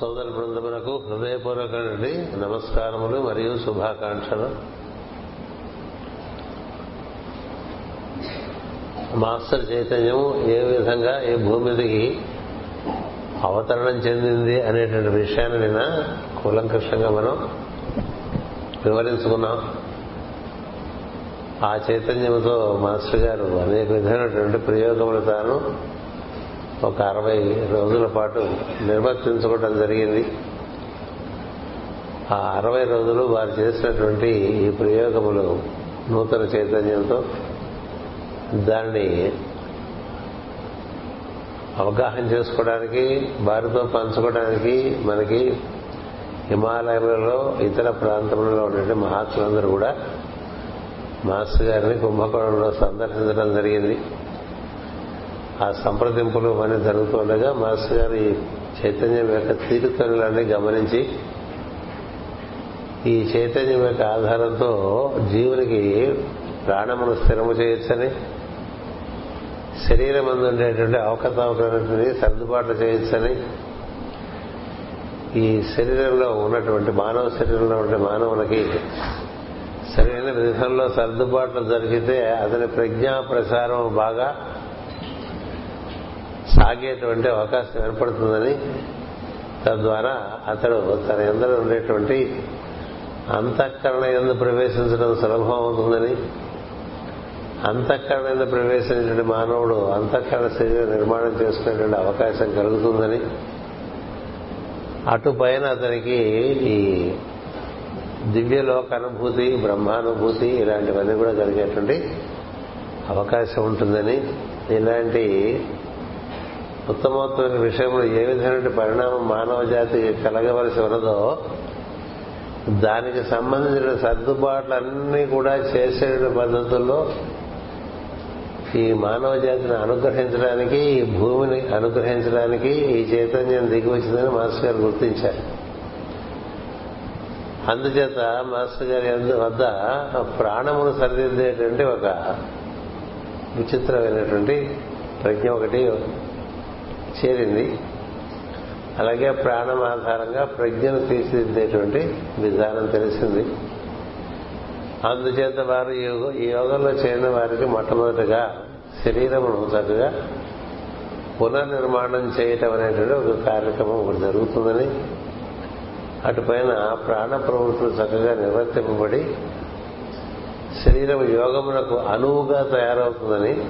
సోదర బృందమునకు హృదయపూర్వక నమస్కారములు మరియు శుభాకాంక్షలు. మాస్టర్ చైతన్యం ఏ విధంగా ఏ భూమిదికి అవతరణం చెందింది అనేటువంటి విషయాన్ని నిన్న కూలంకషంగా మనం వివరించుకున్నాం. ఆ చైతన్యంతో మాస్టర్ గారు అనేక విధమైనటువంటి ప్రయోగములు తాను ఒక అరవై రోజుల పాటు నిర్వర్తించుకోవడం జరిగింది. ఆ అరవై రోజులు వారు చేసినటువంటి ఈ ప్రయోగములు నూతన చైతన్యంతో దాన్ని అవగాహన చేసుకోవడానికి వారితో పంచుకోవడానికి మనకి హిమాలయాలలో ఇతర ప్రాంతంలో ఉండే మహాత్ములందరూ కూడా మాస్టర్ గారిని కుంభకోణంలో సందర్శించడం జరిగింది. ఆ సంప్రదింపులు అని జరుగుతుండగా మాస్టర్ గారు ఈ చైతన్యం యొక్క తీరుతనులన్నీ గమనించి ఈ చైతన్యం యొక్క ఆధారంతో జీవునికి ప్రాణమును స్థిరము చేయొచ్చని శరీరం మందు ఉండేటువంటి అవకతవకలన్నింటినీ సర్దుబాట్లు చేయొచ్చని ఈ శరీరంలో ఉన్నటువంటి మానవ శరీరంలో ఉండే మానవునికి సరైన విధంలో సర్దుబాట్లు జరిగితే అతని ప్రజ్ఞా ప్రసారం బాగా సాగేటువంటి అవకాశం ఏర్పడుతుందని తద్వారా అతడు తన ఎందరూ ఉండేటువంటి అంతఃకరణ ఎందు ప్రవేశించడం సులభం అవుతుందని అంతఃకరణ ఎందు ప్రవేశించిన మానవుడు అంతఃకరణ శరీర నిర్మాణం చేసుకునేటువంటి అవకాశం కలుగుతుందని అటు పైన అతనికి ఈ దివ్యలోక అనుభూతి బ్రహ్మానుభూతి ఇలాంటివన్నీ కూడా కలిగేటువంటి అవకాశం ఉంటుందని ఇలాంటి ఉత్తమోత్తమైన విషయంలో ఏ విధమైన పరిణామం మానవ జాతి కలగవలసి ఉన్నదో దానికి సంబంధించిన సర్దుబాట్లన్నీ కూడా చేసే పద్ధతుల్లో ఈ మానవ జాతిని అనుగ్రహించడానికి ఈ భూమిని అనుగ్రహించడానికి ఈ చైతన్యం దిగి వచ్చిందని మాస్టర్ గారు గుర్తించారు. అందుచేత మాస్టర్ గారి వద్ద ప్రాణమును సరిదిద్దేటువంటి ఒక విచిత్రమైనటువంటి ప్రజ్ఞ ఒకటి చేరింది. అలాగే ప్రాణం ఆధారంగా ప్రజ్ఞను తీర్చిదిద్దేటువంటి విధానం తెలిసింది. అందుచేత వారు ఈ యోగంలో చేరిన వారికి మొట్టమొదటిగా శరీరమును చక్కగా పునర్నిర్మాణం చేయటం అనేటువంటి ఒక కార్యక్రమం ఒకటి జరుగుతుందని అటుపైన ప్రాణ ప్రవృత్తులు చక్కగా నిర్వర్తింపబడి శరీరం యోగమునకు అనువుగా తయారవుతుందని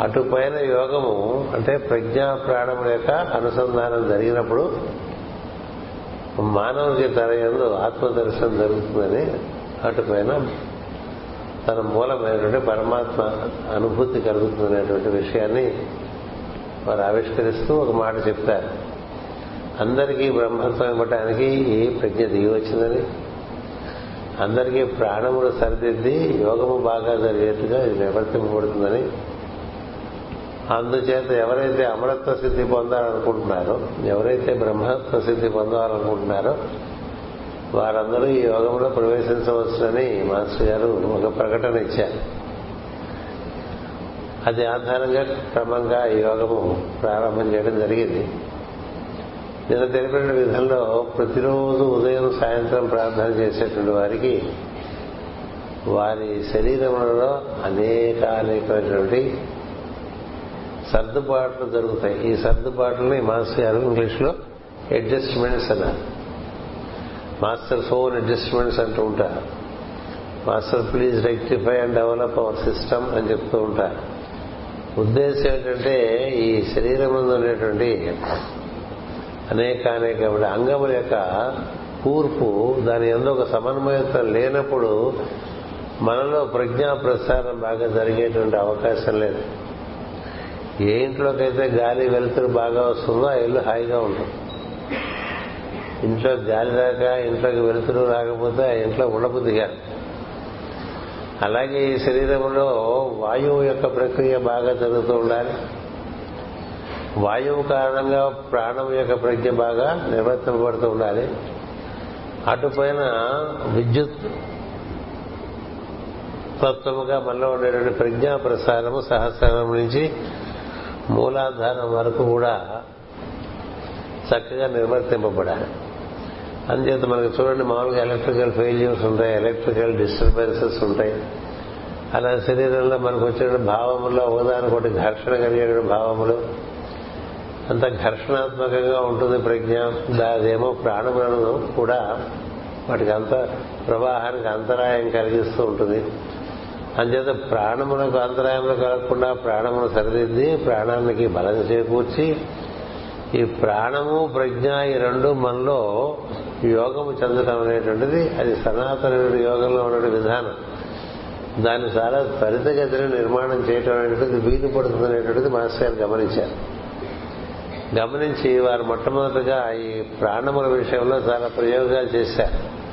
అటుపైన యోగము అంటే ప్రజ్ఞా ప్రాణముల యొక్క అనుసంధానం జరిగినప్పుడు మానవునికి తన ఎందు ఆత్మదర్శనం జరుగుతుందని అటుపైన తన మూలమైనటువంటి పరమాత్మ అనుభూతి కలుగుతుందనేటువంటి విషయాన్ని వారు ఆవిష్కరిస్తూ ఒక మాట చెప్తారు. అందరికీ బ్రహ్మత్వం ఇవ్వటానికి ఏ ప్రజ్ఞ దిగి వచ్చిందని అందరికీ ప్రాణములు సరిదిద్ది యోగము బాగా జరిగేట్టుగా ఇది నివర్తింపబడుతుందని అందుచేత ఎవరైతే అమరత్వ సిద్ధి పొందాలనుకుంటున్నారో ఎవరైతే బ్రహ్మత్వ సిద్ధి పొందాలనుకుంటున్నారో వారందరూ ఈ యోగంలో ప్రవేశించవచ్చునని మాస్టర్ గారు ఒక ప్రకటన ఇచ్చారు. అది ఆధారంగా క్రమంగా ఈ యోగము ప్రారంభం చేయడం జరిగింది. నిన్న తెలిపిన విధంలో ప్రతిరోజు ఉదయం సాయంత్రం ప్రార్థన చేసేటువంటి వారికి వారి శరీరంలో అనేక అనేకమైనటువంటి సర్దుబాట్లు జరుగుతాయి. ఈ సర్దుబాట్లని మాస్టర్ గారు ఇంగ్లీష్లో అడ్జస్ట్మెంట్స్ అన్నారు. మాస్టర్ ఫోన్ అడ్జస్ట్మెంట్స్ అంటూ ఉంటారు. Master please rectify and develop our system అని చెప్తూ ఉంటారు. ఉద్దేశం ఏంటంటే ఈ శరీరం ముందు ఉండేటువంటి అనేక అనేక అంగముల యొక్క కూర్పు దాని ఎందు ఒక సమన్వయత్వం లేనప్పుడు మనలో ప్రజ్ఞా ప్రసారం బాగా జరిగేటువంటి అవకాశం లేదు. ఏ ఇంట్లోకైతే గాలి వెలుతురు బాగా వస్తుందో ఆ ఇల్లు హాయిగా ఉంటుంది. ఇంట్లో గాలి రాక ఇంట్లోకి వెలుతురు రాకపోతే ఆ ఇంట్లో ఉండబుద్దిగా అలాగే ఈ శరీరంలో వాయువు యొక్క ప్రక్రియ బాగా జరుగుతూ ఉండాలి. వాయువు కారణంగా ప్రాణం యొక్క ప్రజ్ఞ బాగా నిర్వర్తింపబడుతూ ఉండాలి. అటుపైన విద్యుత్ తత్వముగా మనలో ఉండేటువంటి ప్రజ్ఞా ప్రసారము సహస్రం నుంచి మూలాధారం వరకు కూడా చక్కగా నిర్వర్తింపబడాలి. అందుచేత మనకు చూడండి మామూలుగా ఎలక్ట్రికల్ ఫెయిల్యూర్స్ ఉంటాయి ఎలక్ట్రికల్ డిస్టర్బెన్సెస్ ఉంటాయి. అలా శరీరంలో మనకు వచ్చిన భావముల్లో ఒకదానికొకటి ఘర్షణ కలిగే భావములు. అంత ఘర్షణాత్మకంగా ఉంటుంది ప్రజ్ఞ. అదేమో ప్రాణములను కూడా వాటికి అంత ప్రవాహానికి అంతరాయం కలిగిస్తూ ఉంటుంది. అంచేత ప్రాణములకు అంతరాయంలో కలగకుండా ప్రాణమును సరిదిద్ది ప్రాణానికి బలం చేకూర్చి ఈ ప్రాణము ప్రజ్ఞ ఈ రెండు మనలో యోగము చెందటం అనేటువంటిది అది సనాతన యోగంలో ఉన్న విధానం. దాన్ని చాలా త్వరితగతిని నిర్మాణం చేయటం అనేటువంటిది వీలు పడుతుంది అనేటువంటిది మాస్టర్ గారు గమనించారు. గమనించి వారు మొట్టమొదటిగా ఈ ప్రాణముల విషయంలో చాలా ప్రయోగాలు చేశారు.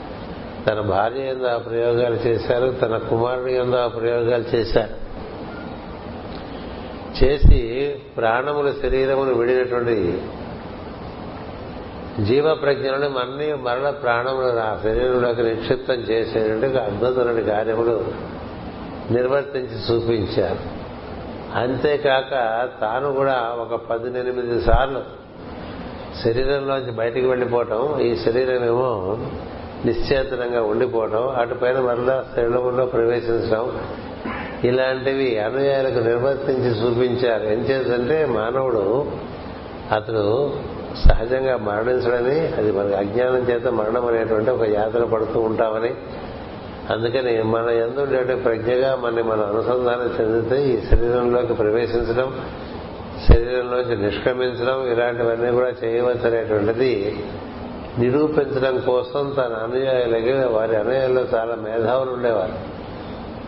తన భార్య ఎందు ఆ ప్రయోగాలు చేశారు తన కుమారుడు ఎందు ఆ ప్రయోగాలు చేశారు. చేసి ప్రాణముల శరీరమును విడినటువంటి జీవ ప్రజ్ఞలను మన్ని మరణ ప్రాణములు ఆ శరీరంలోకి నిక్షిప్తం చేసేటువంటి అద్భుతమైన కార్యములు నిర్వర్తించి చూపించారు. అంతేకాక తాను కూడా ఒక పద్దెనిమిది సార్లు శరీరంలోంచి బయటికి వెళ్ళిపోవటం ఈ శరీరం ఏమో నిశ్చేతనంగా ఉండిపోవడం అటుపైన మరలా శరీరంలో ప్రవేశించడం ఇలాంటివి అనుయాయులకు నిర్వర్తించి చూపించారు. ఏం చేద్దంటే మానవుడు అతడు సహజంగా మరణించడని అది మనకు అజ్ఞానం చేత మరణం అనేటువంటి ఒక యాత్ర పడుతూ ఉంటామని. అందుకని మన ఎందుండే ప్రజ్ఞగా మనని మనం అనుసంధానం చెందితే ఈ శరీరంలోకి ప్రవేశించడం శరీరంలోంచి నిష్క్రమించడం ఇలాంటివన్నీ కూడా చేయవచ్చు అనేటువంటిది నిరూపించడం కోసం తన అనుయాయులకి వారి అనుయాయుల్లో చాలా మేధావులు ఉండేవారు.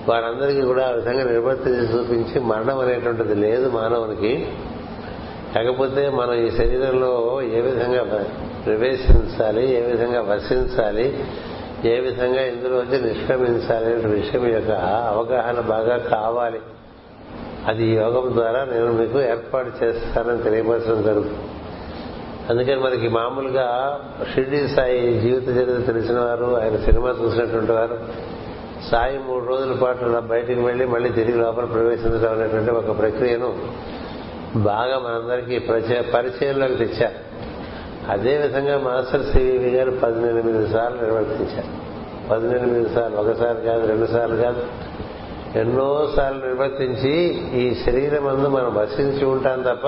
వారందరికీ కూడా ఆ విధంగా నిర్వర్తించి చూపించి మరణం అనేటువంటిది లేదు మానవునికి. కాకపోతే మనం ఈ శరీరంలో ఏ విధంగా ప్రవేశించాలి ఏ విధంగా వసించాలి ఏ విధంగా ఇందులోంచి నిష్క్రమించాలి అనే విషయం యొక్క అవగాహన బాగా కావాలి. అది యోగం ద్వారా నేను మీకు ఏర్పాటు చేస్తానని తెలియపరచడం జరుగుతుంది. అందుకని మనకి మామూలుగా షిర్డీ సాయి జీవిత చరిత్ర తెలిసిన వారు ఆయన సినిమా చూసినటువంటి వారు సాయి మూడు రోజుల పాటు బయటికి వెళ్ళి మళ్ళీ తిరిగి లోపల ప్రవేశించడం అనేటువంటి ఒక ప్రక్రియను బాగా మనందరికీ పరిచయంలోకి తెచ్చారు. అదేవిధంగా మాస్టర్ సివి గారు పద్దెనిమిది సార్లు నిర్వర్తించారు. పద్దెనిమిది సార్లు ఒకసారి కాదు రెండు సార్లు కాదు. ఎన్నో సార్లు నిర్వర్తించి ఈ శరీరం అందు మనం వసించి ఉంటాం తప్ప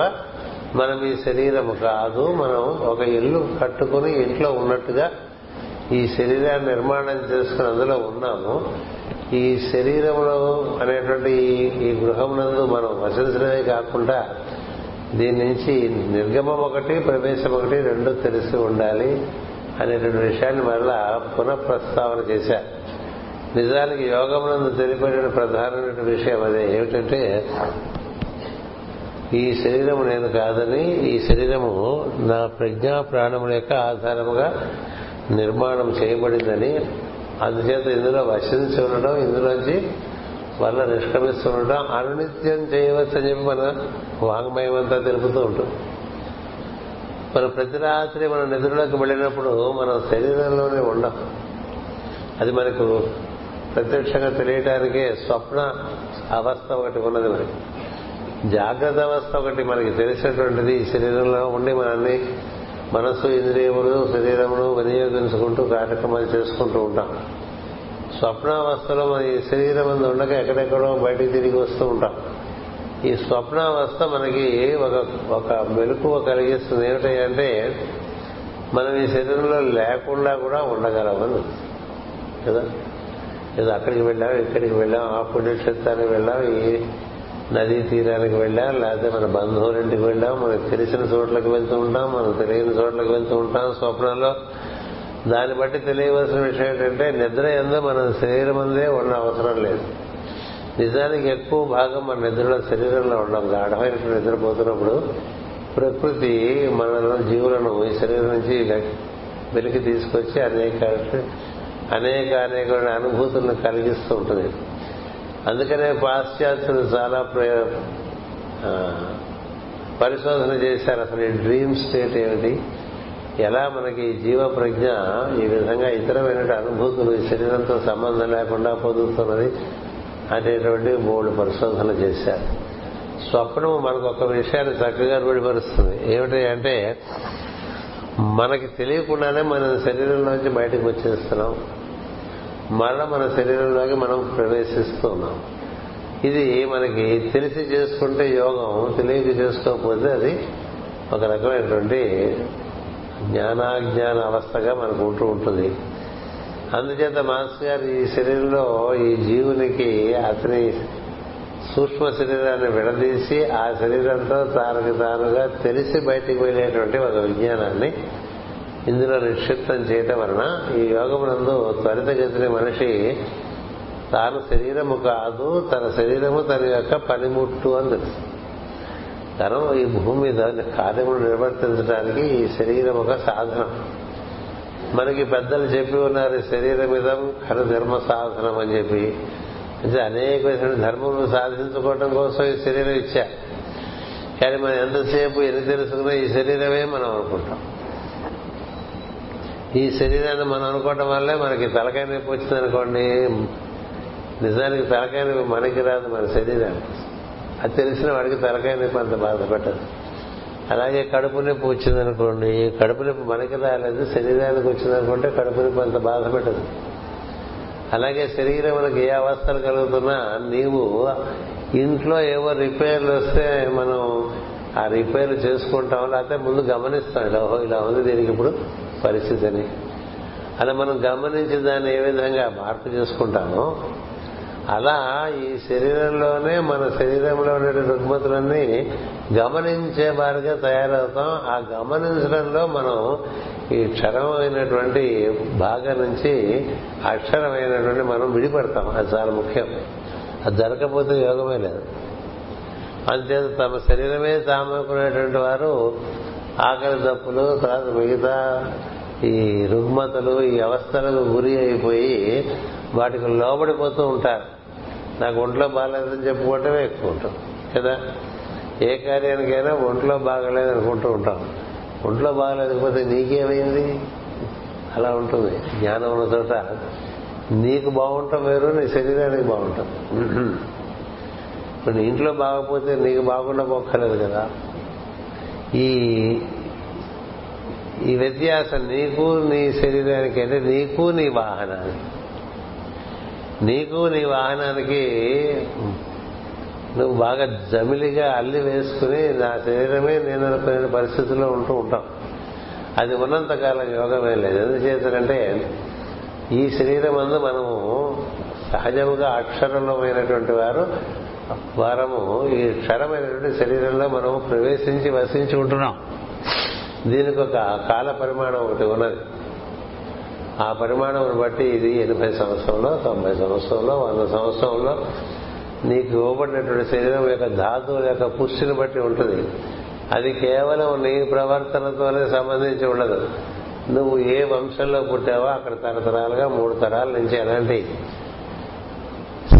మనం ఈ శరీరము కాదు మనం ఒక ఇల్లు కట్టుకుని ఇంట్లో ఉన్నట్టుగా ఈ శరీరాన్ని నిర్మాణం చేసుకుని అందులో ఉన్నాము. ఈ శరీరంలో అనేటువంటి ఈ గృహమునందు మనం వసించడమే కాకుండా దీని నుంచి నిర్గమం ఒకటి ప్రవేశం ఒకటి రెండు తెలిసి ఉండాలి అనేటువంటి విషయాన్ని మరలా పునఃప్రస్తావన చేశారు నిజానికి యోగమునందు తెలిపడిన ప్రధానమైన విషయం అదే. ఏమిటంటే ఈ శరీరము నేను కాదని ఈ శరీరము నా ప్రజ్ఞా ప్రాణముల యొక్క ఆధారముగా నిర్మాణం చేయబడిందని అందుచేత ఇందులో వశించి ఉండడం ఇందులోంచి వల్ల నిష్క్రమిస్తుండటం అనునిత్యం చేయవచ్చు అని చెప్పి మన వాంగ్మయం అంతా తెలుపుతూ ఉంటుంది. మనం ప్రతి రాత్రి మనం నిద్రలోకి వెళ్ళినప్పుడు మనం శరీరంలోనే ఉండం. అది మనకు ప్రత్యక్షంగా తెలియటానికే స్వప్న అవస్థ ఒకటి ఉన్నది మనకి జాగ్రత్త అవస్థ ఒకటి మనకి తెలిసినటువంటిది ఈ శరీరంలో ఉండి మనల్ని మనస్సు ఇంద్రియములు శరీరమును వినియోగించుకుంటూ కార్యక్రమాలు చేసుకుంటూ ఉంటాం. స్వప్నావస్థలో మన ఈ శరీరం అందు ఉండక ఎక్కడెక్కడో బయటికి తిరిగి వస్తూ ఉంటాం. ఈ స్వప్నావస్థ మనకి ఒక ఒక మెలకువ కలిగిస్తుంది. ఏమిటంటే మనం ఈ శరీరంలో లేకుండా కూడా ఉండగలమని. కదా? ఏదో అక్కడికి వెళ్ళాం ఇక్కడికి వెళ్ళాం ఆ పుణ్యక్షేత్రానికి వెళ్ళాం ఈ నదీ తీరానికి వెళ్ళాం లేకపోతే మన బంధువులింటికి వెళ్ళాం మనకు తెలిసిన చోట్లకు వెళ్తూ ఉంటాం మనం తెలియని చోట్లకు వెళ్తూ ఉంటాం స్వప్నంలో. దాన్ని బట్టి తెలియవలసిన విషయం ఏంటంటే నిద్ర ఎందు మన శరీరం అందే ఉన్న అవసరం లేదు. నిజానికి ఎక్కువ భాగం మన నిద్రలో శరీరంలో ఉండడం గాఢమైన నిద్రపోతున్నప్పుడు ప్రకృతి మనలో జీవులను ఈ శరీరం నుంచి వెలికి తీసుకొచ్చి అనేక అనేక అనేక అనుభూతులను కలిగిస్తూ ఉంటుంది. అందుకనే పాశ్చాత్యులు చాలా పరిశోధన చేశారు. అసలు ఈ డ్రీమ్ స్టేట్ ఏమిటి? ఎలా మనకి జీవ ప్రజ్ఞ ఈ విధంగా ఇతరమైన అనుభూతులు శరీరంతో సంబంధం లేకుండా పొందుతున్నది అనేటువంటి మూడు పరిశోధనలు చేశారు. స్వప్నము మనకు ఒక విషయాన్ని చక్కగా రూఢిపరుస్తుంది ఏమిటి అంటే మనకి తెలియకుండానే మన శరీరంలోంచి బయటకు వచ్చేస్తున్నాం. మళ్ళా మన శరీరంలోకి మనం ప్రవేశిస్తున్నాం ఇది మనకి తెలిసి చేసుకుంటే యోగం తెలియక చేసుకోకపోతే అది ఒక రకమైనటువంటి జ్ఞానాజ్ఞాన అవస్థగా మనకు ఉంటూ ఉంటుంది. అందుచేత మాస్టర్ గారు ఈ శరీరంలో ఈ జీవునికి అతని సూక్ష్మ శరీరాన్ని విడదీసి ఆ శరీరంతో తానుకు తానుగా తెలిసి బయటికి వెళ్ళేటువంటి ఒక విజ్ఞానాన్ని ఇందులో నిక్షిప్తం చేయటం వలన ఈ యోగమునందు త్వరితగతిని మనిషి తాను శరీరము కాదు తన శరీరము తన యొక్క పనిముట్టు అని తెలుసు. తను ఈ భూమి మీద కార్యములు నిర్వర్తించడానికి ఈ శరీరం ఒక సాధనం. మనకి పెద్దలు చెప్పి ఉన్నారు శరీరం విధం కర ధర్మ సాధనం అని చెప్పి. అంటే అనేక ధర్మములు సాధించుకోవడం కోసం ఈ శరీరం ఇచ్చా కానీ మనం ఎంతసేపు ఎన్ని తెలుసుకున్నా ఈ శరీరమే మనం అనుకుంటాం. ఈ శరీరాన్ని మనం అనుకోవటం వల్లే మనకి తలకాయ నొప్పి వచ్చింది అనుకోండి. నిజానికి తలకాయ నొప్పి మనకి రాదు మన శరీరానికి. అది తెలిసిన వాడికి తలకాయ నొప్పి అంత బాధపడ్డదు అలాగే కడుపు నొప్పి వచ్చిందనుకోండి కడుపు నొప్పి మనకి రాలేదు శరీరానికి వచ్చిందనుకుంటే కడుపు నొప్పి అంత బాధపడ్డదు అలాగే శరీరం మనకి ఏ అవస్థలు కలుగుతున్నా నీవు ఇంట్లో ఏవో రిపేర్లు వస్తే మనం ఆ రిపేర్లు చేసుకుంటాం లేకపోతే ముందు గమనిస్తాం ఇలా ఓహో ఇలా ఉంది దీనికి ఇప్పుడు పరిస్థితి అని అలా మనం గమనించి దాన్ని ఏ విధంగా మార్పు చేసుకుంటామో అలా ఈ శరీరంలోనే మన శరీరంలో ఉండే రుగ్మతులన్నీ గమనించే వారిగా తయారవుతాం. ఆ గమనించడంలో మనం ఈ క్షరమైనటువంటి భాగం నుంచి అక్షరమైనటువంటి మనం విడిపడతాం. అది చాలా ముఖ్యం. అది జరగకపోతే యోగమే లేదు. అంతేత తమ శరీరమే తామకునేటువంటి వారు ఆకలి దప్పులు తర్వాత మిగతా ఈ రుగ్మతలు ఈ అవస్థలకు గురి అయిపోయి వాటికి లోబడిపోతూ ఉంటారు. నాకు ఒంట్లో బాగాలేదని చెప్పుకోవటమే ఎక్కువ ఉంటాం కదా? ఏ కార్యానికైనా ఒంట్లో బాగలేదు అనుకుంటూ ఉంటాం. ఒంట్లో బాగలేకపోతే నీకేమైంది? అలా ఉంటుంది జ్ఞానం ఉన్న చోట. నీకు బాగుంటాం వేరు నీ శరీరానికి బాగుంటాం. ఇప్పుడు నీ ఇంట్లో బాగపోతే నీకు బాగుండబోక్కర్లేదు కదా. ఈ ఈ వ్యత్యాసం నీకు నీ శరీరానికి అంటే నీకు నీ వాహనానికి. నీకు నీ వాహనానికి నువ్వు బాగా జమిలిగా అల్లి వేసుకుని నా శరీరమే నేను అనుకునే పరిస్థితుల్లో ఉంటూ ఉంటాం. అది ఉన్నంతకాలం యోగమే లేదు. ఎందుచేతంటే ఈ శరీరం అందు మనము సహజముగా అక్షరంలోమైనటువంటి వారు వారము ఈ క్షరమైనటువంటి శరీరంలో మనము ప్రవేశించి వసించి ఉంటున్నాం. దీనికి ఒక కాల పరిమాణం ఒకటి ఉన్నది. ఆ పరిమాణం బట్టి ఇది ఎనభై సంవత్సరంలో తొంభై సంవత్సరంలో వంద సంవత్సరంలో నీకు ఇవ్వబడినటువంటి శరీరం యొక్క ధాతువుల యొక్క పుష్టిని బట్టి ఉంటుంది. అది కేవలం నీ ప్రవర్తనతోనే సంబంధించి ఉండదు. నువ్వు ఏ వంశంలో పుట్టావో అక్కడ తరతరాలుగా మూడు తరాల నుంచి ఎలాంటి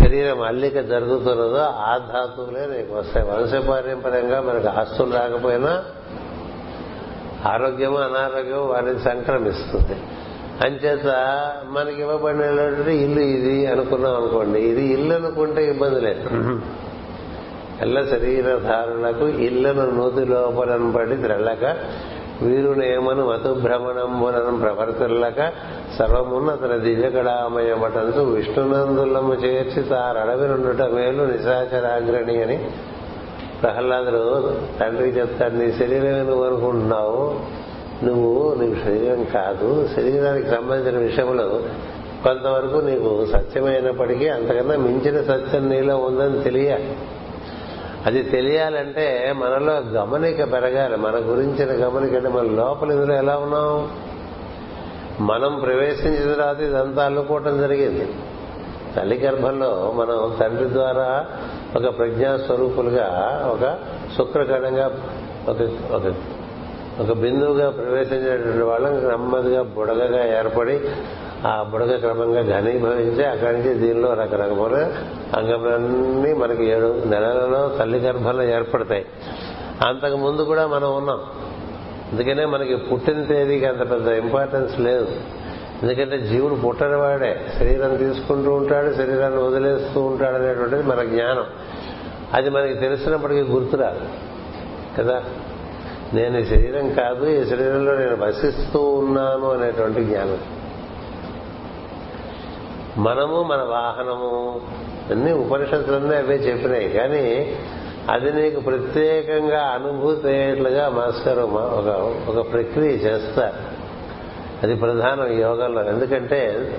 శరీరం అల్లిక జరుగుతున్నదో ఆ ధాతువులే నీకు వస్తాయి. వంశపారంపర్యంగా మనకు ఆస్తులు రాకపోయినా ఆరోగ్యము అనారోగ్యం వారిని సంక్రమిస్తుంది. అంచేత మనకి ఇవ్వబడినటువంటి ఇల్లు ఇది అనుకున్నాం అనుకోండి. ఇది ఇల్లు అనుకుంటే ఇబ్బంది లేదు. ఎల్ల శరీరధారులకు ఇళ్ళను నూతి లోపలను పడి త్రెళ్ళక ప్రవర్తులక మధుభ్రమణంబులను ప్రవర్తిల్లక సర్వమున్నతన దివ్యకళామయమటంతు విష్ణునందులము చేర్చి తారడవి నుండుట మేలు నిశాచరాగ్రణి అని ప్రహ్లాదుడు తండ్రికి చెప్తాడు నీ శరీరమే నువ్వు అనుకుంటున్నావు. నువ్వు నీ శరీరం కాదు. శరీరానికి సంబంధించిన విషయంలో కొంతవరకు నీకు సత్యమైనప్పటికీ అంతకన్నా మించిన సత్యం నీలో ఉందని తెలియాలి అది తెలియాలంటే మనలో గమనిక పెరగాలి. మన గురించిన గమనిక అంటే మన లోపల ఇందులో ఎలా ఉన్నాం? మనం ప్రవేశించిన తర్వాత ఇదంతా అల్లుకోవటం జరిగింది. తల్లి గర్భంలో మనం తండ్రి ద్వారా ఒక ప్రజ్ఞాస్వరూపులుగా ఒక శుక్రకణంగా ఒక ఒక ఒక బిందువుగా ప్రవేశించినటువంటి వాళ్ళం నెమ్మదిగా బుడగగా ఏర్పడి ఆ బుడగ క్రమంగా ఘనీభవించి అక్కడి నుంచి దీనిలో రకరకమైన అంగములన్నీ మనకి ఏడు నెలలలో తల్లి గర్భంలో ఏర్పడతాయి. అంతకు ముందు కూడా మనం ఉన్నాం. అందుకనే మనకి పుట్టిన తేదీకి అంత పెద్ద ఇంపార్టెన్స్ లేదు. ఎందుకంటే జీవుడు పుట్టని వాడే. శరీరం తీసుకుంటూ ఉంటాడు శరీరాన్ని వదిలేస్తూ ఉంటాడు అనేటువంటిది మన జ్ఞానం. అది మనకి తెలిసినప్పటికీ గుర్తురాదు. కదా? నేను ఈ శరీరం కాదు ఈ శరీరంలో నేను వసిస్తూ ఉన్నాను అనేటువంటి జ్ఞానం. మనము మన వాహనము అన్ని ఉపనిషత్తులన్నీ అవే చెప్పినాయి. కానీ అది నీకు ప్రత్యేకంగా అనుభూతి అయ్యేట్లుగా మాస్టర్ ఒక ఒక ప్రక్రియ చేస్తారు. అది ప్రధానం యోగంలో. ఎందుకంటే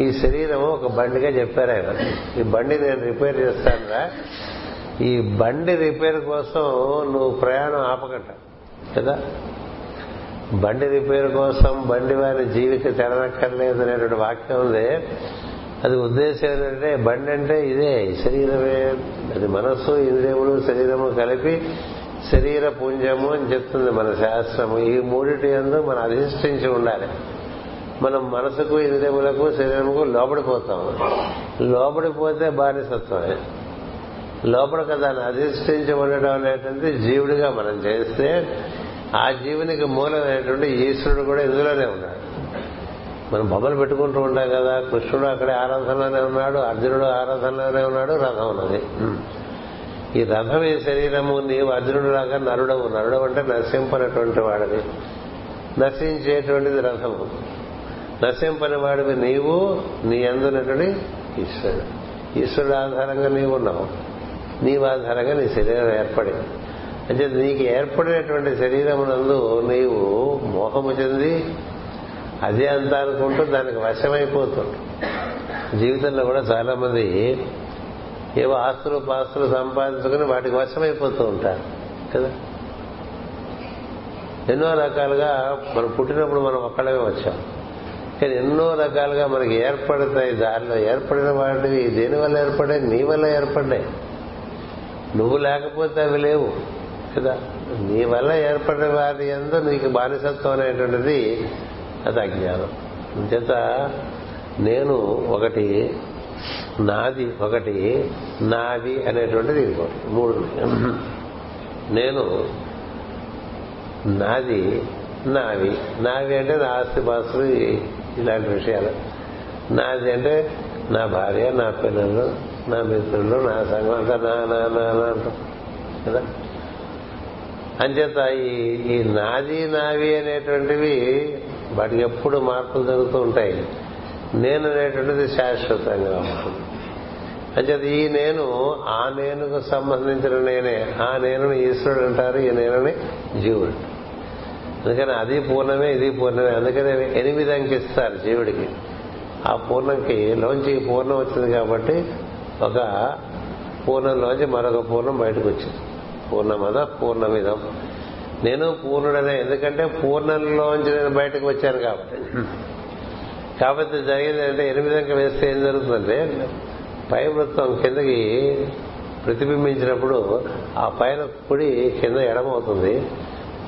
ఈ శరీరం ఒక బండిగా చెప్పారు ఆయన. ఈ బండి నేను రిపేర్ చేస్తానురా. ఈ బండి రిపేర్ కోసం నువ్వు ప్రయాణం ఆపకట. కదా? బండి రిపేర్ కోసం బండి వారి జీవిత తెరనక్కర్లేదు అనేటువంటి వాక్యం ఉంది. అది ఉద్దేశం ఏంటంటే బండి అంటే ఇదే శరీరమే. అది మనస్సు ఇంద్రియములు శరీరము కలిపి శరీర పుంజము అని చెప్తుంది మన శాస్త్రము. ఈ మూడిటి ఎందు మనం అధిష్ఠించి ఉండాలి. మనం మనసుకు ఇంద్రియములకు శరీరముకు లోపడిపోతాం లోపడిపోతే బానిసత్వమే. లోపల దాన్ని అధిష్ఠించి ఉండడం అనేటువంటి జీవుడిగా మనం చేస్తే ఆ జీవునికి మూలమైనటువంటి ఈశ్వరుడు కూడా ఇందులోనే ఉన్నాడు. మనం బొమ్మలు పెట్టుకుంటూ ఉంటాం కదా కృష్ణుడు అక్కడే ఆరాధనలోనే ఉన్నాడు అర్జునుడు ఆరాధనలోనే ఉన్నాడు రథం ఉన్నది. ఈ రథం ఈ శరీరము నీవు అర్జునుడు లాగా నరుడవు. నరుడు అంటే నశింపనటువంటి వాడివి. నశించేటువంటిది రథము. నశింపని వాడివి నీవు నీ అందునటువంటి ఈశ్వరుడు. ఈశ్వరుడు ఆధారంగా నీవు ఉన్నావు. నీవు ఆధారంగా నీ శరీరం ఏర్పడింది. అంటే నీకు ఏర్పడినటువంటి శరీరమునందు నీవు మోహము చెంది అదే అంత అనుకుంటూ దానికి వశమైపోతుంది జీవితంలో కూడా చాలా మంది ఏవో ఆస్తులు పాస్తులు సంపాదించుకుని వాటికి వశమైపోతూ ఉంటారు కదా? ఎన్నో రకాలుగా మనం పుట్టినప్పుడు మనం ఒక్కడమే వచ్చాం. కానీ ఎన్నో రకాలుగా మనకి ఏర్పడతాయి దారిలో. ఏర్పడిన వాటివి దేనివల్ల ఏర్పడాయి నీ వల్ల ఏర్పడ్డాయి. నువ్వు లేకపోతే అవి లేవు. కదా. నీ వల్ల ఏర్పడిన వారి ఎందు నీకు బానిసత్వం అనేటువంటిది అది అజ్ఞానం. చేత నేను ఒకటి నాది ఒకటి నాది అనేటువంటిది ఇంకోటి మూడు నేను నాది నావి. నావి అంటే నా ఆస్తి పాస్తులు ఇలాంటి విషయాలు. నాది అంటే నా భార్య నా పిల్లలు నా మిత్రులు నా సంఘం అంతా నా నా నా నా అంటాం కదా? అంచేత ఈ ఈ నాది నావి అనేటువంటివి వాటికి ఎప్పుడు మార్పులు జరుగుతూ ఉంటాయి. నేను అనేటువంటిది శాశ్వతంగా ఉంటుంది. అంచేత ఈ నేను ఆ నేనుకు సంబంధించిన నేనే ఆ నేను ఈశ్వరుడు అంటారు ఈ నేనని జీవుడు. అందుకని అది పూర్ణమే ఇది పూర్ణమే అందుకని ఎనిమిది అంకిస్తారు జీవుడికి. ఆ పూర్ణంకి లోంచి పూర్ణం వచ్చింది కాబట్టి ఒక పూర్ణంలోంచి మరొక పూర్ణం బయటకు వచ్చింది. పూర్ణమద? పూర్ణమిదం. నేను పూర్ణుడనే ఎందుకంటే పూర్ణంలోంచి నేను బయటకు వచ్చాను కాబట్టి. కాబట్టి జరిగింది అంటే ఎనిమిదంక వేస్తే ఏం జరుగుతుందంటే పై వృత్తం కిందకి ప్రతిబింబించినప్పుడు ఆ పైన కుడి కింద ఎడమ అవుతుంది.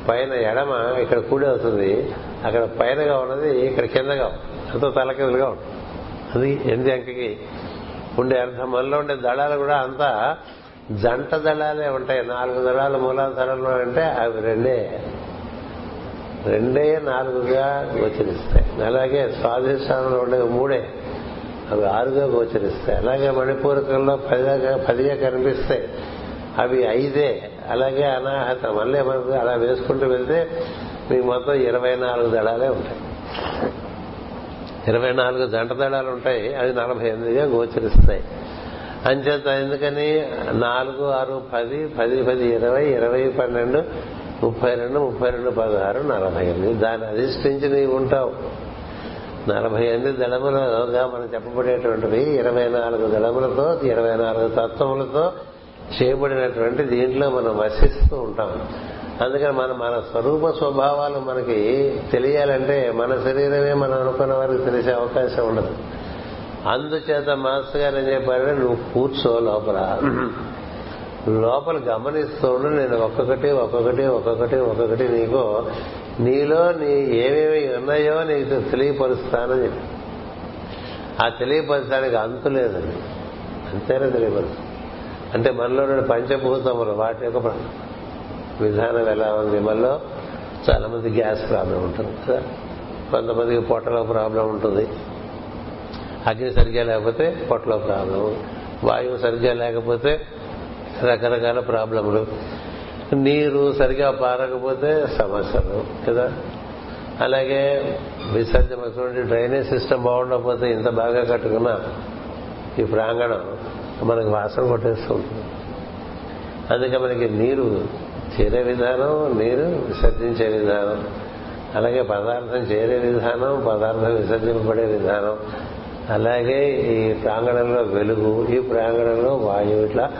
పైన ఎడమ ఇక్కడ కుడి అవుతుంది. అక్కడ పైనగా ఉన్నది ఇక్కడ కిందగా అంత తలకిందులుగా ఉంటుంది. అది ఎనిమిది అంకకి ఉండే అర్థం. మనలో ఉండే దళాలు కూడా అంతా జంట దళాలే ఉంటాయి. నాలుగు దళాలు మూలాధారంలో అంటే అవి రెండే. రెండే నాలుగుగా గోచరిస్తాయి. అలాగే స్వాధిష్టానంలో ఉండే మూడే. అవి ఆరుగా గోచరిస్తాయి. అలాగే మణిపూరకంలో పదిగా పదిగా కనిపిస్తాయి. అవి ఐదే. అలాగే అనాహత. మళ్ళీ మనకు అలా వేసుకుంటూ వెళ్తే మీకు మొత్తం ఇరవై నాలుగు దళాలే ఉంటాయి. ఇరవై నాలుగు జంట దళాలు ఉంటాయి. అవి నలభై ఎనిమిదిగా గోచరిస్తాయి. అంచేత ఎందుకని నాలుగు ఆరు పది పది పది ఇరవై ఇరవై పన్నెండు ముప్పై రెండు ముప్పై రెండు పదహారు నలభై ఎనిమిది. దాన్ని అధిష్ఠించి నీవు ఉంటావు. నలభై ఎనిమిది దళములుగా మనం చెప్పబడేటువంటివి. ఇరవై నాలుగు దళములతో ఇరవై నాలుగు తత్వములతో చేయబడినటువంటి దీంట్లో మనం వసిస్తూ ఉంటాం. అందుకని మన మన స్వరూప స్వభావాలు మనకి తెలియాలంటే మన శరీరమే మనం అనుకున్న వారికి తెలిసే అవకాశం ఉండదు. అందుచేత మాస్టర్ గారు ఏం చెప్పారంటే నువ్వు కూర్చో లోపల. లోపల గమనిస్తుండు నేను ఒక్కొక్కటి ఒక్కొక్కటి ఒక్కొక్కటి ఒక్కొక్కటి నీకు నీలో నీ ఏమేమి ఉన్నాయో నీకు తెలియపరుస్తానని చెప్పి. ఆ తెలియపరచడానికి అంతు లేదండి. అంతేనా తెలియపరుస్తాను అంటే మనలో రెండు పంచభూతములు వాటి యొక్క విధానం ఎలా ఉంది? మనలో చాలా మంది గ్యాస్ ప్రాబ్లం ఉంటుంది కదా. కొంతమందికి పొట్టలో ప్రాబ్లం ఉంటుంది. అగ్ని సరిగ్గా లేకపోతే పొట్టలో ప్రాబ్లం వాయువు సరిగ్గా లేకపోతే రకరకాల ప్రాబ్లములు. నీరు సరిగా పారకపోతే సమస్యలు కదా? అలాగే విసర్జనటువంటి డ్రైనేజ్ సిస్టమ్ బాగుండకపోతే ఇంత బాగా కట్టుకున్న ఈ ప్రాంగణం మనకి వాసన కొట్టేస్తుంది అందుకే మనకి నీరు చేరే విధానం నీరు విసర్జించే విధానం అలాగే పదార్థం చేరే విధానం పదార్థం విసర్జింపబడే విధానం అలాగే ఈ ప్రాంగణంలో వెలుగు ఈ ప్రాంగణంలో వాయువు ఇట్లా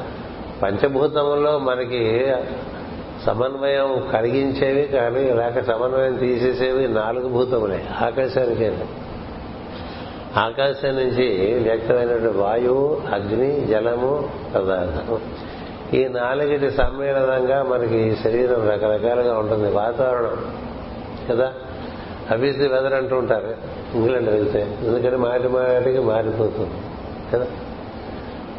పంచభూతముల్లో మనకి సమన్వయం కలిగించేవి కానీ లేక సమన్వయం తీసేసేవి నాలుగు భూతములే ఆకాశానికే. ఆకాశం నుంచి వ్యక్తమైనటువంటి వాయువు అగ్ని జలము పదార్థం. ఈ నాలుగిటి సమ్మేళనంగా మనకి ఈ శరీరం రకరకాలుగా ఉంటుంది వాతావరణం. కదా? అభివృద్ధి వెదర్ అంటూ ఉంటారు. ఇంగ్లాండ్ వెళ్తే. ఎందుకంటే మాటి మాటికి మారిపోతుంది. కదా?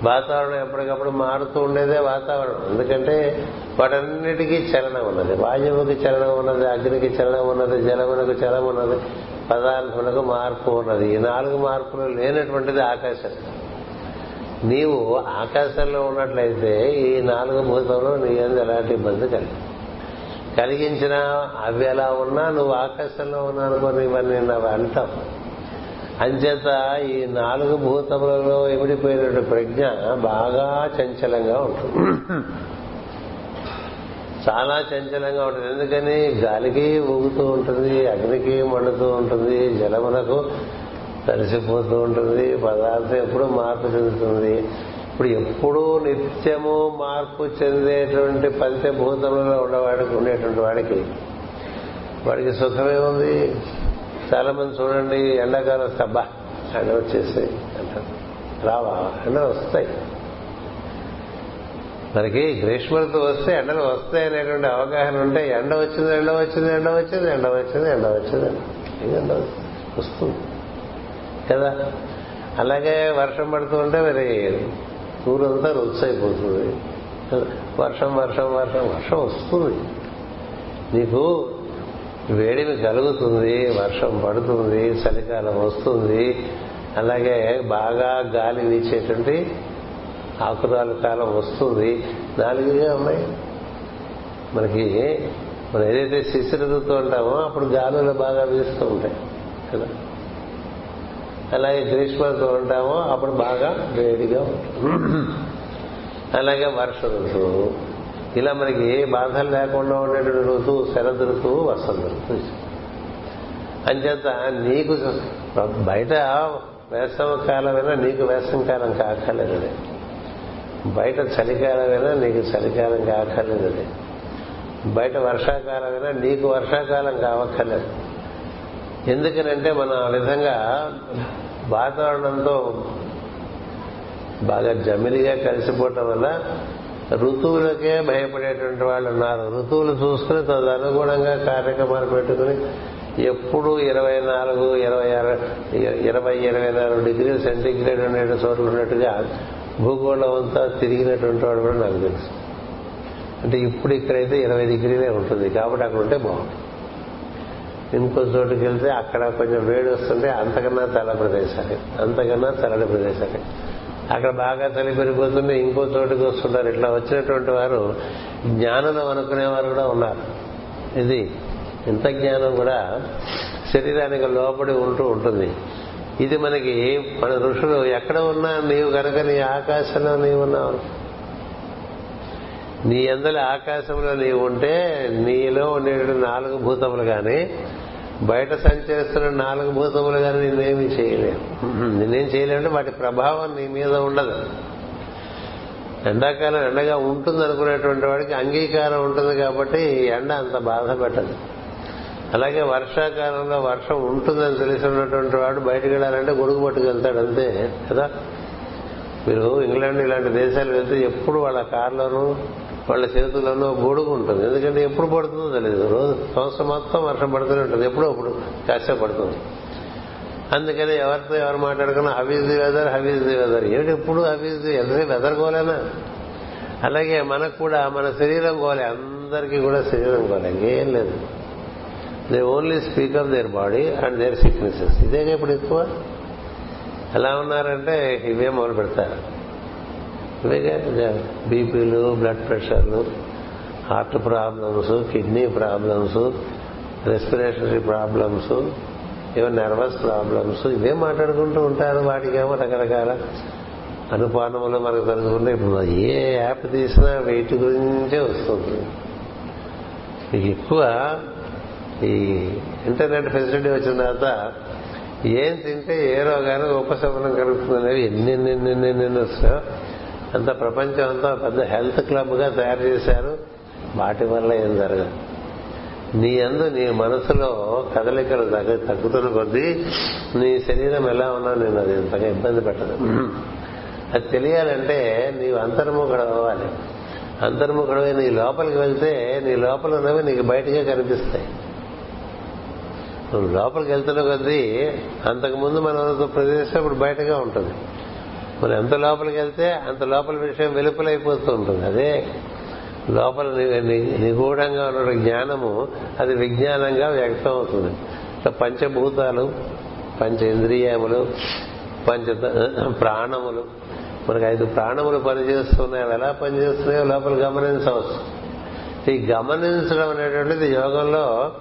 వాతావరణం ఎప్పటికప్పుడు మారుతూ ఉండేదే వాతావరణం. ఎందుకంటే వాటన్నిటికీ చలనం ఉన్నది. వాయువుకి చలనం ఉన్నది అగ్నికి చలనం ఉన్నది జలమునకు చలం ఉన్నది పదార్థములకు మార్పు ఉన్నది. ఈ నాలుగు మార్పులు లేనటువంటిది ఆకాశం. నీవు ఆకాశంలో ఉన్నట్లయితే ఈ నాలుగు భూతంలో నీ అందు ఎలాంటి ఇబ్బంది కలిగి కలిగించిన అవి ఎలా ఉన్నా నువ్వు ఆకాశంలో ఉన్నా అనుకోని ఇవన్నీ అవి అంటాం అంచేత ఈ నాలుగు భూతములలో ఎమిడిపోయినటువంటి ప్రజ్ఞ బాగా చంచలంగా ఉంటుంది. చాలా చంచలంగా ఉంటుంది. ఎందుకని? గాలికి ఊగుతూ ఉంటుంది అగ్నికి మండుతూ ఉంటుంది జలమునకు తడిసిపోతూ ఉంటుంది పదార్థం ఎప్పుడూ మార్పు చెందుతుంది. ఇప్పుడు ఎప్పుడూ నిత్యము మార్పు చెందేటువంటి పంచభూతములలో ఉండేవాడికి ఉండేటువంటి వాడికి. వాడికి సుఖమే ఉంది. చాలా మంది చూడండి ఎండాకాలం సబ్బా. ఎండ వచ్చేసి అంటారు రావా? ఎండ వస్తాయి. మనకి గ్రీష్మ ఋతువు వస్తే ఎండలు వస్తాయి అనేటువంటి అవగాహన ఉంటే ఎండ వచ్చింది ఎండ వచ్చింది ఎండ వచ్చింది ఎండ వచ్చింది ఎండ వచ్చింది. ఎండ వస్తుంది. కదా? అలాగే వర్షం పడుతూ ఉంటే మరి ఊరంతా రుచి వర్షం వర్షం వర్షం వర్షం వస్తుంది. నీకు వేడిమి కలుగుతుంది వర్షం పడుతుంది చలికాలం వస్తుంది. అలాగే బాగా గాలి వీచేటువంటి ఆకురాలు కాలం వస్తుంది. నాలుగుగా ఉన్నాయి మనకి మనం ఏదైతే శిశిరదుతో ఉంటామో అప్పుడు గాలులు బాగా వీస్తూ ఉంటాయి కదా? అలాగే గ్రీష్మతో ఉంటామో అప్పుడు బాగా వేడిగా ఉంటుంది. అలాగే వర్ష ఋతువు. ఇలా మనకి ఏ బాధలు లేకుండా ఉండేటువంటి ఋతువు శరద్ ఋతువు వసంత ఋతువు. అంచేత నీకు బయట వేసవ కాలమైనా నీకు వేసవ కాలం కాకలేదు బయట చలికాలమైనా నీకు చలికాలం కాకలేదు బయట వర్షాకాలమైనా నీకు వర్షాకాలం కావక్కర్లేదు. ఎందుకనంటే మనం ఆ విధంగా వాతావరణంతో బాగా జమిలిగా కలిసిపోవటం వల్ల ఋతువులకే భయపడేటువంటి వాళ్ళు ఉన్నారు. ఋతువులు చూసుకుని తదనుగుణంగా కార్యక్రమాలు పెట్టుకుని ఎప్పుడు ఇరవై నాలుగు ఇరవై ఆరు ఇరవై ఇరవై నాలుగు డిగ్రీ సెంటిగ్రేడ్ ఉండే చోట్ల ఉన్నట్టుగా భూగోళం అంతా తిరిగినటువంటి వాడు కూడా నాకు తెలుసు. అంటే ఇప్పుడు ఇక్కడైతే ఇరవై డిగ్రీలే ఉంటుంది కాబట్టి అక్కడ ఉంటే బాగుంటుంది. ఇంకో చోటుకి వెళ్తే అక్కడ కొంచెం వేడి వస్తుంటే అంతకన్నా చల్ల ప్రదేశాలు. అంతకన్నా చల్లటి ప్రదేశాలు. అక్కడ బాగా చలి పెరిగిపోతుంటే ఇంకో చోటుకి వస్తుంటారు. ఇట్లా వచ్చినటువంటి వారు జ్ఞానం అనుకునేవారు కూడా ఉన్నారు. ఇది ఇంత జ్ఞానం కూడా శరీరానికి లోపడి ఉంటూ ఉంటుంది. ఇది మనకి మన ఋషులు ఎక్కడ ఉన్నా నీవు కనుక నీ ఆకాశంలో నీవు ఉన్నావు. నీ అందరి ఆకాశంలో నీవు ఉంటే నీలో ఉండేటువంటి నాలుగు భూతములు కానీ బయట సంచరిస్తున్న నాలుగు భూతములు కానీ నిన్నేమి చేయలేవు. నిన్నేం చేయలేమంటే వాటి ప్రభావం నీ మీద ఉండదు. ఎండాకాలం ఎండగా ఉంటుంది అనుకునేటువంటి వాడికి అంగీకారం ఉంటుంది కాబట్టి ఎండ అంత బాధ పెట్టదు. అలాగే వర్షాకాలంలో వర్షం ఉంటుందని తెలిసి ఉన్నటువంటి వాడు బయటకు వెళ్ళాలంటే గొడుగు పట్టుకెళ్తాడు అంతే కదా? మీరు ఇంగ్లాండ్ ఇలాంటి దేశాలు వెళ్తే ఎప్పుడు వాళ్ళ కార్లోనూ వాళ్ళ చేతులలో గొడుగు ఉంటుంది. ఎందుకంటే ఎప్పుడు పడుతుందో తెలియదు రోజు సంవత్సరం మొత్తం వర్షం పడుతూనే ఉంటుంది. ఎప్పుడో అప్పుడు కష్టపడుతుంది పడుతుంది. అందుకని ఎవరితో ఎవరు మాట్లాడుకున్నా how is the weather how is the weather ఏమిటి ఎప్పుడు హవీజ్ ది ఎంతసేపు వెదర్ గోలేనా అలాగే మనకు కూడా మన శరీరం గోలే అందరికీ కూడా శరీరం గోలే ఇంకేం లేదు. They only speak of their body and their sicknesses ఇదేగా ఇప్పుడు ఎక్కువ? ఎలా ఉన్నారంటే ఇవే మొదలు పెడతారు బీపీలు blood ప్రెషర్లు heart problems kidney problems respiratory problems ఏవో నర్వస్ ప్రాబ్లమ్స్ ఇవే మాట్లాడుకుంటూ ఉంటారు వాటికేమో రకరకాల అనుపానములు మనకు తెలుసుకుంటే ఇప్పుడు ఏ యాప్ తీసినా వెయిట్ గురించే వస్తుంది మీకు ఎక్కువ ఈ ఇంటర్నెట్ ఫెసిలిటీ వచ్చిన తర్వాత ఏం తింటే ఏ రోగానికి ఉపశమనం కలుగుతుందనేవి ఎన్ని ఎన్ని ఎన్ని ఎన్ని ఎన్ని వస్తాయో అంత ప్రపంచం అంతా పెద్ద హెల్త్ క్లబ్గా తయారు చేశారు. వాటి వల్ల ఏం జరగదు. నీ అందు నీ మనసులో కదలికలు తగ్గ తగ్గుతున్న కొద్దీ నీ శరీరం ఎలా ఉన్నా నేను అది ఇంతగా ఇబ్బంది పెట్టదు అది తెలియాలంటే నీవు అంతర్ముఖుడు అవ్వాలి. అంతర్ముఖుడు నీ లోపలికి వెళ్తే నీ లోపల ఉన్నవి నీకు బయటగా కనిపిస్తాయి. నువ్వు లోపలికి వెళ్తున్న కొద్దీ అంతకుముందు మనం ప్రదేశం ఇప్పుడు బయటగా ఉంటుంది. మనం ఎంత లోపలికి వెళ్తే అంత లోపల విషయం వెలుపలైపోతూ ఉంటుంది అదే లోపల నిగూఢంగా ఉన్న జ్ఞానము అది విజ్ఞానంగా వ్యక్తం అవుతుంది. పంచభూతాలు పంచేంద్రియములు పంచ ప్రాణములు. మనకు ఐదు ప్రాణములు పనిచేస్తున్నాయి. అవి ఎలా పనిచేస్తున్నాయో లోపల గమనించవచ్చు. ఈ గమనించడం అనేటువంటిది యోగంలో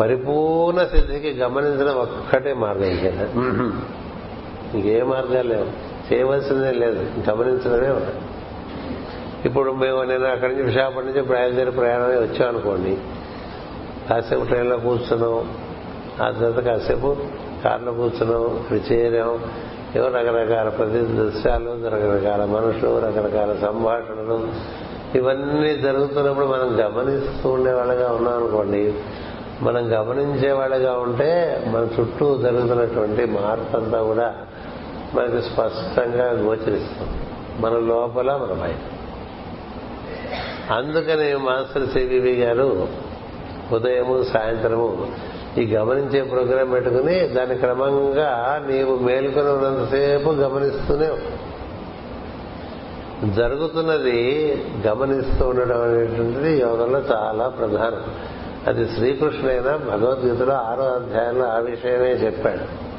పరిపూర్ణ సిద్ధికి గమనించడం ఒక్కటే మార్గం. కదా ఇంకే మార్గాలు లేవు. చేయవలసిందే లేదు. గమనించడమే ఇప్పుడు మేము నేను అక్కడి నుంచి విశాఖపట్నం నుంచి బయలుదేరి ప్రయాణం వచ్చాం అనుకోండి. కాసేపు ట్రైన్లో కూర్చున్నాం. ఆ తర్వాత కాసేపు కార్లో కూర్చున్నాం. ఇక్కడ చేరాం. ఏవో రకరకాల ప్రతి దృశ్యాలు రకరకాల మనుషులు రకరకాల సంభాషణలు. ఇవన్నీ జరుగుతున్నప్పుడు మనం గమనిస్తూ ఉండేవాళ్ళగా ఉన్నాం అనుకోండి. మనం గమనించేవాళ్ళగా ఉంటే మన చుట్టూ జరుగుతున్నటువంటి మార్పు అంతా కూడా మనకి స్పష్టంగా గోచరిస్తుంది. మన లోపల మన బయట. అందుకని మాస్టర్ సివివి గారు ఉదయము సాయంత్రము ఈ గమనించే ప్రోగ్రాం పెట్టుకుని దాని క్రమంగా నీవు మేలుకొని ఉన్నంతసేపు గమనిస్తూనే జరుగుతున్నది గమనిస్తూ ఉండడం అనేటువంటిది యోగంలో చాలా ప్రధానం. అది శ్రీకృష్ణైనా భగవద్గీతలో ఆరో అధ్యాయంలో ఆ విషయమే చెప్పాడు.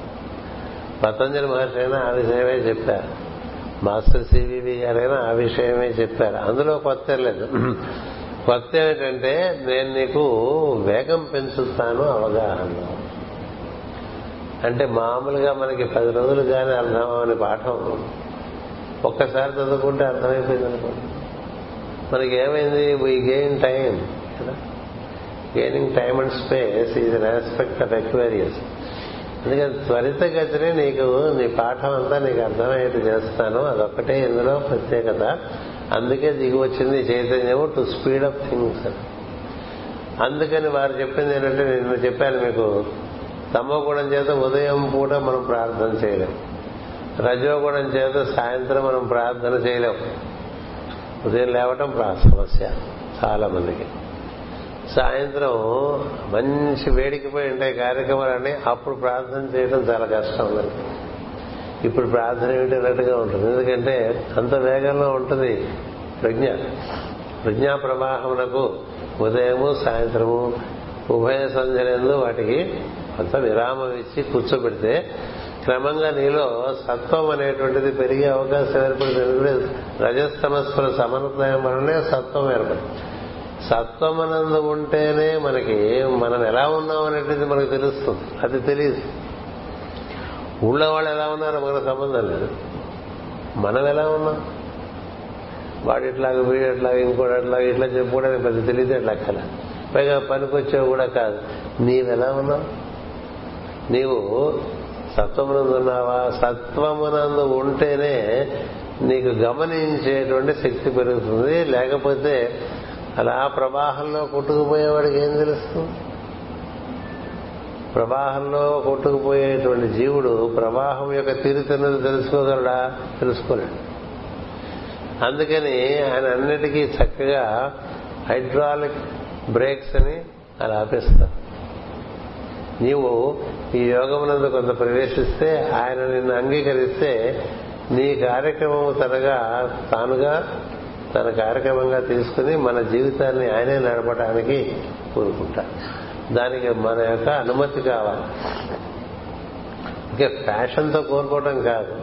పతంజలి మహర్షి అయినా ఆ విషయమే చెప్పారు. మాస్టర్ సివివి గారైనా ఆ విషయమే చెప్పారు. అందులో కొత్త లేదు. కొత్త ఏమిటంటే నేను నీకు వేగం పెంచుతాను అవగాహన. అంటే మామూలుగా మనకి పది రోజులు కానీ అర్థం అవని పాఠం. ఒక్కసారి చదువుకుంటే అర్థమైపోయింది అనుకోండి మనకి ఏమైంది? వీ గెయిన్ టైం కదా? Gaining time and space is an aspect of Aquarius అందుకని త్వరితగతినే నీకు నీ పాఠం అంతా నీకు అర్థమయ్యేట్టు చేస్తాను. అదొక్కటే ఇందులో ప్రత్యేకత. అందుకే దిగి వచ్చింది చైతన్యము టు స్పీడ్ అప్ థింగ్స్ అందుకని వారు చెప్పింది ఏంటంటే నేను చెప్పాను మీకు తమోగుణం చేత ఉదయం పూట మనం ప్రార్థన చేయలేం. రజోగుణం చేత సాయంత్రం మనం ప్రార్థన చేయలేం. ఉదయం లేవటం సమస్య చాలా మందికి సాయంత్రం మంచి వేడికిపోయి ఉంటాయి కార్యక్రమాలన్నీ అప్పుడు ప్రార్థన చేయడం చాలా కష్టం అందరికి ఇప్పుడు ప్రార్థన ఏమిటన్నట్టుగా ఉంటుంది. ఎందుకంటే అంత వేగంలో ఉంటుంది ప్రజ్ఞ. ప్రజ్ఞా ప్రవాహమునకు ఉదయము సాయంత్రము ఉభయ సంధ్యలందు వాటికి కొంత విరామం ఇచ్చి కూర్చోబెడితే క్రమంగా నీలో సత్వం అనేటువంటిది పెరిగే అవకాశం ఏర్పడుతుంది. రజస్తమస్సుల సమన్వయం వలనే సత్వం ఏర్పడుతుంది. సత్వమనందు ఉంటేనే మనకి మనం ఎలా ఉన్నాం అనేటువంటిది మనకు తెలుస్తుంది. అది తెలియదు. ఊళ్ళో వాళ్ళు ఎలా ఉన్నారో మనకు సంబంధం లేదు. మనం ఎలా ఉన్నాం? వాడు ఇట్లాగా వీడు ఎట్లాగా ఇంకోటి అట్లాగా ఇట్లా చెప్పుకోవడానికి పెద్ద తెలియదు అట్లా అక్కల. పైగా పనికొచ్చేవి కూడా కాదు. నీవెలా ఉన్నావు? నీవు సత్వమునందు ఉన్నావా? సత్వమునందు ఉంటేనే నీకు గమనించేటువంటి శక్తి పెరుగుతుంది. లేకపోతే అలా ప్రవాహంలో కొట్టుకుపోయేవాడికి ఏం తెలుస్తుంది ప్రవాహంలో కొట్టుకుపోయేటువంటి జీవుడు ప్రవాహం యొక్క తీరుతున్నది తెలుసుకోగలడా? తెలుసుకోలేడు. అందుకని ఆయన అన్నిటికీ చక్కగా హైడ్రాలిక్ బ్రేక్స్ అని అలా ఆపేస్తారు. నీవు ఈ యోగమునందు కొంత ప్రవేశిస్తే ఆయన నిన్ను అంగీకరిస్తే నీ కార్యక్రమం తనగా తానుగా తన కార్యక్రమంగా తీసుకుని మన జీవితాన్ని ఆయనే నడపడానికి కోరుకుంటా. దానికి మన యొక్క అనుమతి కావాలి. ఇంకా ఫ్యాషన్తో కోరుకోవడం కాదు.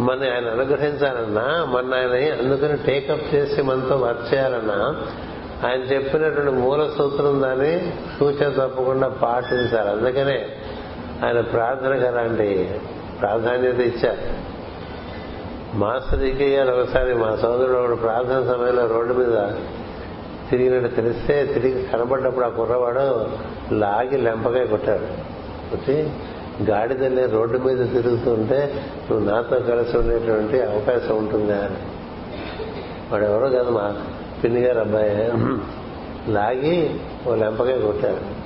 మన ఆయన అనుగ్రహించాలన్నా మన ఆయన అందుకని టేకప్ చేసి మనతో వర్క్ చేయాలన్నా ఆయన చెప్పినటువంటి మూల సూత్రం దాన్ని సూచన తప్పకుండా పాటించాలి. అందుకనే ఆయన ప్రార్థనకు అలాంటి ప్రాధాన్యత ఇచ్చారు. మాస్టర్ గారు ఒకసారి. మా సోదరుడు ఒకడు ప్రార్థన సమయంలో రోడ్డు మీద తిరిగినట్టు తెలిస్తే తిరిగి కనబడ్డప్పుడు ఆ కుర్రవాడు లాగి లెంపకాయ కొట్టాడు. కొట్టి గాడిదల్లే రోడ్డు మీద తిరుగుతుంటే నువ్వు నాతో కలిసి ఉండేటువంటి అవకాశం ఉంటుందా? అని. వాడు ఎవరో కాదు మా పిన్ని గారు అబ్బాయి. లాగి ఓ లెంపకాయ కొట్టాడు.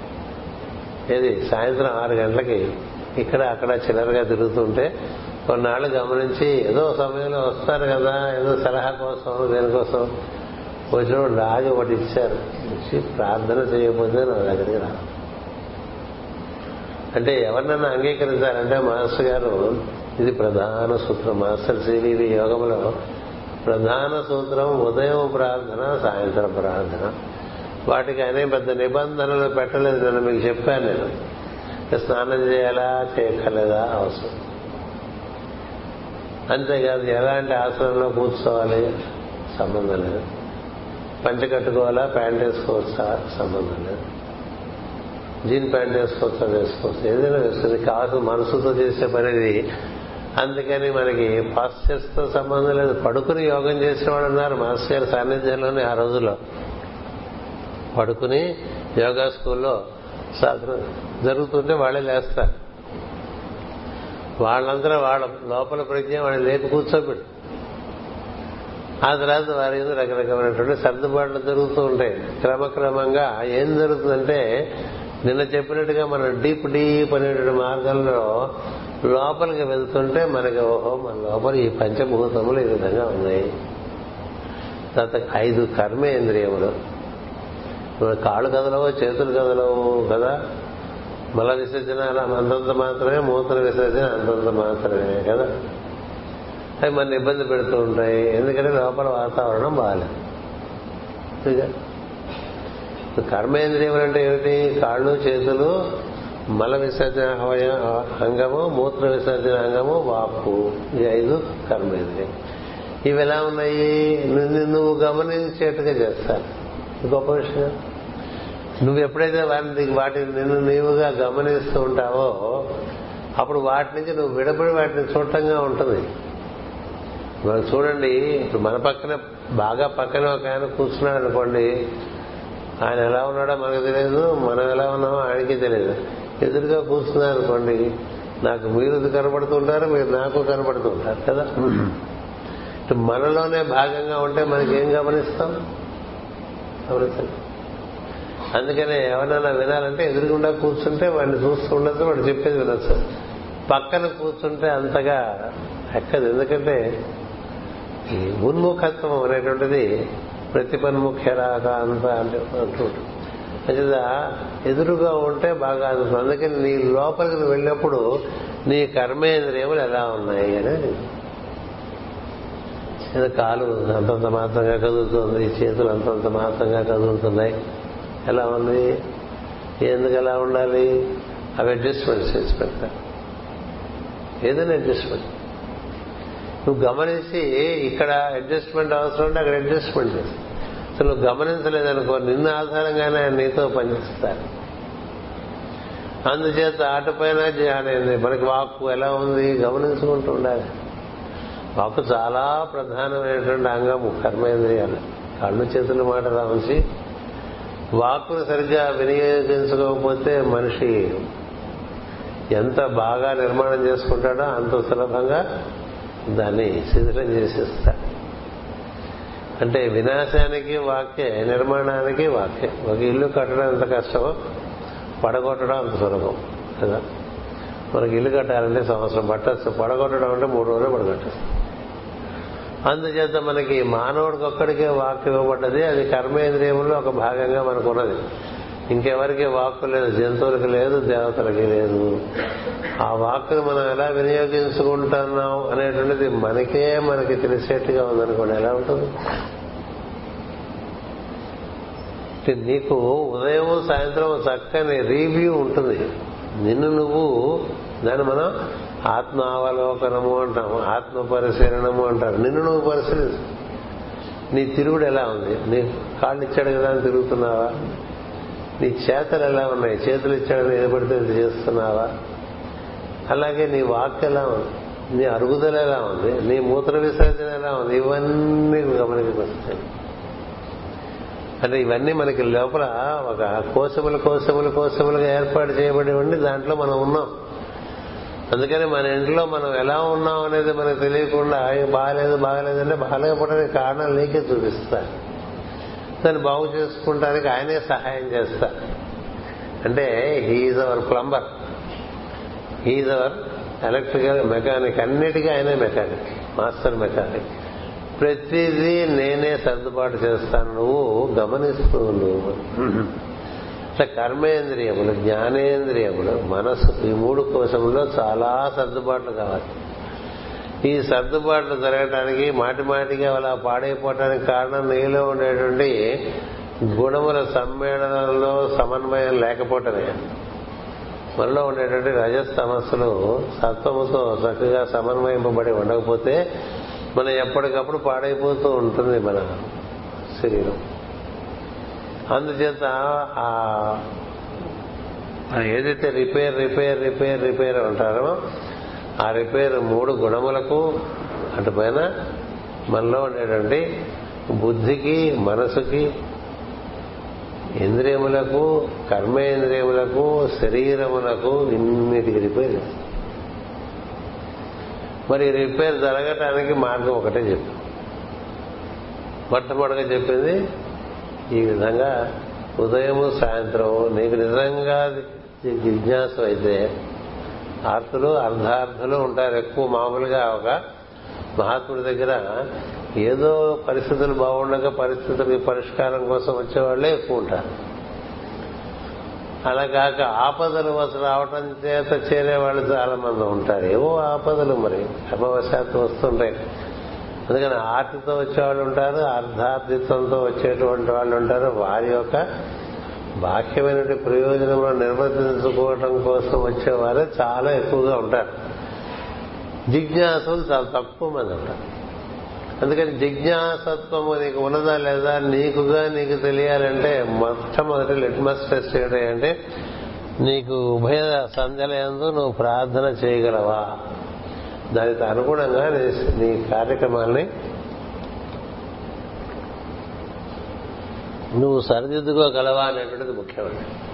ఏది? సాయంత్రం ఆరు గంటలకి ఇక్కడ అక్కడ చిల్లరగా తిరుగుతుంటే కొన్నాళ్ళు గమనించి ఏదో సమయంలో వస్తారు కదా ఏదో సలహా కోసం దేనికోసం. వచ్చినప్పుడు రాగి ఒకటి ఇచ్చారు. ఇచ్చి ప్రార్థన చేయకపోతే నా దగ్గరికి రా. అంటే ఎవరినైనా అంగీకరించాలంటే మాస్టర్ గారు ఇది ప్రధాన సూత్రం. మాస్టర్ సివివి యోగంలో ప్రధాన సూత్రం ఉదయం ప్రార్థన సాయంత్రం ప్రార్థన. వాటికి అనే పెద్ద నిబంధనలు పెట్టలేదు నేను మీకు చెప్పాను నేను. స్నానం చేయాలా చేయక్కర్లేదా? అవసరం. అంతేకాదు ఎలాంటి ఆసనంలో కూర్చోవాలి? సంబంధం లేదు. పంచ కట్టుకోవాలా? ప్యాంట్ వేసుకోవచ్చా? సంబంధం లేదు. జీన్ ప్యాంట్ వేసుకోవచ్చా? వేసుకోవచ్చు. ఏదైనా వేసుకుంది కాదు మనసుతో చేసే పనిది అందుకని మనకి పాస్చర్స్తో సంబంధం లేదు. పడుకుని యోగం చేసేవాడు ఉన్నారు మాస్టర్ గారి సాన్నిధ్యంలోనే ఆ రోజుల్లో. పడుకుని యోగా స్కూల్లో సాధన జరుగుతుంటే వాళ్ళే లేస్తారు. వాళ్ళందరూ వాళ్ళ లోపల ప్రజ్ఞ వాళ్ళు లేపి కూర్చోబెట్టు. ఆ తర్వాత వారి రకరకమైనటువంటి సర్దుబాట్లు జరుగుతూ ఉంటాయి. క్రమక్రమంగా ఏం జరుగుతుందంటే నిన్న చెప్పినట్టుగా మనం డీప్ డీప్ అనేటువంటి మార్గంలో లోపలికి వెళ్తుంటే మనకి ఓహో మన లోపల ఈ పంచభూతములు ఈ విధంగా ఉన్నాయి. తర్వాత ఐదు కర్మేంద్రియములు. కాళ్ళు కదలవు చేతులు కదలవు కదా? మల విసర్జన అలా అంతంత మాత్రమే మూత్ర విసర్జన అంతంత మాత్రమే కదా? అవి మన ఇబ్బంది పెడుతూ ఉంటాయి. ఎందుకంటే లోపల వాతావరణం బాగాలేదు. కర్మేంద్రియములు అంటే ఏమిటి? కాళ్ళు చేతులు మల విసర్జన అంగము మూత్ర విసర్జన అంగము వాపు ఈ ఐదు కర్మేంద్రియం. ఇవి ఎలా ఉన్నాయి? నిన్ను నువ్వు గమనించేట్టుగా చేస్తారు. గొప్ప విషయం. నువ్వు ఎప్పుడైతే వాటిని వాటిని నిన్ను నీవుగా గమనిస్తూ ఉంటావో అప్పుడు వాటి నుంచి నువ్వు విడబడి వాటిని చూడటంగా ఉంటుంది. మనం చూడండి ఇప్పుడు మన పక్కన బాగా పక్కన ఒక ఆయన కూర్చున్నాడు అనుకోండి ఆయన ఎలా ఉన్నాడో మనకు తెలియదు మనం ఎలా ఉన్నామో ఆయనకి తెలియదు ఎదురుగా కూర్చున్నారు అనుకోండి నాకు మీరు కనబడుతుంటారు మీరు నాకు కనబడుతుంటారు కదా? మనలోనే భాగంగా ఉంటే మనకి గమనిస్తాం? గమనిస్తాం. అందుకనే ఎవరైనా వినాలంటే ఎదురుగుండా కూర్చుంటే వాడిని చూస్తూ ఉండొచ్చు వాడు చెప్పేది వినొచ్చు. పక్కన కూర్చుంటే అంతగా ఎక్కదు. ఎందుకంటే ఈ ఉన్ముఖత్వం అనేటువంటిది ప్రతిపన్ముఖ్యరాక అంత అంటే అంటుంటుంది అంచేత ఎదురుగా ఉంటే బాగా అందుతుంది అందుకని నీ లోపలికి వెళ్ళినప్పుడు నీ కర్మేంద్రియములు ఎలా ఉన్నాయి అని కాలు అంతంత మాత్రంగా కదులుతుంది చేతులు అంతంత మాత్రంగా కదులుతున్నాయి. ఎలా ఉంది? ఎందుకు ఎలా ఉండాలి? అవి అడ్జస్ట్మెంట్స్ చేసి పెడతారు ఏదైనా అడ్జస్ట్మెంట్ నువ్వు గమనించి ఇక్కడ అడ్జస్ట్మెంట్ అవసరం ఉంటే అక్కడ అడ్జస్ట్మెంట్ చేస్తావు అసలు నువ్వు గమనించలేదనుకో నిన్న ఆధారంగానే ఆయన నీతో పనిచేస్తారు. అందుచేత ఆటపైన ధ్యానైంది మనకి వాక్కు ఎలా ఉంది? గమనించుకుంటూ ఉండాలి. వాక్కు చాలా ప్రధానమైనటువంటి అంగము కర్మేంద్రియాలు. కళ్ళు చేతుల మాట రావంచి వాక్కును సరిగ్గా వినియోగించుకోకపోతే మనిషి ఎంత బాగా నిర్మాణం చేసుకుంటాడో అంత సులభంగా దాన్ని శిథిలం చేసేస్తాడు. అంటే వినాశానికి వాక్యే నిర్మాణానికి వాక్యే. ఒక ఇల్లు కట్టడం ఎంత కష్టమో పడగొట్టడం అంత సులభం కదా? మనకి ఇల్లు కట్టాలంటే సంవత్సరం పట్టచ్చు. పడగొట్టడం అంటే మూడు రోజులు పడగొట్టచ్చు. అందుచేత మనకి మానవుడికి ఒక్కడికే వాక్ ఇవ్వబడ్డది. అది కర్మేంద్రియంలో ఒక భాగంగా మనకు ఉన్నది ఇంకెవరికి వాక్కు లేదు. జంతువులకి లేదు. దేవతలకి లేదు. ఆ వాక్కుని మనం ఎలా వినియోగించుకుంటున్నాం అనేటువంటిది మనకే మనకి తెలిసేట్టుగా ఉందనుకోండి. ఎలా ఉంటుంది? నీకు ఉదయం సాయంత్రం చక్కని రివ్యూ ఉంటుంది. నిన్ను నువ్వు దాన్ని మనం ఆత్మావలోకనము అంటాం ఆత్మ పరిశీలనము అంటారు. నిన్ను నువ్వు పరిశీలించు. నీ తిరుగుడు ఎలా ఉంది? నీ కాళ్ళు ఇచ్చాడు కదా అని తిరుగుతున్నావా? నీ చేతలు ఎలా ఉన్నాయి? చేతులు ఇచ్చాడని ఏది ఇది చేస్తున్నావా? అలాగే నీ వాక్ ఎలా ఉంది? నీ అరుగుదల ఎలా ఉంది? నీ మూత్ర విసర్జన ఎలా ఉంది? ఇవన్నీ గమనికకి వస్తాయి అంటే ఇవన్నీ మనకి లోపల ఒక కోసములు కోసములు కోశములుగా ఏర్పాటు చేయబడి ఉండి దాంట్లో మనం ఉన్నాం. అందుకని మన ఇంట్లో మనం ఎలా ఉన్నాం అనేది మనకు తెలియకుండా బాగాలేదు బాగాలేదంటే బాగలేకపోవడానికి కారణాలు నీకే చూపిస్తా. దాన్ని బాగు చేసుకుంటానికి ఆయనే సహాయం చేస్తా. అంటే he is our plumber he is our electrical mechanic అన్నిటికీ ఆయనే మెకానిక్ మాస్టర్ మెకానిక్ ప్రతిదీ నేనే సర్దుబాటు చేస్తాను. నువ్వు గమనిస్తూ నువ్వు ఇట్లా కర్మేంద్రియములు జ్ఞానేంద్రియములు మనస్సు ఈ మూడు కోశంలో చాలా సర్దుబాట్లు కావాలి. ఈ సర్దుబాట్లు జరగటానికి మాటి మాటిగా అలా పాడైపోవటానికి కారణం నీలో ఉండేటువంటి గుణముల సమ్మేళనంలో సమన్వయం లేకపోవటమే. మనలో ఉండేటువంటి రజ సమస్యలు సత్వముతో చక్కగా సమన్వయింపబడి ఉండకపోతే మనం ఎప్పటికప్పుడు పాడైపోతూ ఉంటుంది మన శరీరం. అందుచేత ఏదైతే రిపేర్ రిపేర్ రిపేర్ రిపేర్ అంటారో ఆ రిపేర్ మూడు గుణములకు అటుపైన మనలో ఉండేటువంటి బుద్ధికి మనసుకి ఇంద్రియములకు కర్మేంద్రియములకు శరీరములకు ఇన్నిటికి రిపేర్ మరి రిపేర్ జరగటానికి మార్గం ఒకటే చెప్పు. మొట్టమొదటిగా చెప్పింది ఈ విధంగా ఉదయము సాయంత్రం నీకు నిజంగా జిజ్ఞాసు అయితే ఆర్తులు అర్ధార్థులు ఉంటారు. ఎక్కువ మామూలుగా ఒక మహాత్ముడి దగ్గర ఏదో పరిస్థితులు బాగుండక పరిస్థితులకి పరిష్కారం కోసం వచ్చేవాళ్ళే ఎక్కువ ఉంటారు. అలా కాక ఆపదలు వస్తు రావటం చేత చేరే వాళ్ళు చాలా మంది ఉంటారు. ఏవో ఆపదలు మరి అపవశాత్తు వస్తుంటాయి. అందుకని ఆర్తితో వచ్చేవాళ్ళు ఉంటారు అర్ధార్థిత్వంతో వచ్చేటువంటి వాళ్ళు ఉంటారు. వారి యొక్క బాహ్యమైన ప్రయోజనంలో నిర్వర్తించుకోవటం కోసం వచ్చేవారే చాలా ఎక్కువగా ఉంటారు. జిజ్ఞాసులు చాలా తక్కువ మంది ఉంటారు. అందుకని జిజ్ఞాసత్వము నీకు ఉన్నదా లేదా నీకుగా నీకు తెలియాలంటే మొట్టమొదటి లిట్మస్ టెస్ట్ ఏంటంటే నీకు ఉభయ సంధ్యలందు నువ్వు ప్రార్థన చేయగలవా? దానికి అనుగుణంగా నీ కార్యక్రమాల్ని నువ్వు సరిదిద్దుకోగలవా అనేటువంటిది ముఖ్యమండి.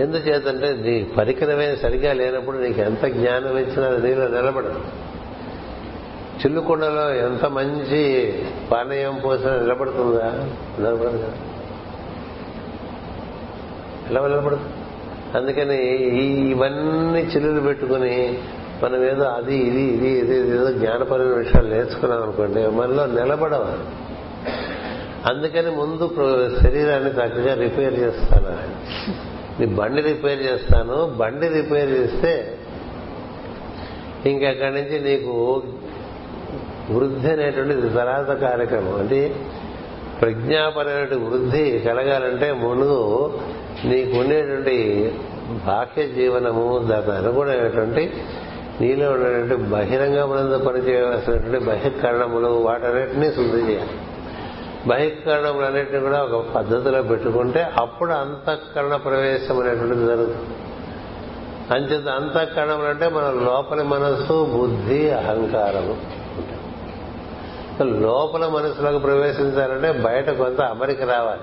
ఎందుచేతంటే నీ పరికరమే సరిగా లేనప్పుడు నీకు ఎంత జ్ఞానం ఇచ్చినా అది నీలో నిలబడదు. చిల్లుకుండలో ఎంత మంచి పానీయం పోసినా నిలబడుతుందా? నిలబడదు కదా. ఎలా నిలబడదు? అందుకని ఇవన్నీ చిల్లులు పెట్టుకుని మనం ఏదో అది ఇది ఇది ఇది ఏదో జ్ఞానపరమైన విషయాలు నేర్చుకున్నాం అనుకోండి మనలో నిలబడవ అందుకని ముందు శరీరాన్ని చక్కగా రిపేర్ చేస్తాను. నీ బండి రిపేర్ చేస్తాను. బండి రిపేర్ చేస్తే ఇంకెక్కడి నుంచి నీకు వృద్ధి అనేటువంటిది తర్వాత కార్యక్రమం. అంటే ప్రజ్ఞాపరమైన వృద్ధి కలగాలంటే ముందు నీకు ఉండేటువంటి బాహ్య జీవనము దాని అనుగుణమైనటువంటి నీలో ఉన్నటువంటి బహిరంగమునందు పనిచేయవలసినటువంటి బహిష్కరణములు వాటన్నిటినీ శుద్ధి చేయాలి. బహిష్కరణములన్నింటినీ కూడా ఒక పద్ధతిలో పెట్టుకుంటే అప్పుడు అంతఃకరణ ప్రవేశం అనేటువంటిది జరుగుతుంది. అంచేత అంతఃకరణములు అంటే మన లోపలి మనస్సు బుద్ధి అహంకారము లోపల మనసులోకి ప్రవేశించాలంటే బయట కొంత అమరిక రావాలి.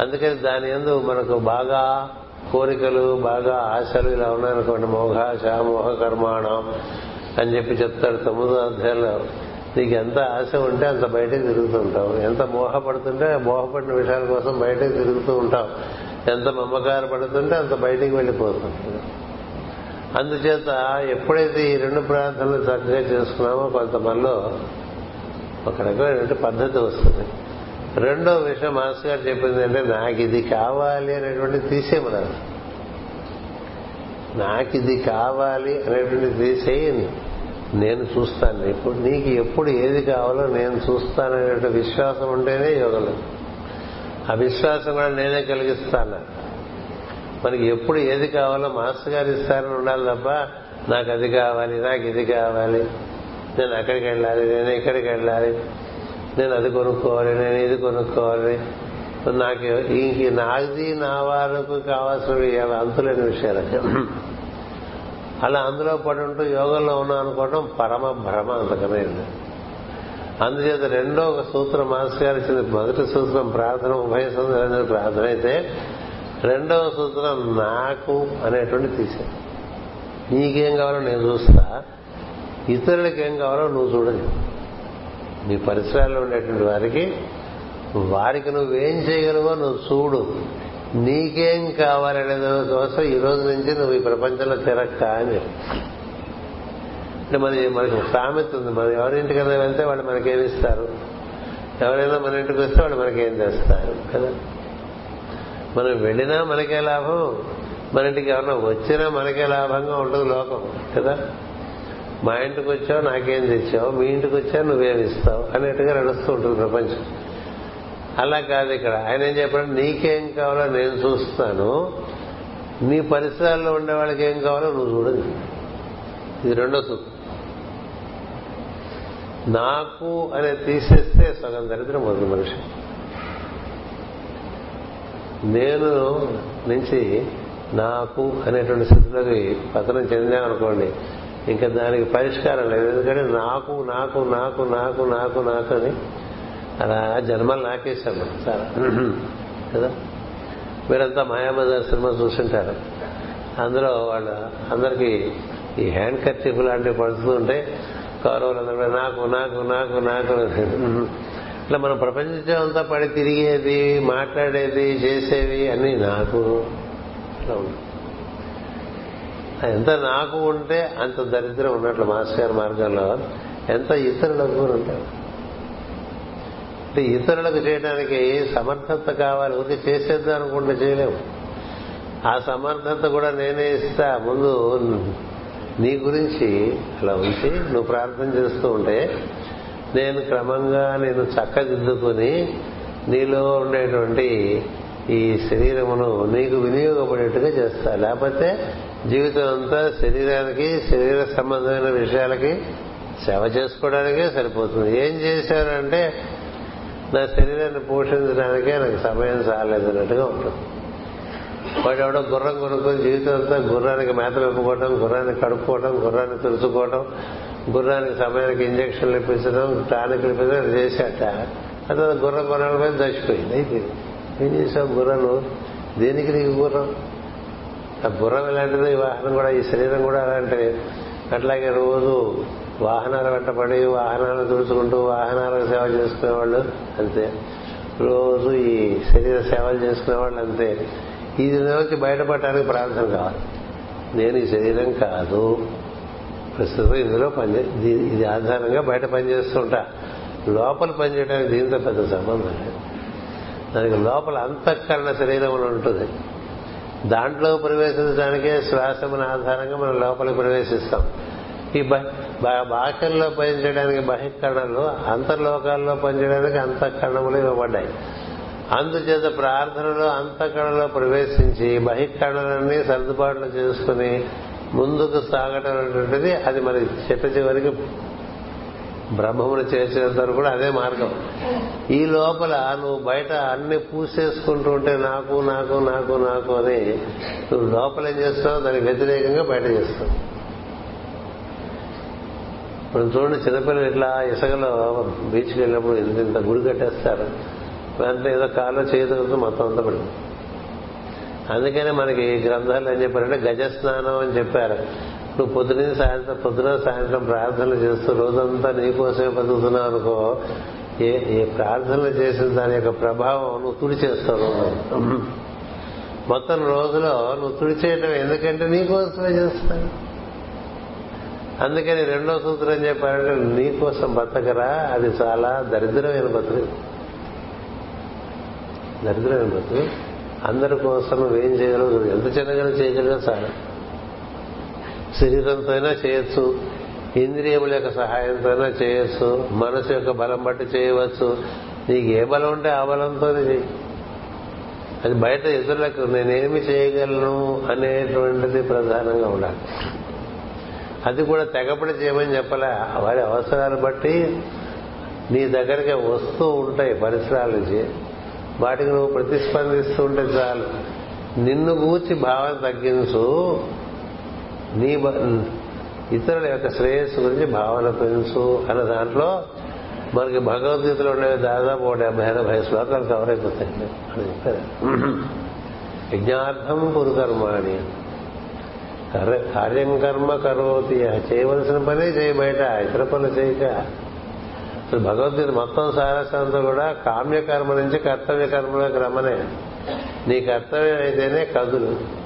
అందుకని దాని ఎందు మనకు బాగా కోరికలు బాగా ఆశలు ఇలా ఉన్నాయనుకోండి మోఘాశ మోహ కర్మాణం అని చెప్పి చెప్తాడు తొమ్మిదో అధ్యాయంలో. నీకు ఎంత ఆశ ఉంటే అంత బయటకు తిరుగుతుంటావు ఎంత మోహపడుతుంటే మోహపడిన విషయాల కోసం బయటకు తిరుగుతూ ఉంటావు. ఎంత మమ్మకార పడుతుంటే అంత బయటికి వెళ్ళిపోతుంది అందుచేత ఎప్పుడైతే ఈ రెండు ప్రార్థనలు చక్కగా చేసుకున్నామో కొంతమందిలో ఒక రకమైనటువంటి పద్ధతి వస్తుంది. రెండో విషయం మాస్ గారు చెప్పింది అంటే నాకు ఇది కావాలి అనేటువంటి తీసేయమన్నారు. నాకు ఇది కావాలి అనేటువంటి తీసేయని నేను చూస్తాను. ఇప్పుడు నీకు ఎప్పుడు ఏది కావాలో నేను చూస్తాననే విశ్వాసం ఉంటేనే యోగంలో ఆ విశ్వాసం కూడా నేనే కలిగిస్తాను. మనకి ఎప్పుడు ఏది కావాలో మాస్టర్ గారు ఇస్తారని ఉండాలి తప్ప నాకు అది కావాలి నాకు ఇది కావాలి నేను అక్కడికి వెళ్ళాలి నేను ఇక్కడికి వెళ్ళాలి నేను అది కొనుక్కోవాలి నేను ఇది కొనుక్కోవాలి. నాకు ఇంక నాది నా వారికి కావాల్సినవి అవి అంతులేని విషయాలు అలా అందులో పడి ఉంటూ యోగంలో ఉన్నాం అనుకోవడం పరమ భ్రమ అంతకమే ఉంది. అందుచేత రెండో ఒక సూత్రం మాస్టర్ గారు ఇచ్చింది. మొదటి సూత్రం ప్రార్థన ఉభయ సందర్భ ప్రార్థన అయితే రెండవ సూత్రం నాకు అనేటువంటి తీశారు నీకేం కావాలో నేను చూస్తా. ఇతరులకి ఏం కావాలో నువ్వు చూడలేదు నీ పరిసరాల్లో ఉండేటువంటి వారికి వారికి నువ్వేం చేయగలవో నువ్వు చూడు. నీకేం కావాలనే కోసం ఈ రోజు నుంచి నువ్వు ఈ ప్రపంచంలో తిరక్క అని అంటే మరి మనకి సామెత ఉంది. మనం ఎవరింటికైనా వెళ్తే వాళ్ళు మనకేమి ఇస్తారు? ఎవరైనా మన ఇంటికి వస్తే వాళ్ళు మనకేం తెస్తారు? కదా? మనం వెళ్ళినా మనకే లాభం మన ఇంటికి ఎవరైనా వచ్చినా మనకే లాభంగా ఉంటుంది లోకం కదా? మా ఇంటికి వచ్చావు నాకేం తెచ్చావు మీ ఇంటికి వచ్చావు నువ్వేమి ఇస్తావు అనేట్టుగా నడుస్తూ ఉంటుంది ప్రపంచం. అలా కాదు ఇక్కడ. ఆయన ఏం చెప్పాడు? నీకేం కావాలో నేను చూస్తాను. నీ పరిసరాల్లో ఉండే వాళ్ళకి ఏం కావాలో నువ్వు చూడదు ఇది రెండో సూత్రం. నాకు అనే తీసేస్తే సగం దరిద్రం మొదటి మనిషి. నేను నుంచి నాకు అనేటువంటి స్థితిలోకి పతనం చెందామనుకోండి ఇంకా దానికి పరిష్కారం లేదు. ఎందుకంటే నాకు నాకు నాకు నాకు నాకు నాకు అని అలా జన్మలు నాకేశాము చాలా కదా? మీరంతా మాయాబజార్ సినిమా చూసింటారు అందులో వాళ్ళ అందరికి ఈ హ్యాండ్ కర్చీఫ్ లాంటివి పడుతూ ఉంటే కౌరవులందరూ కూడా నాకు నాకు నాకు నాకు ఇట్లా మనం ప్రపంచం అంతా పడి తిరిగేది మాట్లాడేది చేసేవి అన్ని నాకు. అట్లా ఉంటుంది ఎంత నాకు ఉంటే అంత దరిద్రం ఉన్నట్లు మాస్టర్ గారి మార్గంలో ఎంత ఇతరులకు ఉంటారు. అంటే ఇతరులకు చేయడానికి సమర్థత కావాలి ఊరికి చేసేద్దాం అనుకుంటే చేయలేము. ఆ సమర్థత కూడా నేనే ఇస్తా. ముందు నీ గురించి అలా ఉంచి నువ్వు ప్రార్థన చేస్తూ ఉంటే నేను క్రమంగా నేను చక్కదిద్దుకుని నీలో ఉండేటువంటి ఈ శరీరమును నీకు వినియోగపడేట్టుగా చేస్తా. లేకపోతే జీవితం అంతా శరీరానికి శరీర సంబంధమైన విషయాలకి సేవ చేసుకోవడానికే సరిపోతుంది. ఏం చేశారంటే నా శరీరాన్ని పోషించడానికే నాకు సమయం చాలేదన్నట్టుగా ఉంటుంది. వాడు ఎవడో గుర్రం కొనుక్కొని జీవితం అంతా గుర్రానికి మేత వెప్పుకోవటం గుర్రాన్ని కడుక్కోవటం గుర్రాన్ని తుడుచుకోవటం గుర్రానికి సమయానికి ఇంజక్షన్లు ఇప్పించడం టానిక్ ఇప్పించడం చేశాట. అది గుర్రం కొనాల మీద చచ్చిపోయింది అయిపోయింది. ఏం చేసావు గుర్రాలు? దేనికి నీకు గుర్రం? ఆ గుర్రం ఇలాంటిదో ఈ వాహనం కూడా ఈ శరీరం కూడా అలాంటిది. అట్లాగే రోజు వాహనాల వెంటబడి వాహనాలు తుడుచుకుంటూ వాహనాలకు సేవ చేసుకునేవాళ్ళు అంతే. రోజు ఈ శరీర సేవలు చేసుకునేవాళ్ళు అంతే. ఇది నుంచి బయటపడటానికి ప్రార్థన కావాలి. నేను ఈ శరీరం కాదు. ప్రస్తుతం ఇందులో పని ఇది ఆధారంగా బయట పనిచేస్తుంటా లోపల పనిచేయడానికి దీంతో పెద్ద సంబంధం లేదు. దానికి లోపల అంతఃకరణ శరీరం ఉంటుంది. దాంట్లో ప్రవేశించడానికే శ్వాసమున ఆధారంగా మనం లోపలికి ప్రవేశిస్తాం. ఈ బాహ్యంలో పనిచేయడానికి బహిష్కరణలు అంతర్లోకాల్లో పనిచేయడానికి అంతఃకరణములు ఇవ్వబడ్డాయి. అందుచేత ప్రార్థనలో అంతఃకరణలో ప్రవేశించి బహిష్కరణలన్నీ సర్దుబాట్లు చేసుకుని ముందుకు సాగటం అనేటువంటిది అది మరి చిట్ట చివరికి బ్రహ్మమును చేసేంత కూడా అదే మార్గం. ఈ లోపల నువ్వు బయట అన్ని పూసేసుకుంటూ ఉంటే నాకు నాకు నాకు నాకు అని నువ్వు లోపల ఏం చేస్తావు దానికి వ్యతిరేకంగా బయట చేస్తావు ఇప్పుడు చూడండి చిన్నపిల్లలు ఇట్లా ఇసుకలో బీచ్కి వెళ్ళినప్పుడు ఇంత ఇంత గుడి కట్టేస్తారు. దాంట్లో ఏదో కాలో చేయదు మొత్తం అంతా అందుకనే మనకి గ్రంథాలు ఏం చెప్పారంటే గజ స్నానం అని చెప్పారు. నువ్వు పొద్దున సాయంత్రం పొద్దున సాయంత్రం ప్రార్థనలు చేస్తూ రోజంతా నీకోసమే బతుకుతున్నావు అనుకో ఏ ఏ ప్రార్థనలు చేసిన దాని యొక్క ప్రభావం నువ్వు తుడిచేస్తావు మొత్తం రోజులో నువ్వు తుడిచేయటం ఎందుకంటే నీకోసమే చేస్తాను అందుకని రెండో సూత్రం చెప్పారంటే నీకోసం బతకరా అది చాలా దరిద్రమైన బతుకు. దరిద్రమైన బతుకు. అందరి కోసం నువ్వేం చేయగలవు? ఎంత చిన్నగా చేయగలిగా చాలా. శరీరంతో అయినా చేయొచ్చు. ఇంద్రియముల యొక్క సహాయంతో అయినా చేయొచ్చు. మనసు యొక్క బలం బట్టి చేయవచ్చు. నీకు ఏ బలం ఉంటే ఆ బలంతోనే చేయి అది బయట ఇతరులకు నేనేమి చేయగలను అనేటువంటిది ప్రధానంగా ఉండాలి. అది కూడా తెగపడి చేయమని చెప్పలే. వారి అవసరాలు బట్టి నీ దగ్గరికి వస్తూ ఉంటాయి పరిసరాల నుంచి. వాటికి నువ్వు ప్రతిస్పందిస్తూ ఉంటే చాలు. నిన్ను గూర్చి భావన తగ్గించు. నీ ఇతరుల యొక్క శ్రేయస్సు గురించి భావన పెంచు అన్న దాంట్లో మనకి భగవద్గీతలో ఉండేవి దాదాపు ఒక డెబ్బై ఎనభై శ్లోకాలు కవర్ అయిపోతాయి. అని చెప్పారు. యజ్ఞార్థం పురుకర్మాణి. కార్యం కర్మ కరోతి. చేయవలసిన పనే చేయి బయట ఇతర పనులు చేయక. అసలు భగవద్గీత మొత్తం సారస్యంతో కూడా కామ్యకర్మ నుంచి కర్తవ్య కర్మలోకి రమ్మనే. నీ కర్తవ్యం అయితేనే కదులు.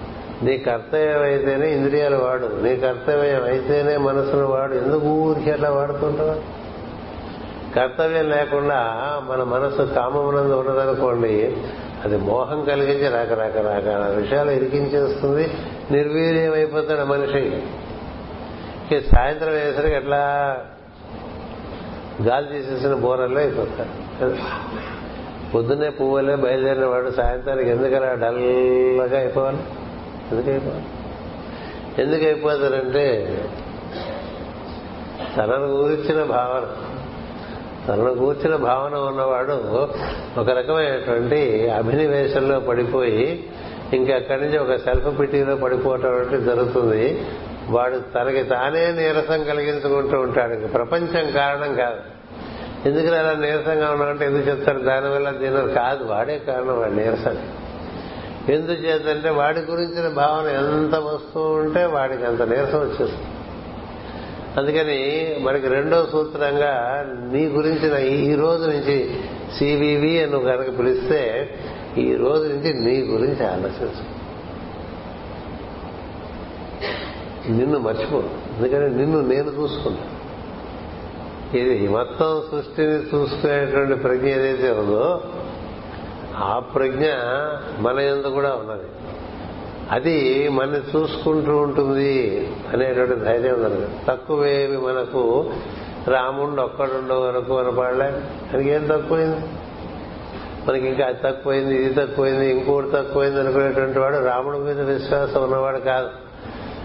నీ కర్తవ్యం అయితేనే ఇంద్రియాలు వాడు నీ కర్తవ్యం అయితేనే మనసును వాడు. ఎందుకు ఊరికి అట్లా వాడుతుంటావా? కర్తవ్యం లేకుండా మన మనసు కామమునందు ఉన్నదనుకోండి అది మోహం కలిగించి రకరకరకాల విషయాలు ఇరికించేస్తుంది నిర్వీర్యమైపోతాడు మనిషి. సాయంత్రం వేసరికి ఎట్లా గాలి తీసేసిన బోరల్లో అయిపోతాడు. పొద్దున్నే పువ్వులే బయలుదేరిన వాడు సాయంత్రానికి ఎందుకలా డల్గా అయిపోవాలి? ఎందుకు అయిపోవాలి ఎందుకు అయిపోతారంటే తనను కూర్చిన భావన. తనను కూర్చిన భావన ఉన్నవాడు ఒక రకమైనటువంటి అభినవేశంలో పడిపోయి ఇంకా అక్కడి నుంచి ఒక సెల్ఫ్ పిటీలో పడిపోవటం అంటే జరుగుతుంది. వాడు తనకి తానే నీరసం కలిగించుకుంటూ ఉంటాడు. ప్రపంచం కారణం కాదు. ఎందుకు అలా నీరసంగా ఉన్నామంటే ఎందుకు చెప్తారు? దానివల్ల దీని కాదు. వాడే కారణం వాడు నీరసం ఎందుచేతంటే వాడి గురించిన భావన ఎంత వస్తూ ఉంటే వాడికి అంత నీరసం వచ్చేస్తుంది. అందుకని మనకి రెండో సూత్రంగా నీ గురించిన ఈ రోజు నుంచి సివివి అని కనుక పిలిస్తే ఈ రోజు నుంచి నీ గురించి ఆలోచించు. నిన్ను మర్చిపో ఎందుకంటే నిన్ను నేను చూసుకుంటా. ఇది మొత్తం సృష్టిని చూసుకునేటువంటి ప్రజ్ఞ ఏదైతే ఉందో ఆ ప్రజ్ఞ మన ఎందు కూడా ఉన్నది. అది మన చూసుకుంటూ ఉంటుంది అనేటువంటి ధైర్యం ఉన్నది. తక్కువేమి మనకు రాముండు ఒక్కడుండో వరకు అనపడలే మనకి ఏం తక్కువైంది? మనకి ఇంకా అది తక్కువైంది ఇది తక్కువైంది ఇంకోటి తక్కువైంది అనుకునేటువంటి వాడు రాముడి మీద విశ్వాసం ఉన్నవాడు కాదు.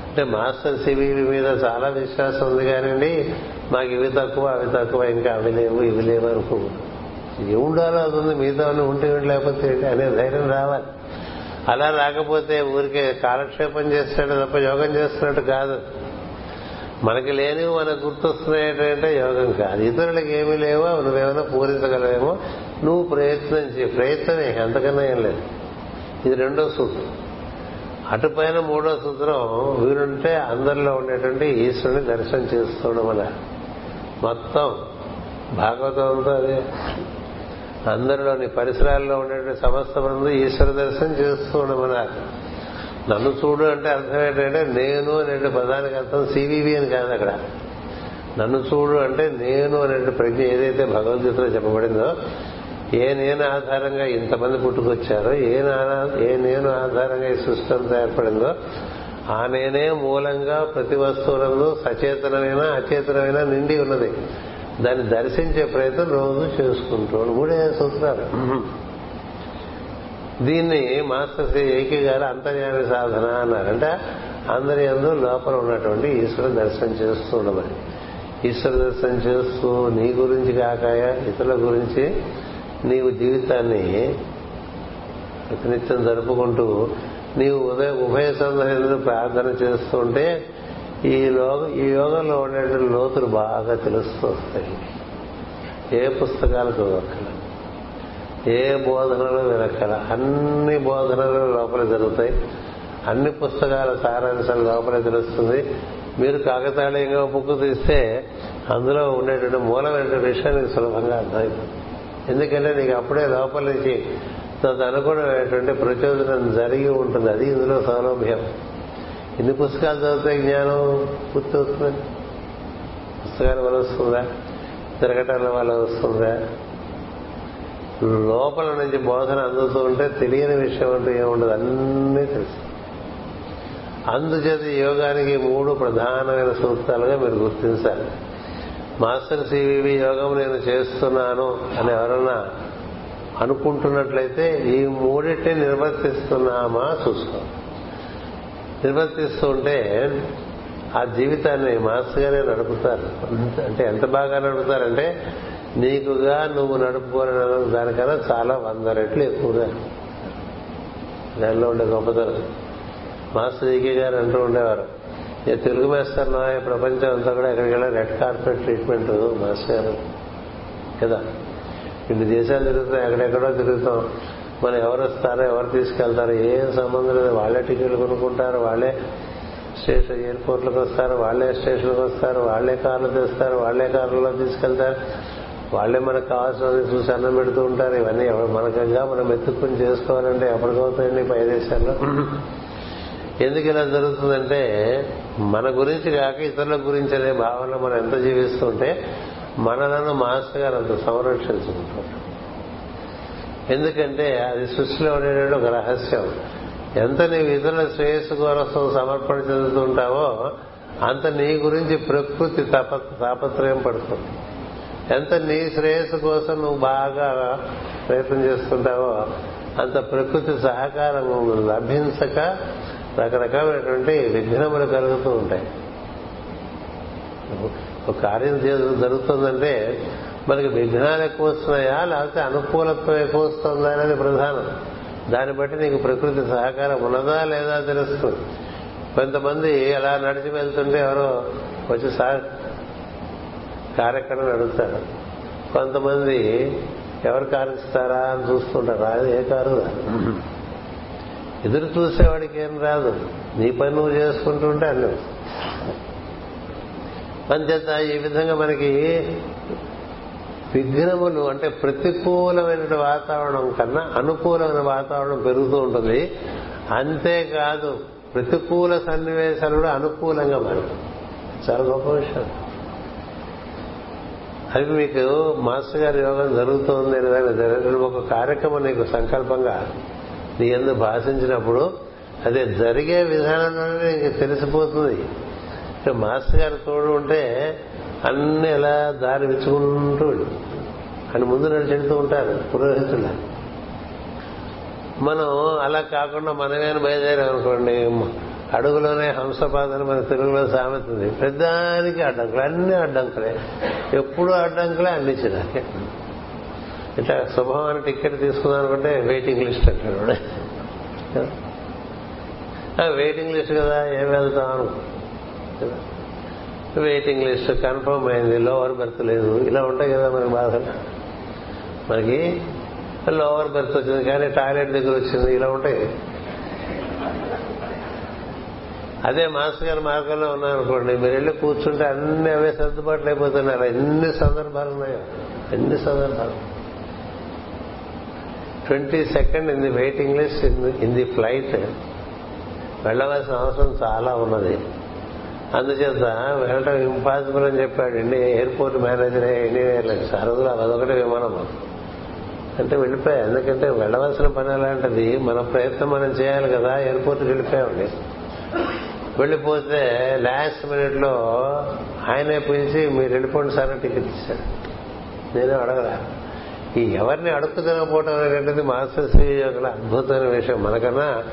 అంటే మాస్టర్ సివివి మీద చాలా విశ్వాసం ఉంది కానివ్వండి మాకు ఇవి తక్కువ అవి తక్కువ ఇంకా అవి లేవు ఇవి లేవు అనుకో ఏ ఉండాలో అది ఉంది మిగతా ఉంటే లేకపోతే అనే ధైర్యం రావాలి. అలా రాకపోతే ఊరికే కాలక్షేపం చేస్తాడు తప్ప యోగం చేస్తున్నట్టు కాదు. మనకి లేనివి మనకు గుర్తొస్తున్నాయంటే యోగం కాదు. ఇతరులకు ఏమీ లేవో నువ్వేమైనా పూరించగలవేమో నువ్వు ప్రయత్నం చేయి. ప్రయత్నమే అంతకన్నా ఏం లేదు. ఇది రెండో సూత్రం. అటుపైన మూడో సూత్రం వీరుంటే అందరిలో ఉండేటువంటి ఈశ్వరుని దర్శనం చేసుకోవడం అలా మొత్తం భాగవతంతో అదే. అందరిలోని పరిసరాల్లో ఉండేటువంటి సమస్త మంది ఈశ్వర దర్శనం చేస్తూ ఉండమన్నారు. నన్ను చూడు అంటే అర్థం ఏంటంటే నేను అనే పదానికి అర్థం సివివి అని కాదు అక్కడ. నన్ను చూడు అంటే నేను అనే ప్రజ్ఞ ఏదైతే భగవద్గీతలో చెప్పబడిందో ఏ నేను ఆధారంగా ఇంతమంది పుట్టుకొచ్చారో ఏ ఏ నేను ఆధారంగా ఈ సృష్టి అంతా ఏర్పడిందో ఆ నేనే మూలంగా ప్రతి వస్తువులందు సచేతనమైన అచేతనమైన నిండి ఉన్నది. దాన్ని దర్శించే ప్రయత్నం రోజు చేసుకుంటూ మూడే సూత్రాలు దీన్ని మాస్టర్ శ్రీ ఏకే గారు అంతర్యామి సాధన అన్నారు. అంటే అందరి అందు లోపల ఉన్నటువంటి ఈశ్వర దర్శనం చేస్తూ ఉండమని. ఈశ్వర దర్శనం చేస్తూ నీ గురించి కాకాయ ఇతరుల గురించి నీవు జీవితాన్ని ప్రతినిత్యం జరుపుకుంటూ నీవు ఉదయ ఉభయ సందర్భంలో ప్రార్థన చేస్తుంటే ఈ లోక ఈ యోగంలో ఉండేటువంటి లోతులు బాగా తెలుస్తూ వస్తాయి ఏ పుస్తకాలు చదవక్కల ఏ బోధనలు వినక్కల అన్ని బోధనలు లోపల జరుగుతాయి. అన్ని పుస్తకాల సారాంశాలు లోపలే తెలుస్తుంది. మీరు కాకతాళీయంగా బుక్ తీస్తే అందులో ఉండేటువంటి మూలమైన విషయానికి సులభంగా అర్థమైంది ఎందుకంటే నీకు అప్పుడే లోపల నుంచి అనుగుణమైనటువంటి ప్రచోదనం జరిగి ఉంటుంది. అది ఇందులో సౌలభ్యం. ఎన్ని పుస్తకాలు చదివితే జ్ఞానం? పూర్తవుతుంది పుస్తకాల వల్ల వస్తుందా? తిరగటాల వల్ల వస్తుందా? లోపల నుంచి బోధన అందుతూ ఉంటే తెలియని విషయం అంటూ ఏముండదు. అన్నీ తెలుసు. అందుచేత యోగానికి మూడు ప్రధానమైన సూత్రాలుగా మీరు గుర్తించాలి. మాస్టర్ సివివి యోగం నేను చేస్తున్నాను అని ఎవరన్నా అనుకుంటున్నట్లయితే ఈ మూడింటిని నిర్వర్తిస్తున్నామా చూసుకో నిర్వర్తిస్తూ ఉంటే ఆ జీవితాన్ని మాస్గానే గారే నడుపుతారు. అంటే ఎంత బాగా నడుపుతారంటే నీకుగా నువ్వు నడుపుకోన దానికన్నా చాలా వంద రెట్లు ఎక్కువగా. దానిలో ఉండే గొప్పతనం. మాస్టర్ జీకే గారు అంటూ ఉండేవారు "ఏ తెలుగు మాస్టర్లో ప్రపంచం అంతా కూడా ఎక్కడికి రెడ్ కార్పెట్ ట్రీట్మెంట్ మాస్టర్ గారు. కదా. ఇన్ని దేశాలు తిరుగుతాం ఎక్కడెక్కడో తిరుగుతాం. మనం ఎవరు వస్తారో ఎవరు తీసుకెళ్తారో ఏం సంబంధం లేదు. వాళ్ళే టికెట్లు కొనుక్కుంటారు వాళ్ళే స్టేషన్ ఎయిర్పోర్ట్లకు వస్తారు వాళ్ళే స్టేషన్లకు వస్తారు వాళ్ళే కార్లు తెస్తారు వాళ్ళే కార్లలో తీసుకెళ్తారు. వాళ్ళే మనకు కావాల్సిన చూసి అన్నం పెడుతూ ఉంటారు. ఇవన్నీ మనకంగా మనం ఎత్తుక్కుని చేసుకోవాలంటే ఎప్పటికవుతాయండి పై దేశాల్లో. ఎందుకు ఇలా జరుగుతుందంటే మన గురించి కాక ఇతరుల గురించి అనే భావనలో మనం ఎంత జీవిస్తుంటే మనలను మాస్టర్ గారు అంత సంరక్షించుకుంటారు. ఎందుకంటే అది సృష్టిలో ఉండేటువంటి ఒక రహస్యం. ఎంత నీవు ఇతరుల శ్రేయస్సు కోసం సమర్పణ చెందుతుంటావో అంత నీ గురించి ప్రకృతి తప తాపత్రయం పడుతుంది. ఎంత నీ శ్రేయస్సు కోసం నువ్వు బాగా ప్రయత్నం చేస్తుంటావో అంత ప్రకృతి సహకారం లభించక రకరకాలైనటువంటి విఘ్నములు కలుగుతూ ఉంటాయి. ఒక కార్యం జరుగుతుందంటే మనకి విఘ్నాలు ఎక్కువ వస్తున్నాయా? లేకపోతే అనుకూలత్వం ఎక్కువ వస్తుందా అనేది ప్రధానం. దాన్ని బట్టి నీకు ప్రకృతి సహకారం ఉన్నదా లేదా తెలుస్తుంది. కొంతమంది అలా నడిచి వెళ్తుంటే ఎవరో వచ్చి సహ కార్యక్రమం అడుగుతారు కొంతమంది ఎవరు కారుస్తారా అని చూస్తుంటారు. అది ఏ కారు ఎదురు చూసేవాడికి ఏం రాదు. నీ పని నువ్వు చేసుకుంటుంటే అన్నీ అంచేత ఈ విధంగా మనకి విఘ్నములు అంటే ప్రతికూలమైన వాతావరణం కన్నా అనుకూలమైన వాతావరణం పెరుగుతూ ఉంటుంది. అంతేకాదు ప్రతికూల సన్నివేశాలు కూడా అనుకూలంగా మారుతాయి. చాలా గొప్ప విషయం. అది మీకు మాస్టర్ గారి యోగం జరుగుతోంది అని ఒక కార్యక్రమం నీకు సంకల్పంగా నీ ఎందు భాషించినప్పుడు అదే జరిగే విధానంలోనే నీకు తెలిసిపోతుంది. మాస్టర్ గారు తోడు ఉంటే అన్ని ఎలా దారి విచ్చుకుంటూ అని ముందు నడిచెడుతూ ఉంటారు పురోహితుల. మనం అలా కాకుండా మనమేనా బయలుదేరాం అనుకోండి అడుగులోనే హంసపాదని మన తెలుగులో సామెతుంది. పెద్దానికి అడ్డంకులు అన్ని అడ్డంకులే. ఎప్పుడు అడ్డంకులే అన్ని చిరాకే ఇట్లా శుభమైన టికెట్ తీసుకుందాం అనుకుంటే వెయిటింగ్ లిస్ట్ అంటాడు వెయిటింగ్ లిస్ట్ కదా ఏం వెళ్తాం? అనుకో వెయిటింగ్ లిస్ట్ కన్ఫర్మ్ అయింది లోవర్ బెర్త్ లేదు. ఇలా ఉంటాయి కదా మనకి బాధలు. మనకి లోవర్ బెర్త్ వచ్చింది కానీ టాయిలెట్ దగ్గర వచ్చింది ఇలా ఉంటాయి. అదే మాస్టర్ గారి మార్గంలో ఉన్నారనుకోండి మీరు వెళ్ళి కూర్చుంటే అన్ని అవే సర్దుబాట్లు అయిపోతున్నాయి అలా ఎన్ని సందర్భాలు ఉన్నాయో ఎన్ని సందర్భాలు. Twenty second in the waiting list in the flight వెళ్ళవలసిన అవసరం చాలా ఉన్నది. అందుచేత వెళ్ళటం ఇంపాసిబుల్ అని చెప్పాడు. India airport manager Indian airlines ఆ రోజులు అదొకటి విమానం. అంటే వెళ్ళిపోయా. ఎందుకంటే వెళ్ళవలసిన పని అలాంటిది మన ప్రయత్నం మనం చేయాలి కదా. ఎయిర్పోర్ట్కి వెళ్ళిపోయామండి. వెళ్ళిపోతే లాస్ట్ మినిట్లో ఆయనే పిలిచి మీరు వెళ్ళిపోండి సార్ టికెట్ ఇచ్చాడు. నేనే అడగరా ఈ ఎవరిని అడుక్కు తినకపోవటం అనేటువంటిది మాస్టర్ శ్రీ యొక్క అద్భుతమైన విషయం. మనకన్నా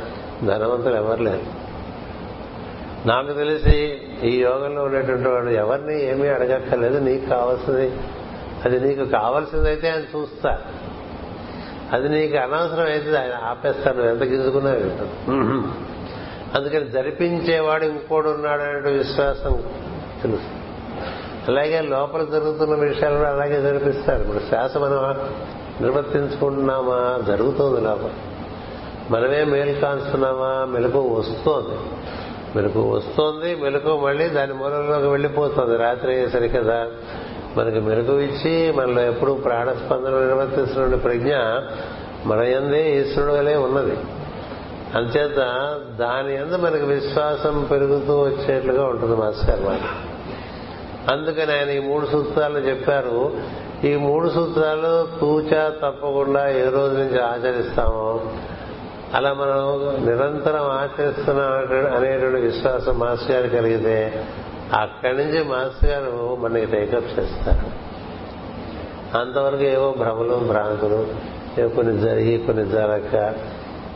ధనవంతులు ఎవరు లేరు. నాకు తెలిసి ఈ యోగంలో ఉండేటువంటి వాడు ఎవరిని ఏమీ అడగక్కర్లేదు నీకు కావాల్సింది అది నీకు కావాల్సిందైతే ఆయన చూస్తా. అది నీకు అనవసరం అయితే ఆయన ఆపేస్తాను ఎంత గింజుకున్నా అందుకని జరిపించేవాడు ఇంకోడు ఉన్నాడనే విశ్వాసం తెలుసు అలాగే లోపల జరుగుతున్న విషయాలు కూడా అలాగే జరిపిస్తారు. ఇప్పుడు శ్వాస మనం నిర్వర్తించుకుంటున్నామా? జరుగుతోంది లోపల. మనమే మేలు కాంచుతున్నామా మెలకు వస్తోంది. మెలకు వస్తోంది మెలకు మళ్ళీ దాని మూలంలోకి వెళ్ళిపోతుంది. రాత్రి అయ్యేసరి కదా. మనకి మెలకు ఇచ్చి మనలో ఎప్పుడు ప్రాణస్పందన నిర్వర్తిస్తున్న ప్రజ్ఞ మన ఎందే ఈశ్వరుడు ఉన్నది. అంచేత దాని ఎందు మనకి విశ్వాసం పెరుగుతూ వచ్చేట్లుగా ఉంటుంది మాస్టర్ మాట అందుకని ఆయన ఈ మూడు సూత్రాలు చెప్పారు. ఈ మూడు సూత్రాలు తూచా తప్పకుండా ఏ రోజు నుంచి ఆచరిస్తామో అలా మనం నిరంతరం ఆచరిస్తున్నాం అనేటువంటి విశ్వాసం మాస్టర్ గారు కలిగితే అక్కడి నుంచి మాస్టర్ గారు మనకి టేకప్ చేస్తారు. అంతవరకు ఏవో భ్రమలు భ్రాంతులు కొన్ని జరిగి కొన్ని జరగక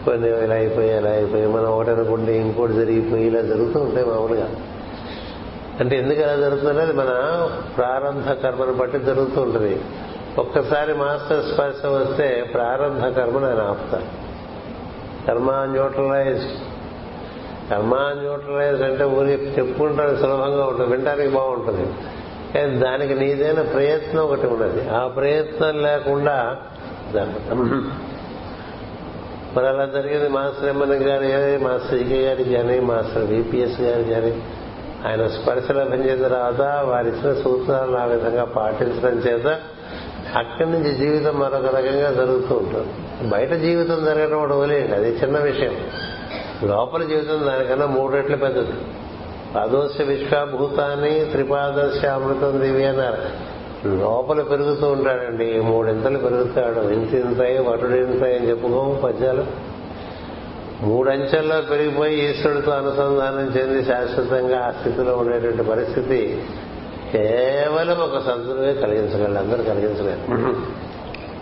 కొన్ని ఇలా అయిపోయి ఇలా అయిపోయి మనం ఒకటి అనుకుంటే ఇంకోటి జరిగిపోయి ఇలా జరుగుతూ ఉంటాయి మామూలుగా. అంటే ఎందుకు అలా జరుగుతుందంటే అది మన ప్రారంభ కర్మను బట్టి జరుగుతూ ఉంటుంది. ఒక్కసారి మాస్టర్ స్పర్శ వస్తే ప్రారంభ కర్మను ఆయన ఆపుతారు. కర్మ న్యూట్రలైజ్. కర్మ న్యూట్రలైజ్ అంటే ఊరి చెప్పుకుంటాడు సులభంగా ఉంటుంది వినడానికి బాగుంటుంది. కానీ దానికి నీదైన ప్రయత్నం ఒకటి ఉన్నది. ఆ ప్రయత్నం లేకుండా మరి అలా జరిగింది. మాస్టర్ ఎమ్మెన్ గారి కానీ మాస్టర్ ఈకే గారికి కానీ మాస్టర్ విపిఎస్ గారికి కానీ ఆయన స్పర్శ లభించిన తర్వాత వారి ఇచ్చిన ఆ విధంగా పాటించడం చేత అక్కడి నుంచి జీవితం మరొక రకంగా జరుగుతూ ఉంటుంది. బయట జీవితం జరగడం ఒకటి వదిలేయండి. అది చిన్న విషయం. లోపల జీవితం దానికన్నా మూడు రెట్లు పెద్దది. పాదోశ విశ్వభూతాన్ని త్రిపాదశ అమృతం దివి అన్నారు. లోపల పెరుగుతూ ఉంటాడండి. మూడింతలు పెరుగుతాడు. ఇంత ఇంతాయి వటుడింతాయి అని చెప్పుకోము పద్యాలు. మూడంచెల్లో పెరిగిపోయి ఈశ్వరుడితో అనుసంధానం చెంది శాశ్వతంగా ఆ స్థితిలో ఉండేటువంటి పరిస్థితి కేవలం ఒక సద్గురువే కలిగించగలరు అందరూ కలిగించలేరు.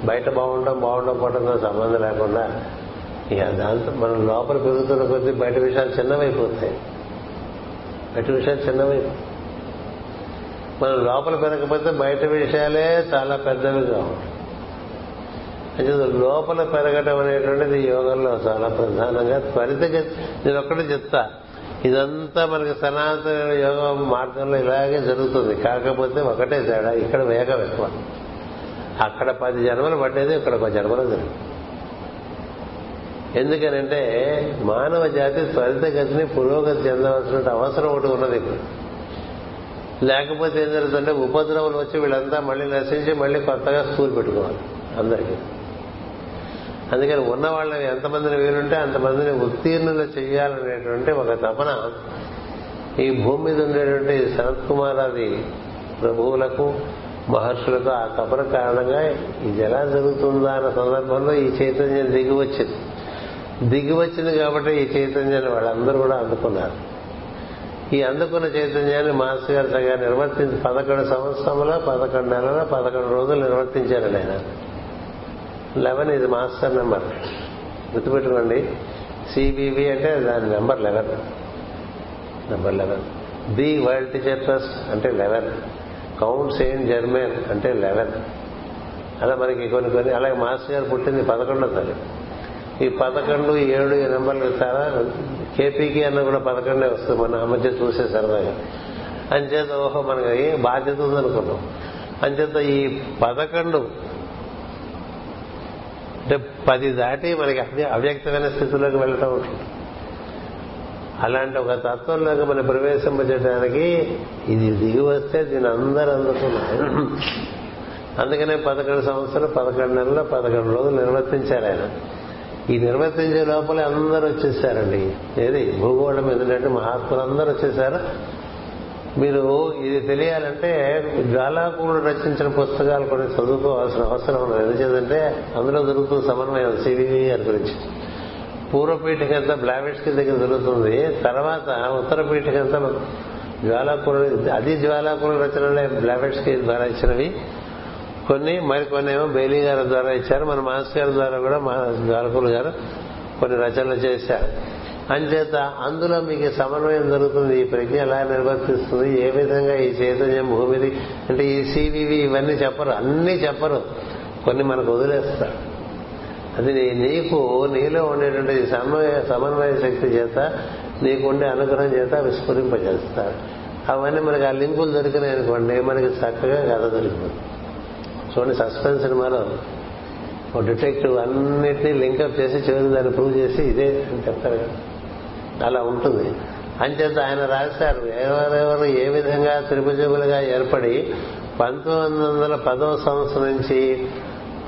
బయట బాగుండడం బాగుండకపోవడంతో సంబంధం లేకుండా. ఇక దాంతో మనం లోపల పెరుగుతున్న కొద్దీ బయట విషయాలు చిన్నవైపోతాయి. బయట విషయాలు చిన్నవి మనం లోపల పెరగకపోతే బయట విషయాలే చాలా పెద్దవిగా ఉంటాయి. అంటే లోపల పెరగటం అనేటువంటిది యోగంలో చాలా ప్రధానంగా త్వరితగతి నేను ఒక్కటే చెప్తా. ఇదంతా మనకి సనాతన యోగ మార్గంలో ఇలాగే జరుగుతుంది. కాకపోతే ఒకటే తేడా ఇక్కడ వేగం ఎక్కువ. అక్కడ పది జన్మలు పట్టేది ఇక్కడ ఒక జన్మలో జరిగింది ఎందుకనంటే మానవ జాతి త్వరితగతిని పురోగతి చెందవలసిన అవసరం ఒకటి ఉన్నది ఇక్కడ లేకపోతే ఏం జరుగుతుందంటే ఉపద్రవాలు వచ్చి వీళ్ళంతా మళ్ళీ నశించి మళ్ళీ కొత్తగా స్కూల్ పెట్టుకోవాలి అందరికీ. అందుకని ఉన్న వాళ్ళని ఎంతమందిని వీలుంటే అంతమందిని ఉత్తీర్ణులు చేయాలనేటువంటి ఒక తపన ఈ భూమి మీద ఉండేటువంటి శరత్ కుమారాది ప్రభువులకు మహర్షులకు ఆ తపన కారణంగా ఇది ఎలా జరుగుతుందా అన్న సందర్భంలో ఈ చైతన్యం దిగి వచ్చింది దిగి వచ్చింది కాబట్టి ఈ చైతన్యాన్ని వాళ్ళందరూ కూడా అందుకున్నారు. ఈ అందుకున్న చైతన్యాన్ని మాస్టర్ గారు సగా నిర్వర్తించి పదకొండు సంవత్సరంలో పదకొండు నెలల పదకొండు రోజులు నిర్వర్తించారు ఆయన. లెవెన్ ఇది మాస్టర్ నెంబర్. గుర్తుపెట్టుకోండి. సిబివి అంటే దాని number eleven. Number eleven. The world teacher trust అంటే లెవెన్. కౌంట్ సెయింట్ జర్మన్ అంటే లెవెన్. అలా మనకి కొన్ని కొన్ని అలాగే మాస్టర్ గారు పుట్టింది పదకొండో తారీఖు. ఈ పదకొండు ఏడు ఈ నెంబర్లు చాలా కేపీకి అన్న కూడా పదకొండే వస్తుంది మన మధ్య చూసే సరదాగా. అంచేత ఓహో మనకి బాధ్యత ఉందనుకున్నాం అంచేత ఈ పదకొండు అంటే పది దాటి మనకి అవ్యక్తమైన స్థితిలోకి వెళ్ళటం ఉంటుంది అలాంటి ఒక తత్వంలోకి మనం ప్రవేశింపజేయడానికి ఇది దిగి వస్తే దీని అందరూ అందుకున్నారు. అందుకనే పదకొండు సంవత్సరాలు పదకొండు నెలలు పదకొండు రోజులు నిర్వర్తించారు ఆయన. ఈ నిర్వర్తించే లోపలే అందరూ వచ్చేసారండి. ఏది? భూగోళం ఎందుకంటే ఉన్నట్టు మహాత్ములు అందరూ వచ్చేసారు. మీరు ఇది తెలియాలంటే జ్వాలాకుడు రచించిన పుస్తకాలు కొన్ని చదువుకోవాల్సిన అవసరం ఉన్నది ఎందుచేతంటే అందులో దొరుకుతుంది సమన్వయం సివివి గారి గురించి. పూర్వపీఠికంతా బ్లావిడ్స్కి దగ్గర జరుగుతుంది తర్వాత ఉత్తర పీఠికంతా జ్వాలాకుల అది జ్వాలాకుల రచనలే బ్లావెట్స్కి ద్వారా ఇచ్చినవి. కొన్ని మరికొన్ని ఏమో బెయిలీ గారి ద్వారా ఇచ్చారు. మన మాస్ గారి ద్వారా కూడా మా జ్వాలకులు గారు కొన్ని రచనలు చేశారు. అంచేత అందులో మీకు సమన్వయం జరుగుతుంది ఈ ప్రజ్ఞ ఎలా నిర్వర్తిస్తుంది? ఏ విధంగా ఈ చైతన్యం భూమిది? అంటే ఈ సివివి ఇవన్నీ చెప్పరు. అన్నీ చెప్పరు. కొన్ని మనకు వదిలేస్తారు. అది నీకు నీలో ఉండేటువంటి సమన్వయ సమన్వయ శక్తి చేత నీకుండే అనుగ్రహం చేత విస్ఫురింపజేస్తారు అవన్నీ మనకి ఆ లింకులు దొరికినాయి అనుకోండి మనకి చక్కగా కథ దొరికిపోతుంది చూడండి సస్పెన్స్ సినిమాలో ఓ డిటెక్టివ్ అన్నిటినీ లింకప్ చేసి చివరి దాన్ని ప్రూవ్ చేసి ఇదే అని చెప్తారు కదా. అలా ఉంటుంది. అంచేత ఆయన రాశారు ఎవరెవరు ఏ విధంగా త్రిభుజములుగా ఏర్పడి పంతొమ్మిది వందల పదవ సంవత్సరం నుంచి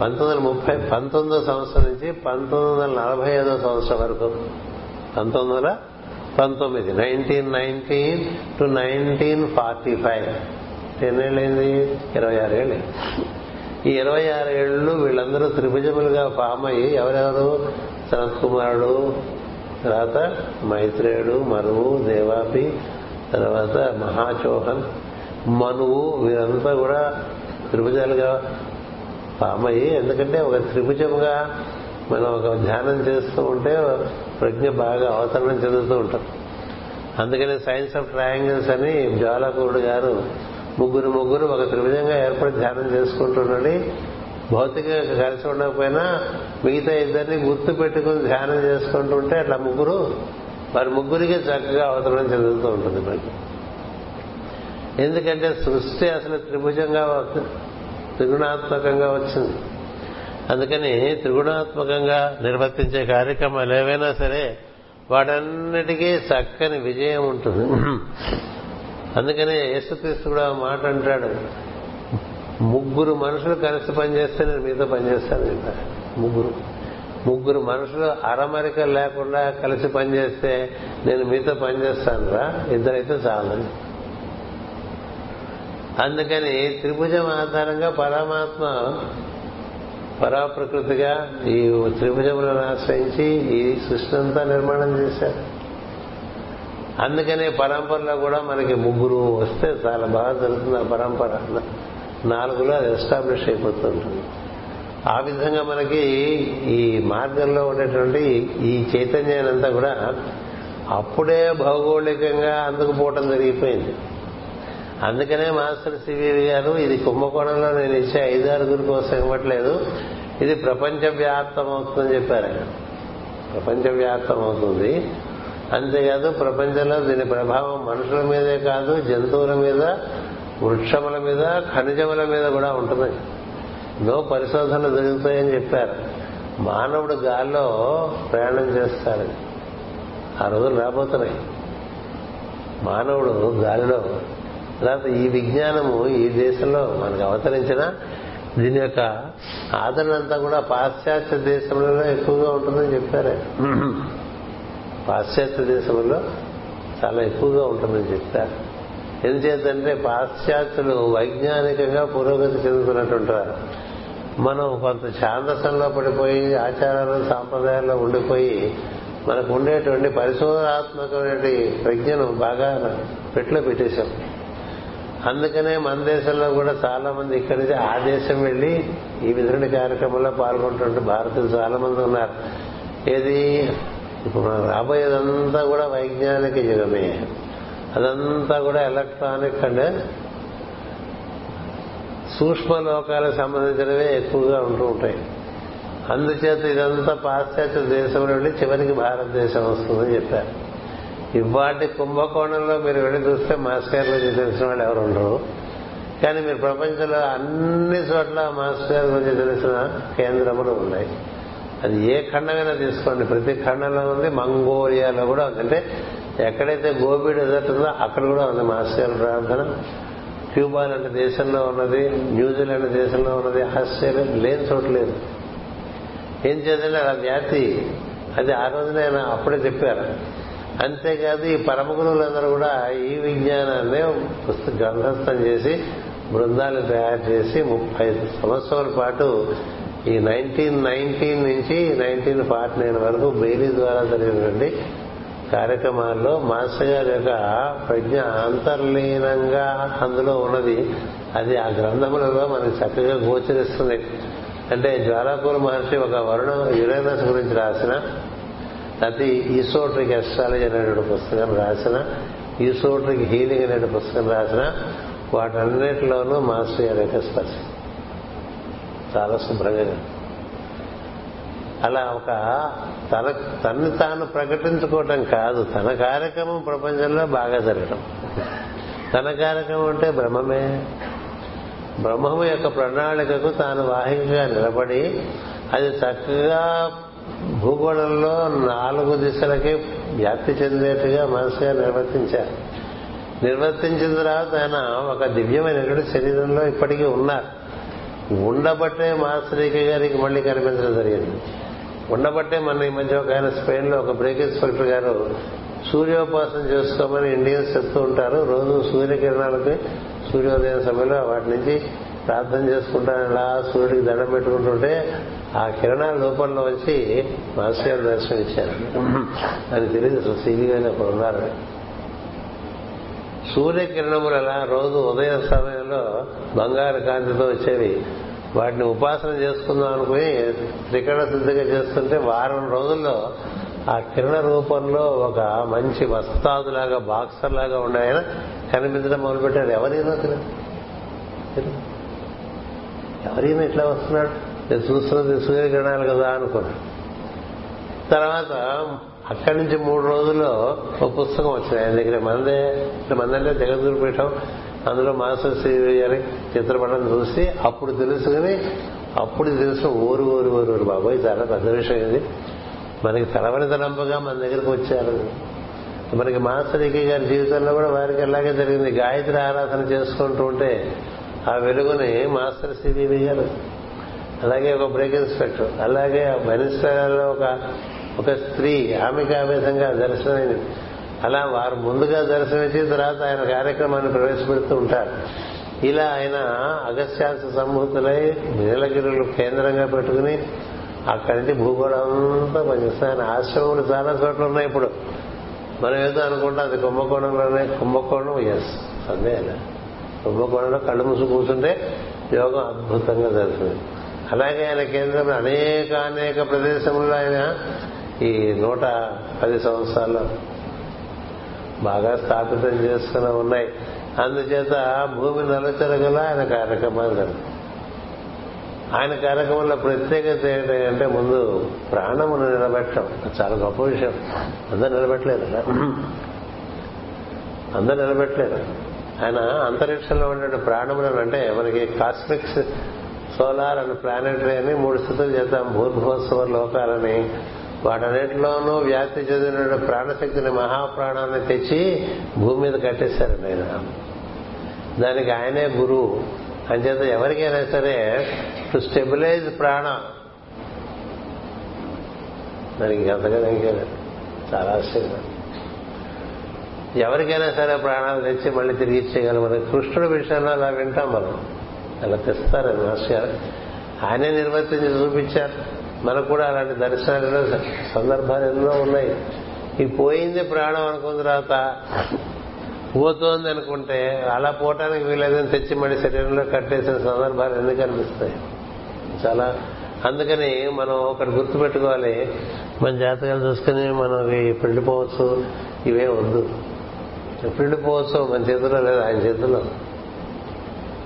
పంతొమ్మిది వందల ముప్పై పంతొమ్మిదో సంవత్సరం నుంచి పంతొమ్మిది వందల నలభై ఐదో సంవత్సరం వరకు. పంతొమ్మిది వందల పంతొమ్మిది nineteen nineteen to nineteen forty five ఎన్నేళ్ళైంది? ఇరవై ఆరేళ్ళు. ఈ ఇరవై ఆరేళ్ళు వీళ్ళందరూ త్రిభుజములుగా ఫామ్ అయ్యి ఎవరెవరు? సనత్ కుమారుడు తర్వాత మైత్రేయుడు మరువు దేవాపి తర్వాత మహాచోహన్ మనువు వీరంతా కూడా త్రిభుజాలుగా పామయ్యి ఎందుకంటే ఒక త్రిభుజంగా మనం ఒక ధ్యానం చేస్తూ ఉంటే ప్రజ్ఞ బాగా అవతరణం చెందుతూ ఉంటాం. అందుకని సైన్స్ ఆఫ్ ట్రయాంగిల్స్ అని జ్వాలకుడు గారు ముగ్గురు ముగ్గురు ఒక త్రిభుజంగా ఏర్పడి ధ్యానం చేసుకుంటున్నది భౌతికంగా కలిసి ఉండకపోయినా మిగతా ఇద్దరిని గుర్తు పెట్టుకుని ధ్యానం చేసుకుంటుంటే అట్లా ముగ్గురు వారి ముగ్గురికి చక్కగా అవతరణం చెందుతూ ఉంటుంది మనకి ఎందుకంటే సృష్టి అసలు త్రిభుజంగా త్రిగుణాత్మకంగా వచ్చింది. అందుకని త్రిగుణాత్మకంగా నిర్వర్తించే కార్యక్రమాలు ఏవైనా సరే వాటన్నిటికీ చక్కని విజయం ఉంటుంది. అందుకనే యేసుక్రీస్తు కూడా మాట అంటాడు. ముగ్గురు మనుషులు కలిసి పనిచేస్తే నేను మీతో పనిచేస్తాను ముగ్గురు. ముగ్గురు మనుషులు అరమరిక లేకుండా కలిసి పనిచేస్తే నేను మీతో పనిచేస్తాను రా ఇద్దరైతే చాలని. అందుకని త్రిభుజం ఆధారంగా పరమాత్మ పరాప్రకృతిగా ఈ త్రిభుజములను ఆశ్రయించి ఈ సృష్టి అంతా నిర్మాణం చేశారు. అందుకనే పరంపరలో కూడా మనకి ముగ్గురు వస్తే చాలా బాగా జరుగుతుంది ఆ పరంపర. నాలుగులో అది ఎస్టాబ్లిష్ అయిపోతుంటుంది ఆ విధంగా మనకి ఈ మార్గంలో ఉండేటువంటి ఈ చైతన్యానంతా కూడా అప్పుడే భౌగోళికంగా అందుకుపోవటం జరిగిపోయింది. అందుకనే మాస్టర్ సివివి గారు ఇది కుంభకోణంలో నేను ఇచ్చే ఐదారుగురి కోసం ఇవ్వట్లేదు. ఇది ప్రపంచవ్యాప్తం అవుతుందని చెప్పారు. ఆయన ప్రపంచ అవుతుంది అంతేకాదు ప్రపంచంలో దీని ప్రభావం మనుషుల మీదే కాదు జంతువుల మీద వృక్షముల మీద ఖనిజముల మీద కూడా ఉంటుంది. ఎన్నో పరిశోధనలు జరుగుతాయని చెప్పారు. మానవుడు గాల్లో ప్రయాణం చేస్తారు. ఆ రోజులు రాబోతున్నాయి. మానవుడు గాలిలో తర్వాత ఈ విజ్ఞానము ఈ దేశంలో మనకు అవతరించిన దీని యొక్క ఆదరణ అంతా కూడా పాశ్చాత్య దేశంలో ఎక్కువగా ఉంటుందని చెప్పారు. పాశ్చాత్య దేశంలో చాలా ఎక్కువగా ఉంటుందని చెప్తారు ఎందుచేతంటే పాశ్చాత్యులు వైజ్ఞానికంగా పురోగతి చెందుతున్నటువంటి వారు మనం కొంత ఛాందసంలో పడిపోయి ఆచారాలు సాంప్రదాయాల్లో ఉండిపోయి మనకు ఉండేటువంటి పరిశోధనాత్మకమైన ప్రజ్ఞను బాగా పెట్లో పెట్టేశాం. అందుకనే మన దేశంలో కూడా చాలా మంది ఇక్కడి నుంచి ఆ దేశం వెళ్ళి ఈ విధుడి కార్యక్రమంలో పాల్గొంటుంటే భారతీయులు చాలా మంది ఉన్నారు. ఏది? ఇప్పుడు మనం రాబోయేదంతా కూడా వైజ్ఞానిక యుగమే. అదంతా కూడా ఎలక్ట్రానిక్ అండ్ సూక్ష్మ లోకాలకు సంబంధించినవే ఎక్కువగా ఉంటూ ఉంటాయి. అందుచేత ఇదంతా పాశ్చాత్య దేశం నుండి చివరికి భారతదేశం వస్తుందని చెప్పారు. ఇవాటి కుంభకోణంలో మీరు వెళ్ళి చూస్తే మాస్టర్ గురించి తెలిసిన వాళ్ళు ఎవరు ఉండరు. కానీ మీరు ప్రపంచంలో అన్ని చోట్ల మాస్టర్ గురించి తెలిసిన కేంద్రములు ఉన్నాయి. అది ఏ ఖండమైనా తీసుకోండి. ప్రతి ఖండంలో ఉంది. మంగోలియాలో కూడా ఉంది. అంటే ఎక్కడైతే గోబీ డెజర్ట్ ఉందో అక్కడ కూడా ఉంది మాస్టర్ ప్రార్థన. క్యూబా లాంటి దేశంలో ఉన్నది న్యూజిలాండ్ దేశంలో ఉన్నది ఆస్ట్రేలియా లేని చోటు లేదు. ఏం చేద్దంటే ఆ వ్యాప్తి అది ఆ రోజున ఆయన అప్పుడే చెప్పారు. అంతేకాదు ఈ పరమ గురువులందరూ కూడా ఈ విజ్ఞానాన్ని గ్రంథస్థం చేసి బృందాలు తయారు చేసి ముప్పై సంవత్సరాల పాటు ఈ నైన్టీన్ నైన్టీన్ నుంచి నైన్టీన్ ఫార్టీ నైన్ వరకు బెయిలీ ద్వారా జరిగినటువంటి కార్యక్రమాల్లో మాస్టర్ గారి యొక్క ప్రజ్ఞ అంతర్లీనంగా అందులో ఉన్నది. అది ఆ గ్రంథములలో మనకి చక్కగా గోచరిస్తుంది. అంటే జ్వాలాపూర్ మహర్షి ఒక వరుణ యురేనస్ గురించి రాసిన అది ఈసోట్రిక్ ఎస్ట్రాలజీ అనేటువంటి పుస్తకం రాసిన ఈసోట్రిక్ హీలింగ్ అనే పుస్తకం రాసిన వాటన్నిటిలోనూ మాస్టర్ గారి యొక్క స్పర్శ. చాలా శుభ్రంగా అలా ఒక తన తన్ని తాను ప్రకటించుకోవటం కాదు. తన కార్యక్రమం ప్రపంచంలో బాగా జరగడం తన కార్యక్రమం అంటే బ్రహ్మమే. బ్రహ్మము యొక్క ప్రణాళికకు తాను వాహికగా నిలబడి అది చక్కగా భూగోళంలో నాలుగు దిశలకి వ్యాప్తి చెందేట్టుగా మనసుగా నిర్వర్తించారు. నిర్వర్తించిన తర్వాత ఆయన ఒక దివ్యమైనటువంటి శరీరంలో ఇప్పటికీ ఉన్నారు. ఉండబట్టే మాస్టరీకి గారికి మళ్ళీ కనిపించడం జరిగింది. ఉండబట్టే మన ఈ మధ్య ఒక ఆయన స్పెయిన్లో ఒక బ్రేక్ ఇన్స్పెక్టర్ గారు సూర్యోపాసన చేసుకోమని ఇండియన్స్ చెప్తూ ఉంటారు. రోజు సూర్యకిరణాలకి సూర్యోదయం సమయంలో వాటి నుంచి ప్రార్థన చేసుకుంటాను ఇలా సూర్యుడికి దండం పెట్టుకుంటుంటే ఆ కిరణాల రూపంలో వచ్చి మాస్టర్ గారు దర్శనం ఇచ్చారు. అని తెలియదు అసలు సివి గారు అప్పుడు ఉన్నారు. సూర్యకిరణములు ఎలా రోజు ఉదయ సమయంలో బంగారు కాంతితో వచ్చేవి. వాటిని ఉపాసన చేసుకుందాం అనుకుని త్రికరణ శుద్ధిగా చేస్తుంటే వారం రోజుల్లో ఆ కిరణ రూపంలో ఒక మంచి వస్తాదులాగా బాక్సర్ లాగా ఉండే ఆయన కనిపించడం మొదలుపెట్టారు. ఎవరైనా తెలియదు ఎవరైనా ఇట్లా వస్తున్నాడు? నేను చూస్తున్నది సూర్యకిరణాలు కదా అనుకున్నాను తర్వాత అక్కడి నుంచి మూడు రోజుల్లో ఒక పుస్తకం వచ్చింది. ఆయన దగ్గర మనదే మందంటే జగద్గురుపీఠం అందులో మాస్టర్ శ్రీ గారి చిత్రపటం చూసి అప్పుడు తెలుసుకుని అప్పుడు తెలుసు ఊరు ఊరు ఊరు ఊరు బాబోయ్ చాలా పెద్ద విషయం ఇది. మనకి తలవని తలంపగా మన దగ్గరకు వచ్చారు. మనకి మాస్టర్ గారి జీవితంలో కూడా వారికి అలాగే జరిగింది. గాయత్రి ఆరాధన చేసుకుంటూ ఉంటే ఆ వెలుగుని మాస్టర్ సిబివి గారు అలాగే ఒక బ్రేక్ ఇన్స్పెక్టర్ అలాగే మనిషిలో ఒక ఒక స్త్రీ ఆమెకి ఆ విధంగా దర్శనమైంది. అలా వారు ముందుగా దర్శనమిచ్చిన తర్వాత ఆయన కార్యక్రమాన్ని ప్రవేశపెడుతూ ఉంటారు. ఇలా ఆయన అగస్త్యాస సంభూతులై నీలగిరులు కేంద్రంగా పెట్టుకుని అక్కడి నుంచి భూగోళం అంతా పనిచేస్తాయి ఆయన ఆశ్రమములు చాలా చోట్ల ఉన్నాయి ఇప్పుడు. మనం ఏదో అనుకుంటాం అది కుంభకోణంలోనే కుంభకోణం ఎస్ సందేహం కుంభకోణంలో కళ్ళు మూసు కూర్చుంటే యోగం అద్భుతంగా జరుగుతుంది. అలాగే ఆయన కేంద్రం అనేక అనేక ప్రదేశంలో ఆయన ఈ నూట పది సంవత్సరాల్లో బాగా స్థాపితం చేసుకుని ఉన్నాయి. అందుచేత భూమి నలుచెరగల ఆయన కార్యక్రమాలు జరుగుతాయి. ఆయన కార్యక్రమంలో ప్రత్యేకత ఏంటంటే ముందు ప్రాణమును నిలబెట్టడం. చాలా గొప్ప విషయం. అందరు నిలబెట్టలేదు అందరు నిలబెట్టలేదు ఆయన అంతరిక్షంలో ఉండే ప్రాణములను అంటే మనకి కాస్మిక్స్ సోలార్ అండ్ ప్లానెటరీ అని మూడు స్థితులు చేద్దాం. భూర్భోత్సవ లోకాలని. వాటన్నిటిలోనూ వ్యాప్తి చెందిన ప్రాణశక్తిని మహాప్రాణాన్ని తెచ్చి భూమి మీద కట్టేశారండి ఆయన. దానికి ఆయనే గురువు. అంచేత ఎవరికైనా సరే టు స్టెబిలైజ్ ప్రాణ. దానికి ఇంకంతగా ఇంకేనా చాలా ఆశ్చర్యం. ఎవరికైనా సరే ప్రాణాలు తెచ్చి మళ్ళీ తిరిగి ఇచ్చేయగలం. మన కృష్ణుడి విషయంలో అలా వింటాం మనం. అలా తెస్తారు మాస్టర్ గారు. ఆయనే నిర్వర్తించి చూపించారు. మనకు కూడా అలాంటి దర్శనాలు సందర్భాలు ఎన్నో ఉన్నాయి. ఈ పోయింది ప్రాణం అనుకున్న తర్వాత పోతోంది అనుకుంటే అలా పోవటానికి వీలేదని తెచ్చి మళ్ళీ శరీరంలో కట్టేసిన సందర్భాలు ఎందుకు అనిపిస్తాయి? చాలా అందుకని మనం ఒకటి గుర్తుపెట్టుకోవాలి. మన జాతకాలు చూసుకుని మనం పెళ్ళిపోవచ్చు ఇవే వద్దు. పెళ్ళిపోవచ్చు మన చేతిలో లేదు ఆయన చేతిలో.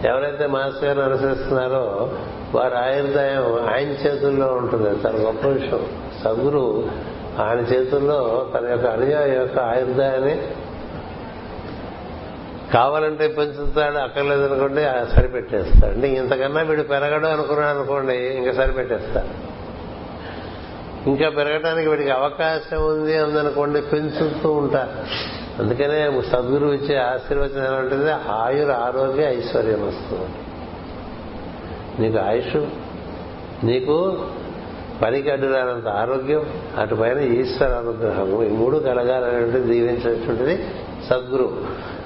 ఎవరైతే మాస్టర్ గారు అనుసరిస్తున్నారో వారి ఆయుర్దాయం ఆయన చేతుల్లో ఉంటుంది. చాలా గొప్ప విషయం. సద్గురు ఆయన చేతుల్లో తన యొక్క అనుయాయ యొక్క ఆయుర్దాయాన్ని కావాలంటే పెంచుతాడు అక్కర్లేదనుకోండి సరిపెట్టేస్తాడు. అంటే ఇంతకన్నా వీడు పెరగడు అనుకున్నాడు అనుకోండి ఇంకా సరిపెట్టేస్తాడు. ఇంకా పెరగడానికి వీడికి అవకాశం ఉంది అందనుకోండి పెంచుతూ ఉంటారు అందుకనే సద్గురు ఇచ్చే ఆశీర్వచనం ఏమంటుంది? ఆయుర్ ఆరోగ్య ఐశ్వర్యం వస్తుంది. నీకు ఆయుష్ నీకు పనికి అడ్డురానంత ఆరోగ్యం అటుపైన ఈశ్వర అనుగ్రహం ఈ మూడు కలగాలనేటువంటి దీవించినటువంటిది సద్గురు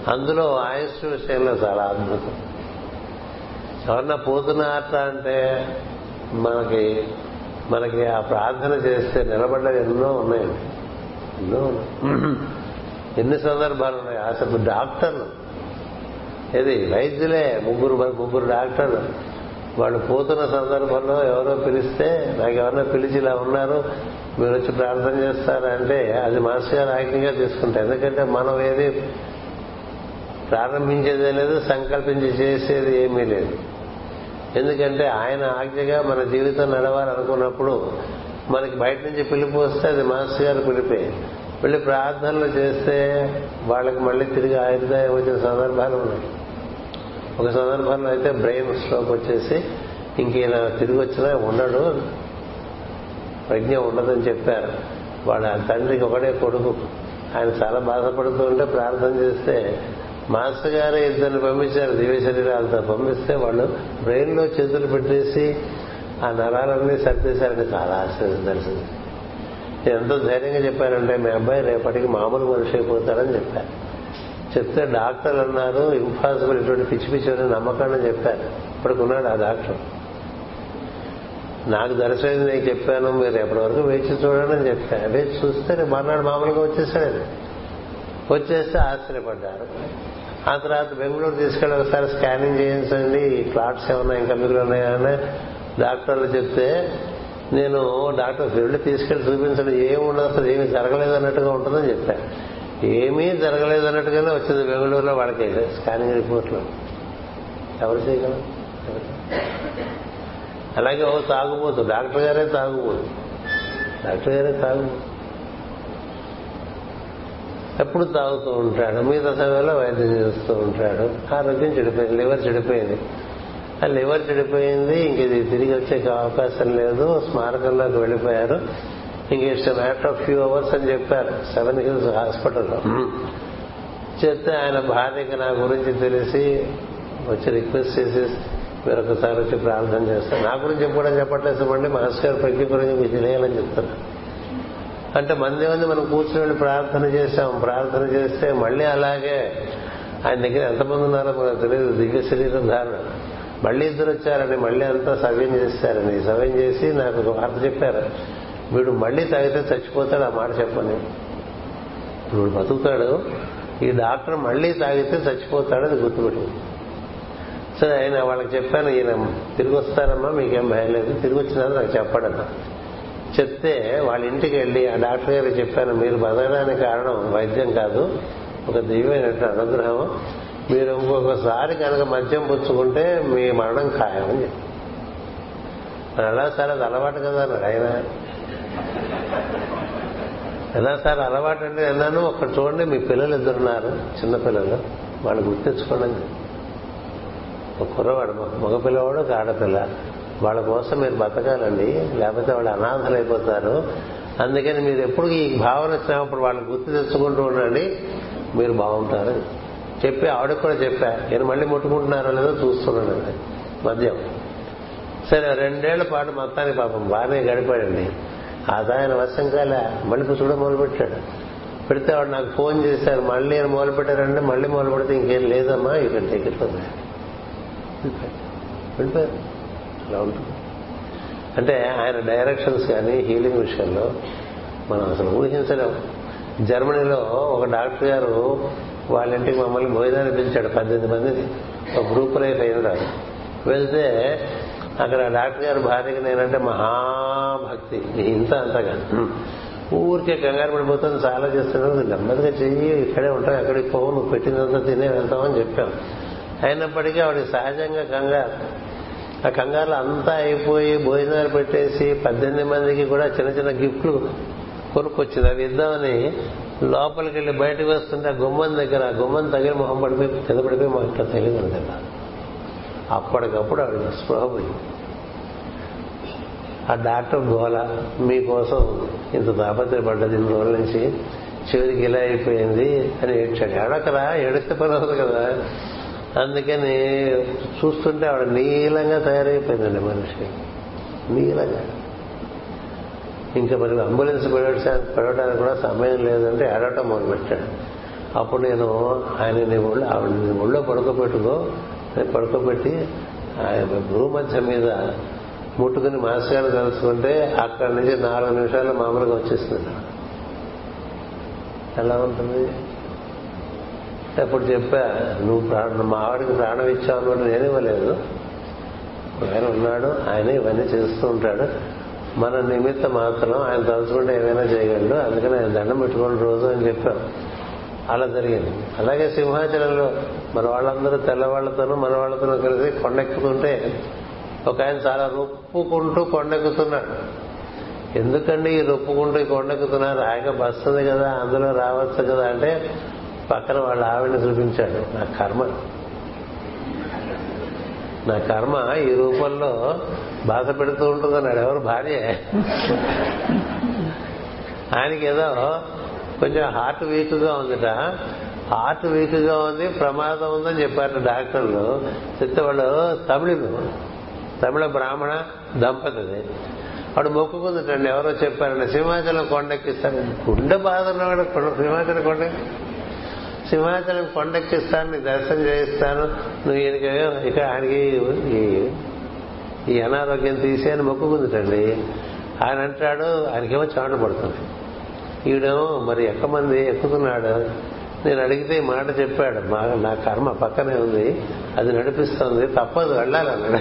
అందులో ఆయుష్ విషయంలో చాలా అద్భుతం. ఎవరన్నా ఆట అంటే మనకి మనకి ఆ ప్రార్థన చేస్తే నిలబడ్డ ఎన్నో ఉన్నాయి. ఎన్నో ఎన్ని సందర్భాలు ఉన్నాయి? అసలు డాక్టర్లు. ఏది? వైద్యులే. ముగ్గురు ముగ్గురు డాక్టర్లు. వాళ్ళు పోతున్న సందర్భంలో ఎవరో పిలిస్తే నాకు ఎవరన్నా పిలిచి ఇలా ఉన్నారు మీరు వచ్చి ప్రార్థన చేస్తారంటే అది మనసు గారు ఆజ్ఞగా తీసుకుంటారు. ఎందుకంటే మనం ఏది ప్రారంభించేదే లేదు సంకల్పించి చేసేది ఏమీ లేదు. ఎందుకంటే ఆయన ఆజ్ఞగా మన జీవితం నడవాలనుకున్నప్పుడు మనకి బయట నుంచి పిలుపు వస్తే అది మాస్టర్ గారు పిలిపే. వెళ్ళి ప్రార్థనలు చేస్తే వాళ్ళకి మళ్ళీ తిరిగి ఆయుర్దాయం వచ్చిన సందర్భాలు ఉన్నాయి. ఒక సందర్భంలో అయితే బ్రెయిన్ స్ట్రోక్ వచ్చేసి ఇంకేనా తిరిగి వచ్చినా ఉండడు. ప్రజ్ఞ ఉండదని చెప్పారు. వాళ్ళ తండ్రికి ఒకటే కొడుకు. ఆయన చాలా బాధపడుతూ ఉంటే ప్రార్థన చేస్తే మాస్టర్ గారు ఇద్దరిని పంపించారు దివ్య శరీరాలతో పంపిస్తే వాళ్ళు బ్రెయిన్లో చేతులు పెట్టేసి ఆ నరాలన్నీ సర్దేశారని చాలా ఆశ్చర్యం దర్శనం ఎంతో ధైర్యంగా చెప్పారంటే మీ అబ్బాయి రేపటికి మామూలు మనిషి అయిపోతారని చెప్పారు. చెప్తే డాక్టర్లు అన్నారు ఇంపాసిబుల్ ఇటువంటి పిచ్చి పిచ్చి అని నమ్మకాన్ని చెప్పారు ఇప్పటికున్నాడు ఆ డాక్టర్. నాకు దర్శనం నేను చెప్పాను మీరు ఎప్పటి వరకు వేచి చూడండి అని చెప్పాను వేచి చూస్తే మర్నాడు మామూలుగా వచ్చేసాడు వచ్చేస్తే ఆశ్చర్యపడ్డారు. ఆ తర్వాత బెంగళూరు తీసుకెళ్ళి ఒకసారి స్కానింగ్ చేయించండి. ఈ క్లాట్స్ ఏమన్నా ఇంకా మిగిలి ఉన్నాయని డాక్టర్లు చెప్తే నేను డాక్టర్ వెళ్ళి తీసుకెళ్ళి చూపించడం. ఏమి ఉండదు అసలు ఏమీ జరగలేదు అన్నట్టుగా ఉంటుందని చెప్పాను ఏమీ జరగలేదు అన్నట్టుగానే వచ్చింది బెంగళూరులో వాళ్ళకి స్కానింగ్ రిపోర్ట్లో. ఎవరు చేయగలరు? అలాగే ఓ తాగుబోతు. డాక్టర్ గారే తాగుబోతు. డాక్టర్ గారే తాగుబోతు. ఎప్పుడు తాగుతూ ఉంటాడు మిగతా సమయంలో వైద్యం చేస్తూ ఉంటాడు. ఆరోగ్యం చెడిపోయింది లివర్ చెడిపోయింది. ఆ లివర్ చెడిపోయింది ఇంక ఇది తిరిగి వచ్చే అవకాశం లేదు స్మారకంలోకి వెళ్ళిపోయారు. ఇంక it's matter of few hours అని చెప్పారు సెవెన్ హిల్స్ హాస్పిటల్లో చెప్తే ఆయన భార్యకి నా గురించి తెలిసి వచ్చి రిక్వెస్ట్ చేసి మీరు ఒకసారి వచ్చి ప్రార్థన చేస్తారు. నా గురించి ఎప్పుడూ చెప్పట్లేదు చెప్పండి మాస్టర్ ప్రజ్ఞ గురించి మీకు తెలియాలని చెప్తున్నా అంటే మన మంది మనం కూర్చుని వెళ్ళి ప్రార్థన చేశాం. ప్రార్థన చేస్తే మళ్ళీ అలాగే ఆయన దగ్గర ఎంతమంది ఉన్నారో మనకు తెలియదు. దివ్య శరీరం ధారణ. మళ్ళీ ఇద్దరు వచ్చారని మళ్ళీ అంతా సవ్యం చేశారని. సవ్యం చేసి నాకు ఒక వార్త చెప్పారు. వీడు మళ్ళీ తాగితే చచ్చిపోతాడు ఆ మాట చెప్పని. వీడు బతుకుతాడు. ఈ డాక్టర్ మళ్ళీ తాగితే చచ్చిపోతాడు అది గుర్తుపెట్టు సరే ఆయన వాళ్ళకి చెప్పాను ఈయన తిరిగి వస్తారమ్మా మీకేం భయం లేదు. తిరిగి వచ్చినారు నాకు చెప్పాడన్నా చెప్తే వాళ్ళ ఇంటికి వెళ్ళి ఆ డాక్టర్ గారికి చెప్పాను మీరు బతకడానికి కారణం వైద్యం కాదు ఒక దివ్యమైనటువంటి అనుగ్రహం మీరు ఇంకొకసారి కనుక మద్యం పుచ్చుకుంటే మీ మరణం ఖాయమని చెప్పి ఎలా సార్ అది అలవాటు కదా అన్నాడు ఆయన. ఎలా సార్ అలవాటు అంటే అన్నాను ఒక్క చూడండి మీ పిల్లలు ఇద్దరున్నారు చిన్నపిల్లలు వాళ్ళు గుర్తించుకోండి. ఒక కుర్రవాడు మగ పిల్లవాడు ఒక ఆడపిల్ల. వాళ్ళ కోసం మీరు బతకాలండి లేకపోతే వాళ్ళు అనాథలు అయిపోతారు అందుకని మీరు ఎప్పుడు ఈ భావన వచ్చినప్పుడు వాళ్ళని గుర్తు తెచ్చుకుంటూ ఉండండి మీరు బాగుంటారు. చెప్పి ఆవిడకి కూడా చెప్పా నేను మళ్ళీ ముట్టుకుంటున్నారో లేదో చూస్తున్నానండి మద్యం. సరే రెండేళ్ళ పాటు మొత్తానికి పాపం బాగానే గడిపాడండి. ఆదాయన వశం కాలే మళ్ళీ చూడ మొదలుపెట్టాడు. పెడితే వాడు నాకు ఫోన్ చేశారు మళ్ళీ నేను మొదలు పెట్టారంటే మళ్ళీ మొదలు పెడితే ఇంకేం లేదమ్మా ఇక్కడ టికెట్ వెళ్ళిపోయారు. ఇలా ఉంటుంది. అంటే ఆయన డైరెక్షన్స్ కానీ హీలింగ్ విషయంలో మనం అసలు ఊహించలేం. జర్మనీలో ఒక డాక్టర్ గారు వాళ్ళ ఇంటికి మమ్మల్ని భోజనాన్ని పిలిచాడు. పద్దెనిమిది మందిని ఒక గ్రూప్ లైఫ్ అయిన వెళ్తే అక్కడ డాక్టర్ గారు భార్యకి నేనంటే మహాభక్తి. ఇంత అంతగా. ఊరికే కంగారు పడిపోతుంది చాలా చేస్తున్నావు నెమ్మదిగా చెయ్యి ఇక్కడే ఉంటావు ఎక్కడికి పోవు నువ్వు పెట్టినంత తినే వెళ్తామని చెప్పాం. అయినప్పటికీ ఆవిడ సహజంగా కంగారు. ఆ కంగారులో అంతా అయిపోయి భోజనాలు పెట్టేసి పద్దెనిమిది మందికి కూడా చిన్న చిన్న గిఫ్ట్లు కొనుక్కొచ్చింది. అవి ఇద్దామని లోపలికి వెళ్ళి బయటకు వస్తుంటే ఆ గుమ్మం దగ్గర ఆ గుమ్మం తగిలి మొహం పడిపోయి కింద పడిపోయి మాకు ఇట్లా తెలియదు కదా. అప్పటికప్పుడు ఆవిడ స్పృహ పోయింది. ఆ డాక్టర్ గోల మీకోసం ఇంత తాపత్రయపడ్డది ఇన్ని రోజుల నుంచి చివరికి ఇలా అయిపోయింది అని ఏడ్చాడు. ఎడకరా ఏడిస్తే పని అవుతుంది కదా. అందుకని చూస్తుంటే ఆవిడ నీలంగా తయారైపోయిందండి మనిషి. నీలంగా. ఇంకా మరి అంబులెన్స్ పెడవడానికి కూడా సమయం లేదంటే ఏడవటం మొదలుపెట్టాడు. అప్పుడు నేను ఆయన నీ ఒళ్ళు ఆవిడ నీ ఒళ్ళో పడుకోబెట్టుకో పడుకోబెట్టి ఆయన భూమధ్య మీద ముట్టుకుని మాస్ కలుసుకుంటే అక్కడి నుంచి నాలుగు నిమిషాలు మామూలుగా వచ్చేస్తుంది ఎలా ఉంటుంది? అప్పుడు చెప్పా నువ్వు ప్రాణం మా ఆవిడకి ప్రాణం ఇచ్చావు అన్నట్టు నేను ఇవ్వలేదు. ఆయన ఉన్నాడు ఆయన ఇవన్నీ చేస్తూ ఉంటాడు. మన నిమిత్తం మాత్రం ఆయన తలుచుకుంటే ఏమైనా చేయగలడు. అందుకని ఆయన దండం పెట్టుకోండి రోజు అని చెప్పాం. అలా జరిగింది. అలాగే సింహాచలంలో మన వాళ్ళందరూ తెల్లవాళ్ళతోనూ మన వాళ్ళతోనూ కలిసి కొండెక్కుతుంటే ఒక ఆయన చాలా రొప్పుకుంటూ కొండెక్కుతున్నాడు. ఎందుకండి ఈ రొప్పుకుంటూ కొండెక్కుతున్నారు? ఆయన బస్తుంది కదా అందులో రావచ్చు కదా అంటే పక్కన వాళ్ళ ఆవిడని చూపించాడు. నా కర్మ. నా కర్మ ఈ రూపంలో బాధ పెడుతూ ఉంటుందన్నాడు. ఎవరు? భార్య. ఆయనకి ఏదో కొంచెం హార్ట్ వీక్గా ఉందిట. హార్ట్ వీక్గా ఉంది ప్రమాదం ఉందని చెప్పారు డాక్టర్లు. చెప్తే వాళ్ళు తమిళులు తమిళ బ్రాహ్మణ దంపతిది వాడు మొక్కుకుందిటండి. ఎవరో చెప్పారండి సింహాచలం కొండెక్కిస్తారండి గుండె బాధ ఉన్నవాడు సింహాచలం కొండ సింహాచలం కొండెక్కిస్తాను నీ దర్శనం చేయిస్తాను. నువ్వు ఈయనకి ఇక ఆయనకి ఈ అనారోగ్యం తీసి అని మొక్కుకుందిటండి. ఆయన అంటాడు ఆయనకేమో చాటు పడుతుంది. ఈడేమో మరి ఎక్కమంది ఎక్కుతున్నాడు. నేను అడిగితే ఈ మాట చెప్పాడు. మా నా కర్మ పక్కనే ఉంది. అది నడిపిస్తుంది. తప్పదు వెళ్ళాలన్నాడు.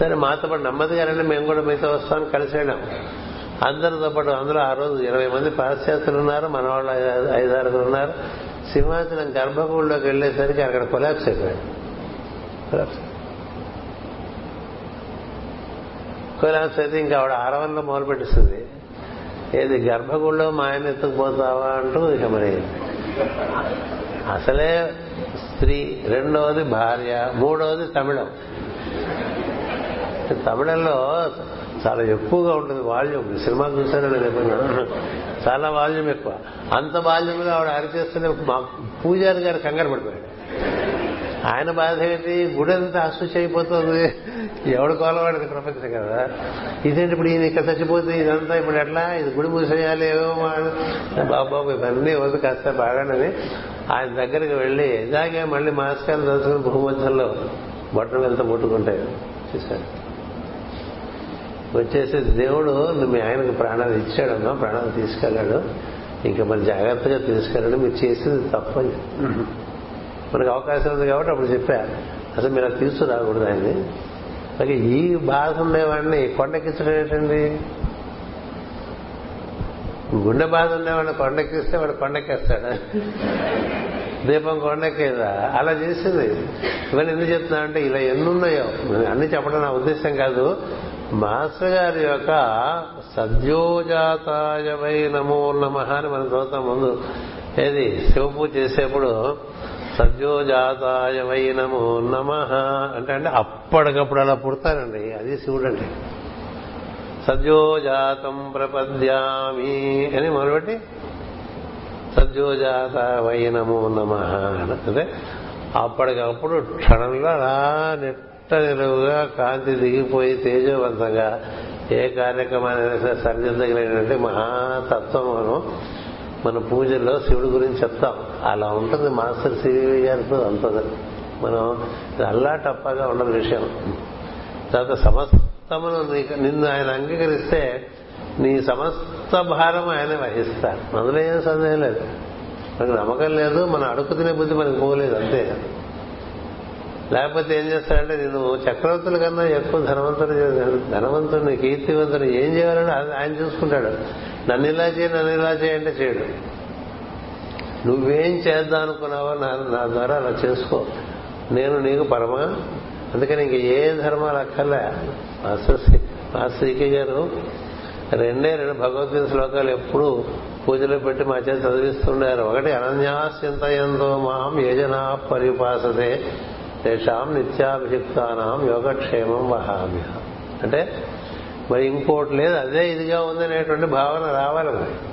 సరే మాతో పాటు నెమ్మదిగా మేము కూడా మీతో వస్తామని కలిసి వెళ్ళాం. అందరితో పాటు అందులో ఆ రోజు ఇరవై మంది పాశ్చాత్యులు ఉన్నారు మన వాళ్ళు ఐదారుగురు ఉన్నారు. సింహాచలం గర్భగుడిలోకి వెళ్ళేసరికి అక్కడ కొలాప్స్ అయిపోయాడు. కొలాప్స్. కొలాప్స్ అయితే ఇంకా ఆవిడ ఆరవంలో మొదలు పెట్టిస్తుంది ఏది గర్భగుడిలో మా ఆయన ఎత్తుకుపోతావా అంటూ ఇక మరి అసలే స్త్రీ రెండవది భార్య మూడవది తమిళం. తమిళంలో చాలా ఎక్కువగా ఉంటుంది వాల్యూమ్. సినిమా చూసానని నేను ఎప్పుడైనా. చాలా వాల్యూమ్ ఎక్కువ. అంత వాల్యూమ్గా ఆవిడ అరిచేస్తూనే మా పూజారి గారు కంగారు పడిపోయాడు ఆయన బాధ ఏంటి? గుడి అంతా అశుచి అయిపోతుంది ఎవడు కోలవాడిది ప్రపంచం కదా. ఇదేంటి ఇప్పుడు ఈయన ఇక్కడ చచ్చిపోతే ఇదంతా ఇప్పుడు ఎట్లా? ఇది గుడి మూసేయాలి ఏమో బాబాబు ఇవన్నీ వద్దు కాస్త బాగానని ఆయన దగ్గరికి వెళ్ళి ఇలాగే మళ్ళీ మాస్కాలు దర్శనం భూమధ్యంలో బట్టలు ఎంత ముట్టుకుంటాయి. చూశారు. వచ్చేసి దేవుడు మీ ఆయనకు ప్రాణాలు ఇచ్చాడమ్మా ప్రాణాలు తీసుకెళ్ళాడు. ఇంకా మరి జాగ్రత్తగా తీసుకెళ్ళాడు మీరు చేసింది తప్పని మనకు అవకాశం ఉంది కాబట్టి అప్పుడు చెప్పా. అసలు మీరు అది తీసుకురాకూడదు ఆయన్ని. అలాగే ఈ బాధ ఉండేవాడిని కొండెక్కించడం ఏంటండి గుండె బాధ ఉండేవాడిని కొండెక్కిస్తే వాడు కొండెక్కేస్తాడు? దీపం కొండెక్కేదా? అలా చేసింది. ఇవన్నీ ఎందుకు చెప్తున్నా అంటే ఇలా ఎన్నున్నాయో. అన్ని చెప్పడం నా ఉద్దేశం కాదు. మాస్టర్ గారి యొక్క సద్యోజాతాయవై నమో నమ అని మనం చదువుతాం ముందు. ఏది? శివపూజ చేసేప్పుడు సద్యోజాతాయవై నమో నమ అంటే అంటే అప్పటికప్పుడు అలా పుడతారండి. అది శివుడు అండి సద్యోజాతం ప్రపద్యామి అని మొదలుపెట్టి సద్యోజాత వై నమో నమ అంటే అప్పటికప్పుడు క్షణంలో అలా నిలువుగా కాంతి దిగిపోయి తేజవంతంగా ఏ కార్యక్రమాన్ని సరిదిద్దగలిగినటువంటి మహాతత్వమును మన పూజల్లో శివుడి గురించి చెప్తాం. అలా ఉంటుంది మాస్టర్ సివి గారితో అంతది. మనం అల్లా టప్పగా ఉండదు విషయం. తర్వాత సమస్తమును నిన్ను ఆయన అంగీకరిస్తే నీ సమస్త భారం ఆయన వహిస్తారు అందులో ఏం సందేహం లేదు. మనకు నమ్మకం లేదు మన అడుగు తినే బుద్ధి మనకు పోలేదు అంతే. లేకపోతే ఏం చేస్తాడంటే నేను చక్రవర్తుల కన్నా ఎక్కువ ధనవంతుడు ధనవంతుడిని కీర్తివంతుడు ఏం చేయాలని అది ఆయన చూసుకుంటాడు. నన్ను ఇలా చేయి నన్ను ఇలా చేయంటే చేయడు. నువ్వేం చేద్దాం అనుకున్నావో నా నా ద్వారా అలా చేసుకో. నేను నీకు పరమా? అందుకని ఇంక ఏ ధర్మాలు అక్కర్లే. మాస్టర్ శ్రీ- మాస్టర్ గారు రెండే రెండు భగవద్గీత శ్లోకాలు ఎప్పుడు పూజలో పెట్టి మా చేత చదివిస్తుండారు ఒకటి అనన్యాస్యంతయంతో మాం యజనా పరిపాసతే. తేషాం నిత్యాభిషిక్తానాం యోగక్షేమం వహామ్య అంటే మరి ఇంకోటి లేదు అదే ఇదిగా ఉందనేటువంటి భావన రావాలి మరి.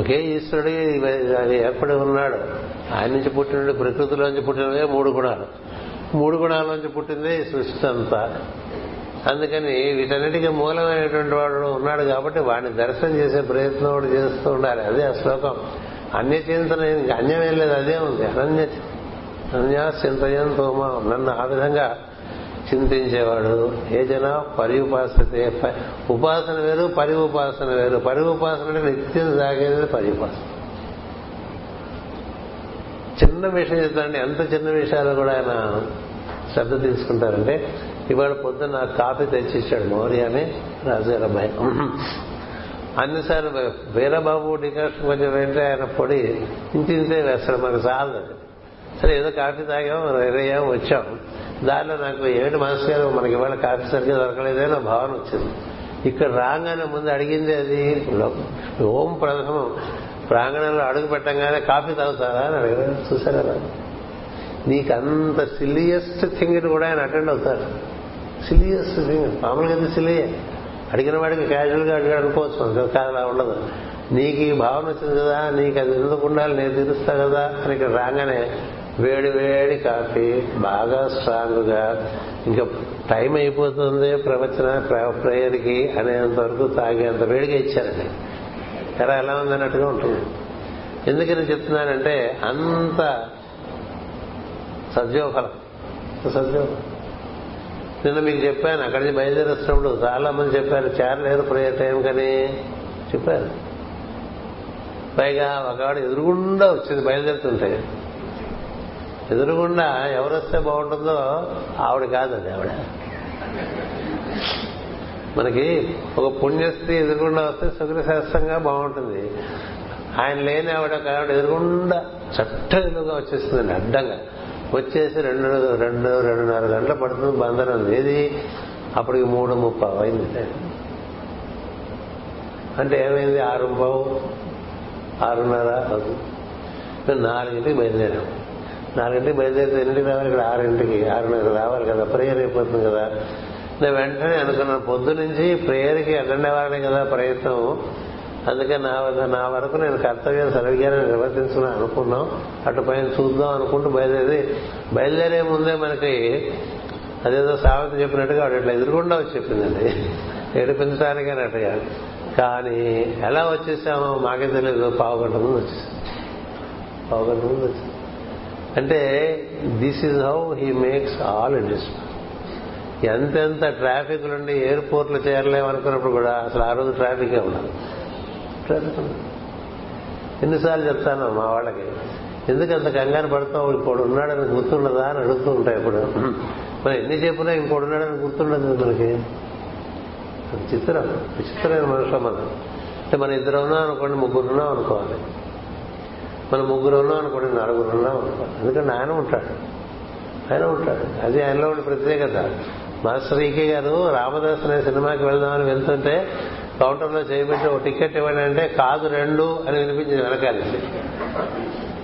ఒకే ఈశ్వరుడు అది ఏర్పడి ఉన్నాడు. ఆయన నుంచి పుట్టిన ప్రకృతిలోంచి పుట్టినవే మూడు గుణాలు. మూడు గుణాల్లోంచి పుట్టిందే ఈ సృష్టి అంతా. అందుకని వీటన్నిటికీ మూలమైనటువంటి వాడు ఉన్నాడు కాబట్టి వాడిని దర్శనం చేసే ప్రయత్నం కూడా చేస్తూ ఉండాలి. అదే ఆ శ్లోకం. అన్యచింతన అన్యమేం లేదు అదే ఉంది. అనన్య అనన్యా తోమ నన్ను ఆ విధంగా చింతించేవాడు. ఏ జన పరి ఉపాసతే ఉపాసన వేరు పరి ఉపాసన వేరు. పరి ఉపాసన అంటే నిత్యం సాగేది పరి ఉపాసన చిన్న విషయం చెప్తానండి. ఎంత చిన్న విషయాలు కూడా ఆయన శ్రద్ధ తీసుకుంటారంటే ఇవాళ పొద్దున్న నాకు కాఫీ తెచ్చిచ్చాడు మౌర్య అని రాజుగారు అబ్బాయి అన్నిసార్లు వీరబాబు డికాషన్ కొంచెం వెంటనే ఆయన పొడి ఇంటింతే వేస్తాడు. మనకు చాలదు అది. సరే ఏదో కాఫీ తాగాం రెయ్యాం వచ్చాం. దానిలో నాకు ఏమిటి మాస్టర్ గారు? మనకి ఇవాళ కాఫీ సరిగ్గా దొరకలేదే నా భావన వచ్చింది. ఇక్కడ రాగానే ముందు అడిగింది అది ఓం ప్రథమం. ప్రాంగణంలో అడుగు పెట్టంగానే కాఫీ తాగుతారా? అని అడిగారు. చూసారా నీకు అంత సిలియస్ట్ థింగ్ కూడా ఆయన అటెండ్ అవుతారు. సిలియస్ట్ థింగ్ మామూలుగా అయితే సిలియే అడిగిన వాడికి క్యాజువల్గా అడిగాడు అనుకోవచ్చు మనకు కాదు అలా ఉండదు. నీకు ఈ భావన వచ్చింది కదా నీకు అది ఎందుకు ఉండాలి నేను తీరుస్తా కదా అని ఇక్కడ రాగానే వేడి వేడి కాఫీ బాగా స్ట్రాంగ్గా ఇంకా టైం అయిపోతుంది ప్రవచన ప్రేయర్కి అనేంత వరకు తాగేంత వేడిగా ఇచ్చారండి. ఎలా ఎలా ఉందన్నట్టుగా ఉంటుంది. ఎందుకని చెప్తున్నానంటే అంత సద్యోఫలం సద్యోఫలం నిన్న మీకు చెప్పాను అక్కడి నుంచి బయలుదేరేస్తున్నప్పుడు చాలా మంది చెప్పారు చేరలేరు ప్రేయర్ టైం కానీ. చెప్పారు. పైగా ఒకవాడు ఎదురుగుండా వచ్చింది బయలుదేరుతుంటే. ఎదురుగుండా ఎవరు వస్తే బాగుంటుందో ఆవిడ కాదు అది ఆవిడ. మనకి ఒక పుణ్యస్త్రీ ఎదురుగుండా వస్తే సుగ్రశాస్త్రంగా బాగుంటుంది. ఆయన లేని ఆవిడ ఆవిడ ఎదురుగుండా చట్టలుగా వచ్చేస్తుందండి అడ్డంగా. వచ్చేసి రెండు రెండు రెండున్నర గంటలు పడుతుంది బంధనం. ఏది? అప్పటికి మూడు ముప్పావు అయింది. అంటే ఏమైంది? ఆరు పావు ఆరున్నర అవుతుంది. నాలుగింటికి బయలుదేరాము నాలుగింటికి బయలుదేరితే ఎన్నింటికి రావాలి ఇక్కడ ఆరింటికి. ఆరున్నర రావాలి కదా ప్రేయర్ అయిపోతుంది కదా. నేను వెంటనే అనుకున్నాను పొద్దు నుంచి ప్రేయర్కి అటెండ్ అవ్వాలనే కదా ప్రయత్నం. అందుకే నా వద్ద నా వరకు నేను కర్తవ్యం సరిగ్గా నిర్వర్తించుకున్నాను అనుకున్నాం. అటు పైన చూద్దాం అనుకుంటూ బయలుదేరి బయలుదేరే ముందే మనకి అదేదో సామెత చెప్పినట్టుగా వాడు ఇట్లా ఎదురుకుండా వచ్చి చెప్పిందండి. ఏడిపించడానికి అన్నట్టుగా కానీ ఎలా వచ్చేసామో మాకే తెలియదు పావుగంట ముందు వచ్చేసాం పావుగంట ముందు వచ్చేసాం అంటే this is how he makes all industry ఎంతెంత ట్రాఫిక్ నుండి ఎయిర్పోర్ట్లు చేరలేమనుకున్నప్పుడు కూడా అసలు ఆ రోజు ట్రాఫిక్ ఉండదు. ట్రాఫిక్ ఉండదు. ఎన్నిసార్లు చెప్తాను మా వాళ్ళకి ఎందుకు అంత కంగారు పడతావు? ఇంకోడు ఉన్నాడని గుర్తుండదా అని అడుగుతూ ఉంటాయి ఇప్పుడు మనం ఎన్ని చెప్పినా ఇంకోడు ఉన్నాడని గుర్తుండదు మనకి. చిత్రం. విచిత్రమైన మనుషులు మనం అంటే మన ఇద్దరు ఉన్నాం అనుకోండి ముగ్గురు ఉన్నాం అనుకోవాలి మన ముగ్గురు ఉన్నాం అనుకోండి నలుగురు ఉన్నాం ఎందుకంటే ఆయన ఉంటాడు. ఆయన ఉంటాడు. అది ఆయనలో ఉండే ప్రత్యేకత. మాస్టర్ ఈకే గారు రామదాస్ అనే సినిమాకి వెళ్దామని వెళ్తుంటే కౌంటర్లో చేయబెట్టి ఒక టికెట్ ఇవ్వండి అంటే కాదు రెండు అని వినిపించింది వెనకాలి.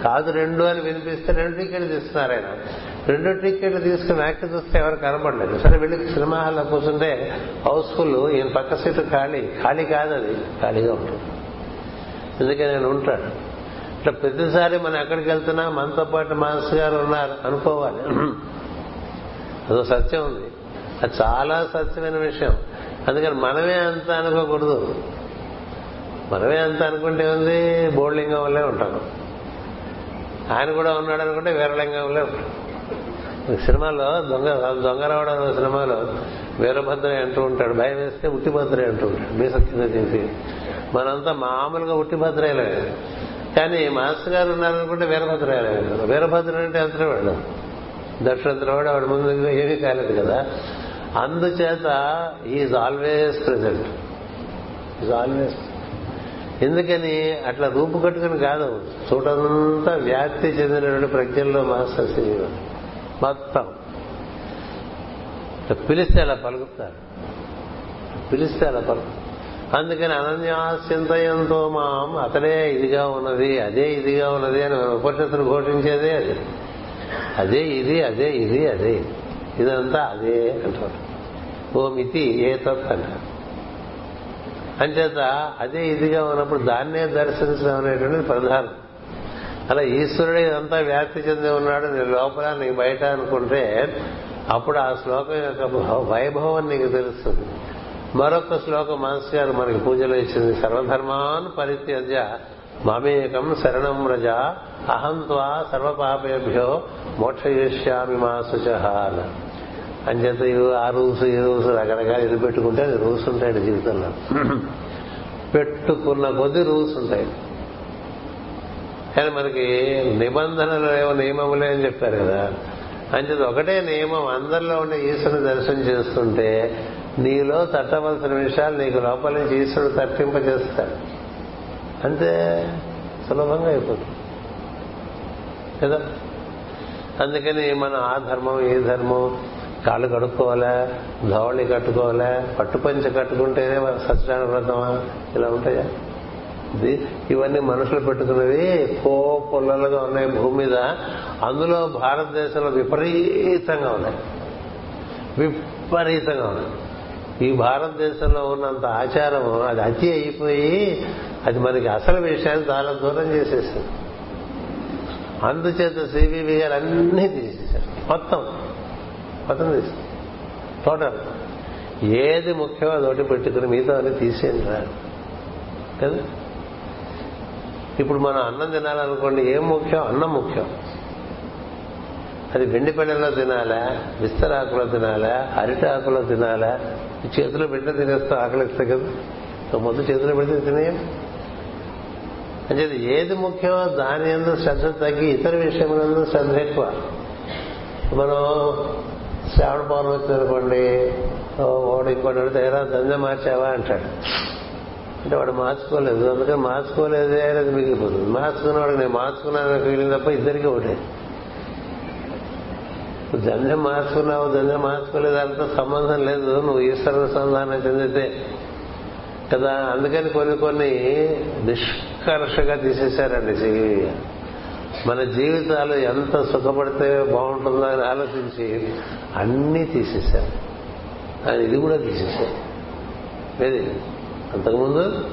కాదు రెండు అని వినిపిస్తే రెండు టికెట్లు తీస్తున్నారు ఆయన. రెండు టికెట్లు తీసుకుని వెనక్కి చూస్తే ఎవరు కనపడలేదు. సరే వెళ్ళి సినిమా హాల్లో కూర్చుంటే హౌస్ఫుల్ ఈయన పక్క సీటు ఖాళీ. ఖాళీ కాదు అది. ఖాళీగా ఉంటుంది. ఎందుకని నేను ఉంటాడు. ఇట్లా ప్రతిసారి మనం ఎక్కడికి వెళ్తున్నా మనతో పాటు మాస్ గారు ఉన్నారు అనుకోవాలి. అదో సత్యం ఉంది. అది చాలా సత్యమైన విషయం. అందుకని మనమే అంత అనుకోకూడదు. మనమే అంత అనుకుంటే ఉంది బోర్లింగం ఉంటాను ఆయన కూడా ఉన్నాడు అనుకుంటే వీరలింగం వల్లే సినిమాలో దొంగ దొంగ రావడం సినిమాలో వీరభద్ర అంటూ ఉంటాడు. భయం వేస్తే ఉట్టిభద్రే అంటూ ఉంటాడు. మీ చేసి మనంతా మామూలుగా ఉట్టిభద్రేలే కానీ మాస్టర్ గారు ఉన్నారనుకుంటే వీరభద్రేలే వీరభద్ర అంటే అంతనేవాడు దక్షిణంతరవాడు ఆవిడ ముందు ఏమీ కాలేదు కదా. అందుచేత is always present is always ఎందుకని అట్లా రూపు కట్టుకుని కాదు. చూడంతా వ్యాప్తి చెందినటువంటి ప్రజ్ఞల్లో మాస్టర్ శ్రీనివాస్ మొత్తం. పిలిస్తే అలా పలుకుతారు. పిలిస్తే అలా పలుకుతారు. అందుకని అనన్యాశ్చింతయంతో మాం అతడే ఇదిగా ఉన్నది అదే ఇదిగా ఉన్నది అని ఉపనిషత్తులు ఘోషించేదే అది. అదే ఇది అదే ఇది అదే ఇదంతా అదే అంటారు. ఓం ఏ తత్ అంటారు. అంచేత అదే ఇదిగా ఉన్నప్పుడు దాన్నే దర్శించడం అనేటువంటిది ప్రధానం. అలా ఈశ్వరుడు ఇదంతా వ్యాప్తి చెంది ఉన్నాడు నీ లోపల నీ బయట అనుకుంటే అప్పుడు ఆ శ్లోకం యొక్క వైభవం నీకు తెలుస్తుంది. మరొక శ్లోకం మాస్ గారు మనకి పూజలో ఇచ్చింది. సర్వధర్మాన్ పరిత్యజ్య మామేకం శరణం రజ అహం త్వా సర్వపాపేభ్యో మోక్షయిష్యామి మా శుచ అంచేత ఆ రూల్స్ ఈ రూల్స్ రకరకాల ఇది పెట్టుకుంటే అది రూల్స్ ఉంటాయి జీవితంలో. పెట్టుకున్న కొద్ది రూల్స్ ఉంటాయి. కానీ మనకి నిబంధనలు ఏవో నియమములే అని చెప్పారు కదా. అంచేది ఒకటే నియమం అందరిలో ఉండే ఈశ్వరుని దర్శనం చేస్తుంటే నీలో తట్టవలసిన విషయాలు నీకు లోపల నుంచి ఈశ్వరుడు తట్టింపజేస్తాడు అంతే సులభంగా అయిపోతుంది. కదా? అందుకని మనం ఆ ధర్మం ఈ ధర్మం కాళ్ళు కడుక్కోవాలా ధోళి కట్టుకోవాలా పట్టుపంచ కట్టుకుంటేనే సత్యనారాయణ వ్రతమా? ఇలా ఉంటాయా? ఇవన్నీ మనుషులు పెట్టుకున్నవి కో పొల్లలుగా ఉన్నాయి భూమి మీద. అందులో భారతదేశంలో విపరీతంగా ఉన్నాయి. విపరీతంగా ఉన్నాయి. ఈ భారతదేశంలో ఉన్నంత ఆచారం అది అతి అయిపోయి అది మనకి అసలు విషయాన్ని చాలా దూరం చేసేసింది. అందుచేత సివివి గారు అన్నీ తీసేశారు. మొత్తం. మొత్తం తీసి టోటల్ ఏది ముఖ్యమో అదొకటి పెట్టుకుని మిగతా అన్ని తీసేయండి రాదు కదా? ఇప్పుడు మనం అన్నం తినాలనుకోండి ఏం ముఖ్యం? అన్నం ముఖ్యం. అది వెండి పెళ్ళలో తినాలా? విస్తరాకులో తినాలా? అరిటి ఆకులో తినాలా? చేతిలో పెట్టిన తినేస్తాం ఆకలిస్తే కదా. ముందు చేతిలో పెడితే తినేయం. అంటే ఏది ముఖ్యమో దాని ఎందు శ్రద్ధ తగ్గి ఇతర విషయములందు శ్రద్ధ ఎక్కువ. మనం శ్రావణ పౌర్ణమి వచ్చిందనుకోండి వాడు ఇంకోటి అడిగితే ఎలా దంద మార్చావా? అంటాడు. అంటే వాడు మార్చుకోలేదు. అందుకని మార్చుకోలేదే అనేది మిగిలిపోతుంది. మార్చుకున్నవాడికి నేను మార్చుకున్నాను ఫీలింగ్ తప్ప ఇద్దరికి ఒకటే. దండం మార్చుకున్నావు దండం మార్చుకోలేదు అంత సంబంధం లేదు. నువ్వు ఈశ్వర సంధానం చెందితే కదా? అందుకని కొన్ని కొన్ని నిష్కర్షగా తీసేశారండి మన జీవితాలు ఎంత సుఖపడితే బాగుంటుందో అని ఆలోచించి అన్నీ తీసేశారు. ఆయన ఇది కూడా తీసేశారు. ఏది? అంతకుముందు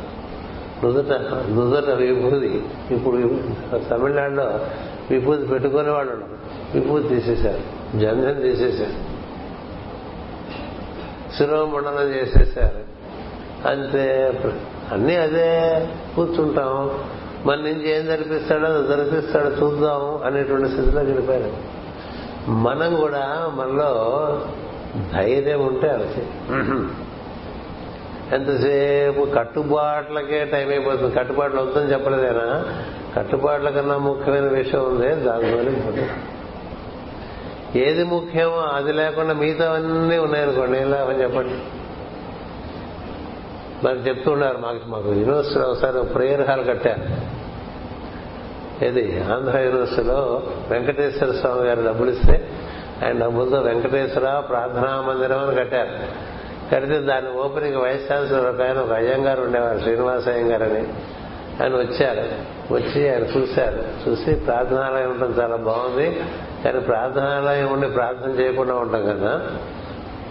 నుదుట నుదుట విభూది. ఇప్పుడు తమిళనాడులో విభూతి పెట్టుకునే వాళ్ళు ఉన్నారు. విభూతి తీసేశారు జంధ్యం తీసేశారు శిరోమండలం చేసేశారు. అంతే అన్నీ అదే కూర్చుంటాం. మన నుంచి ఏం జరిపిస్తాడో అది జరిపిస్తాడో చూద్దాం అనేటువంటి స్థితిలో గడిపారు మనం కూడా మనలో ధైర్యం ఉంటే అలసి. ఎంతసేపు కట్టుబాట్లకే టైం అయిపోతుంది. కట్టుబాట్లు వద్దని చెప్పలేదేనా? కట్టుబాట్ల కన్నా ముఖ్యమైన విషయం ఉంది దానివల్ల ఏది ముఖ్యమో అది లేకుండా మిగతా అన్నీ ఉన్నాయనుకోండి ఏం లాభం చెప్పండి? మరి చెప్తున్నారు మాకు మాకు యూనివర్సిటీలో ఒకసారి ప్రేయర్ హాల్ కట్టారు. ఏది? ఆంధ్ర యూనివర్సిటీలో వెంకటేశ్వర స్వామి గారు డబ్బులు ఇస్తే ఆయన డబ్బులతో వెంకటేశ్వర ప్రార్థనా మందిరం అని కట్టారు. కడితే దాని ఓపెనింగ్ వైస్ ఛాన్సలర్ ఒక ఆయన ఒక అయ్యంగారు ఉండేవారు శ్రీనివాస అయ్యంగారు అని ఆయన వచ్చారు. వచ్చి ఆయన చూశారు. చూసి ప్రార్థనాలయం ఉండటం చాలా బాగుంది. కానీ ప్రార్థనాలయం ఉండి ప్రార్థన చేయకుండా ఉంటాం కదా.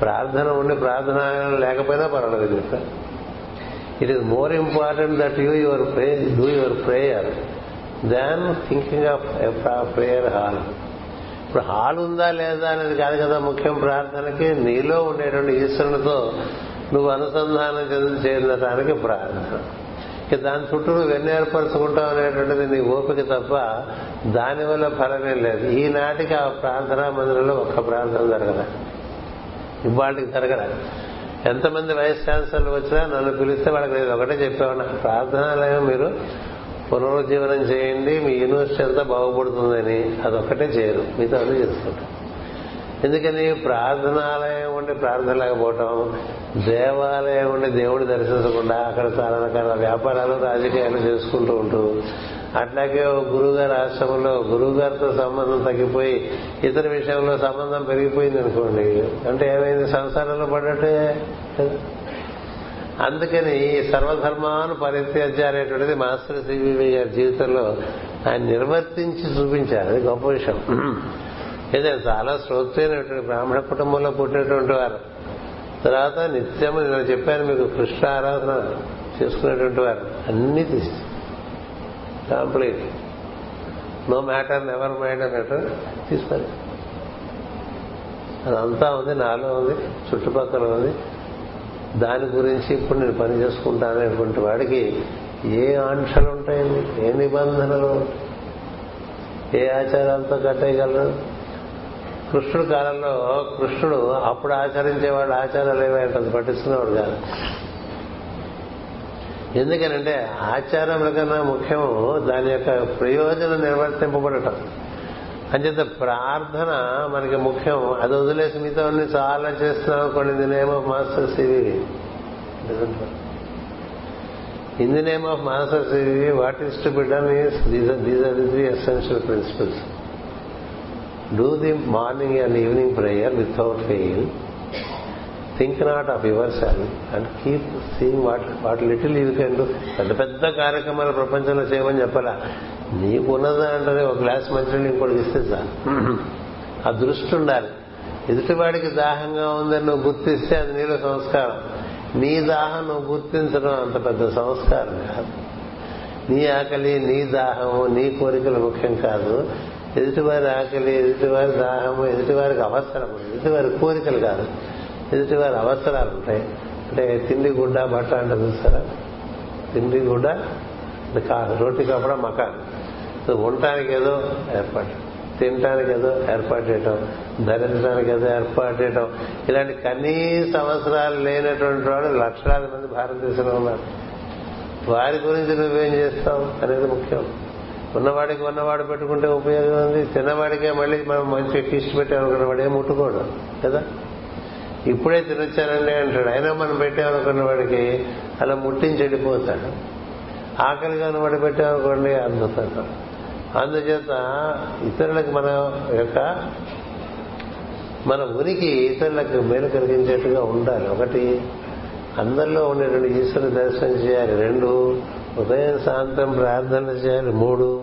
ప్రార్థన ఉండి ప్రార్థనాలయం లేకపోయినా పర్వాలేదు చెప్పారు it is more important that you your pray do your prayer than thinking of prayer hall ఇప్పుడు హాల్ ఉందా లేదా అనేది కాదు కదా ముఖ్యం ప్రార్థనకి. నీలో ఉండేటువంటి ఈశ్వరునితో నువ్వు అనుసంధానం చెంది చెందటానికి ప్రార్థన. దాని చుట్టూ నువ్వు ఏర్పరచుకుంటావు అనేటువంటిది నీ ఓపిక తప్ప దానివల్ల ఫలమే లేదు. ఈనాటికి ఆ ప్రార్థనా మందిరంలో ఒక్క ప్రార్థన జరగదా. ఇవాళకి జరగదా ఎంతమంది వైస్ ఛాన్సలర్లు వచ్చినా నన్ను పిలిస్తే వాళ్ళకి నేను ఒకటే చెప్పేవాడిన. ప్రార్థనాలయం మీరు పునరుజ్జీవనం చేయండి మీ యూనివర్సిటీ అంతా బాగుపడుతుందని అదొక్కటే చేయరు. మీతో అన్ని చేసుకుంటారు ఎందుకని ప్రార్థనాలయం ఉండి ప్రార్థన లేకపోవటం దేవాలయం ఉండి దేవుడు దర్శించకుండా అక్కడ చాలా రకాల వ్యాపారాలు రాజకీయాలు చేసుకుంటూ ఉంటూ అట్లాగే గురువుగారి ఆశ్రమంలో గురువుగారితో సంబంధం తగ్గిపోయి ఇతర విషయంలో సంబంధం పెరిగిపోయింది అనుకోండి. అంటే ఏమైంది? సంసారంలో పడ్డట్టే అందుకని సర్వధర్మాను పరిత్యజ్యారేటువంటిది మాస్టర్ సివివి గారి జీవితంలో ఆయన నిర్వర్తించి చూపించారు. అది గొప్ప విషయం. ఏదైనా చాలా శ్రోతైనటువంటి బ్రాహ్మణ కుటుంబంలో పుట్టినటువంటి వారు. తర్వాత నిత్యం నేను చెప్పాను మీకు కృష్ణ ఆరాధన చేసుకునేటువంటి వారు. అన్ని తీసి. Complete no matter never mind అన్నట్టు తీసుకొని అదంతా ఉంది నాలో ఉంది చుట్టుపక్కల ఉంది. దాని గురించి ఇప్పుడు నేను పని చేసుకుంటాననేటువంటి వాడికి ఏ ఆంక్షలు ఉంటాయండి? ఏ నిబంధనలు ఏ ఆచారాలతో కట్టేయగలరు? కృష్ణుడు కాలంలో కృష్ణుడు అప్పుడు ఆచరించేవాడు ఆచారాలు ఏమైనా పట్టిస్తున్నవాడు కాదు. ఎందుకనంటే ఆచారముల కన్నా ముఖ్యం దాని యొక్క ప్రయోజనం నిర్వర్తింపబడటం. అంచేత ప్రార్థన మనకి ముఖ్యం అది వదిలేసి మిగతా అన్ని చాలా చేస్తున్నాం కొన్ని the name of master CV. In the name of master CV what is to be done is these are these are the three essential principles. Do the morning and evening prayer without fail think not of your cell and keep seeing what what little you can do పెద్ద పెద్ద కార్యక్రమాలు ప్రపంచంలో చేయమని చెప్పాలా? నీకున్నదా అంటే ఒక glass మంచినీళ్ళు ఇంకోటికి ఇస్తే చాలు. ఆ దృష్టి ఉండాలి. ఎదుటివాడికి దాహంగా ఉందని నువ్వు గుర్తిస్తే అది నీలో సంస్కారం. నీ దాహం నువ్వు గుర్తించడం అంత పెద్ద సంస్కారం కాదు. నీ ఆకలి నీ దాహము నీ కోరికలు ముఖ్యం కాదు. ఎదుటివారి ఆకలి ఎదుటివారి దాహము ఎదుటివారికి అవసరము ఎదుటివారి కోరికలు కాదు. ఎదుటివారి అవసరాలు ఉంటాయి. అంటే తిండి గుడ్డ బట్ట అంటే చూస్తారా? తిండి గుడ్డ రోటి కప్పడం మకాన్. ఉండటానికి ఏదో ఏర్పాటు తినటానికి ఏదో ఏర్పాటు చేయటం ధరించడానికి ఏదో ఏర్పాటు చేయటం. ఇలాంటి కనీస అవసరాలు లేనటువంటి వాడు లక్షలాది మంది భారతదేశంలో ఉన్నారు. వారి గురించి నువ్వేం చేస్తావు అనేది ముఖ్యం. ఉన్నవాడికి ఉన్నవాడు పెట్టుకుంటే ఉపయోగం ఉంది. తిన్నవాడికే మళ్ళీ మనం మంచి కిస్ట్ పెట్టామనుకున్న వాడు ఏం ముట్టుకోడు కదా? ఇప్పుడే తినొచ్చానండి అంటాడు. అయినా మనం పెట్టామనుకున్న వాడికి అలా ముట్టించి వెళ్ళిపోతాడు. ఆకలిగా ఉన్నవాడు పెట్టామనుకోండి అద్భుతం. అందుచేత ఇతరులకు మన యొక్క మన ఉనికి ఇతరులకు మేలు కలిగించేట్టుగా ఉండాలి. ఒకటి అందరిలో ఉండేటువంటి ఈశ్వరుని దర్శనం చేయాలి. రెండు ఉదయం సాయంత్రం ప్రార్థన చేయాలి. మూడు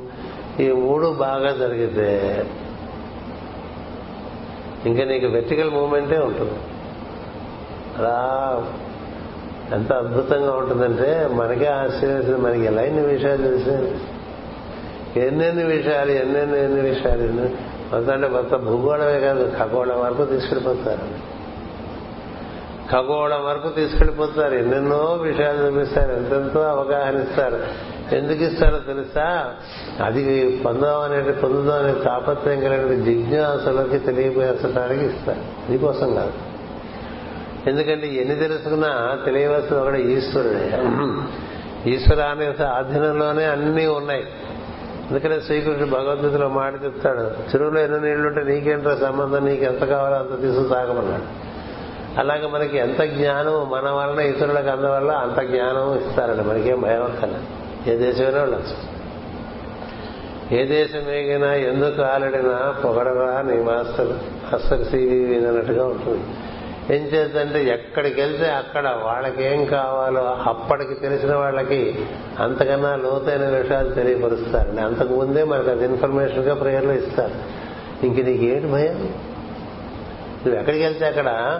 ఈ మూడు బాగా జరిగితే ఇంకా నీకు వెర్టికల్ మూమెంటే ఉంటుంది. అలా ఎంత అద్భుతంగా ఉంటుందంటే మనకే ఆశ్చర్యం మనకి ఎలా ఇన్ని విషయాలు తెలిసాయి ఎన్నెన్ని విషయాలు ఎన్నెన్ని ఎన్ని విషయాలు మొత్తం అంటే మొత్తం భూగోళమే కాదు ఖగోళం వరకు తీసుకెళ్ళిపోతారు. ఖగోళం వరకు తీసుకెళ్ళిపోతారు ఎన్నెన్నో విషయాలు చూపిస్తారు. ఎంతెంతో అవగాహన ఇస్తారు. ఎందుకు ఇస్తారో తెలుసా? అది పొందాం అనేది పొందుదాం అనే తాపత్రయం కలిగిన జిజ్ఞాసులకి తెలియపరచడానికి ఇస్తారు. దీనికోసం కాదు. ఎందుకంటే ఎన్ని తెలుసుకున్నా తెలియవలసిన ఒకటి ఈశ్వరుడే. ఈశ్వర అనే ఆధీనంలోనే అన్నీ ఉన్నాయి. అందుకనే శ్రీకృష్ణుడు భగవద్గీతలో మాట చెప్తాడు చెరువులో ఎన్ని నీళ్ళుంటే నీకేంటో సంబంధం? నీకు ఎంత కావాలో అంత తీసుకు సాగమన్నాడు అలాగే మనకి ఎంత జ్ఞానం మన వలన ఇతరులకు అందవల్ల అంత జ్ఞానం ఇస్తారండి. మనకేం భయం అక్కర్లేదు ఏ దేశమైనా వెళ్ళచ్చు ఏ దేశం ఏగినా ఎందుకు ఆలడినా పొగడరా నీ మాస్టర్ మాస్టర్ సివి అన్నట్టుగా ఉంటుంది. ఏం చేద్దంటే ఎక్కడికి వెళ్తే అక్కడ వాళ్ళకి ఏం కావాలో అప్పటికి తెలిసిన వాళ్ళకి అంతకన్నా లోతైన విషయాలు తెలియపరుస్తారండి. అంతకు ముందే మనకు అది ఇన్ఫర్మేషన్గా ప్రేయర్లో ఇస్తారు. ఇంక నీకేంటి భయం? నువ్వు ఎక్కడికి వెళ్తే అక్కడ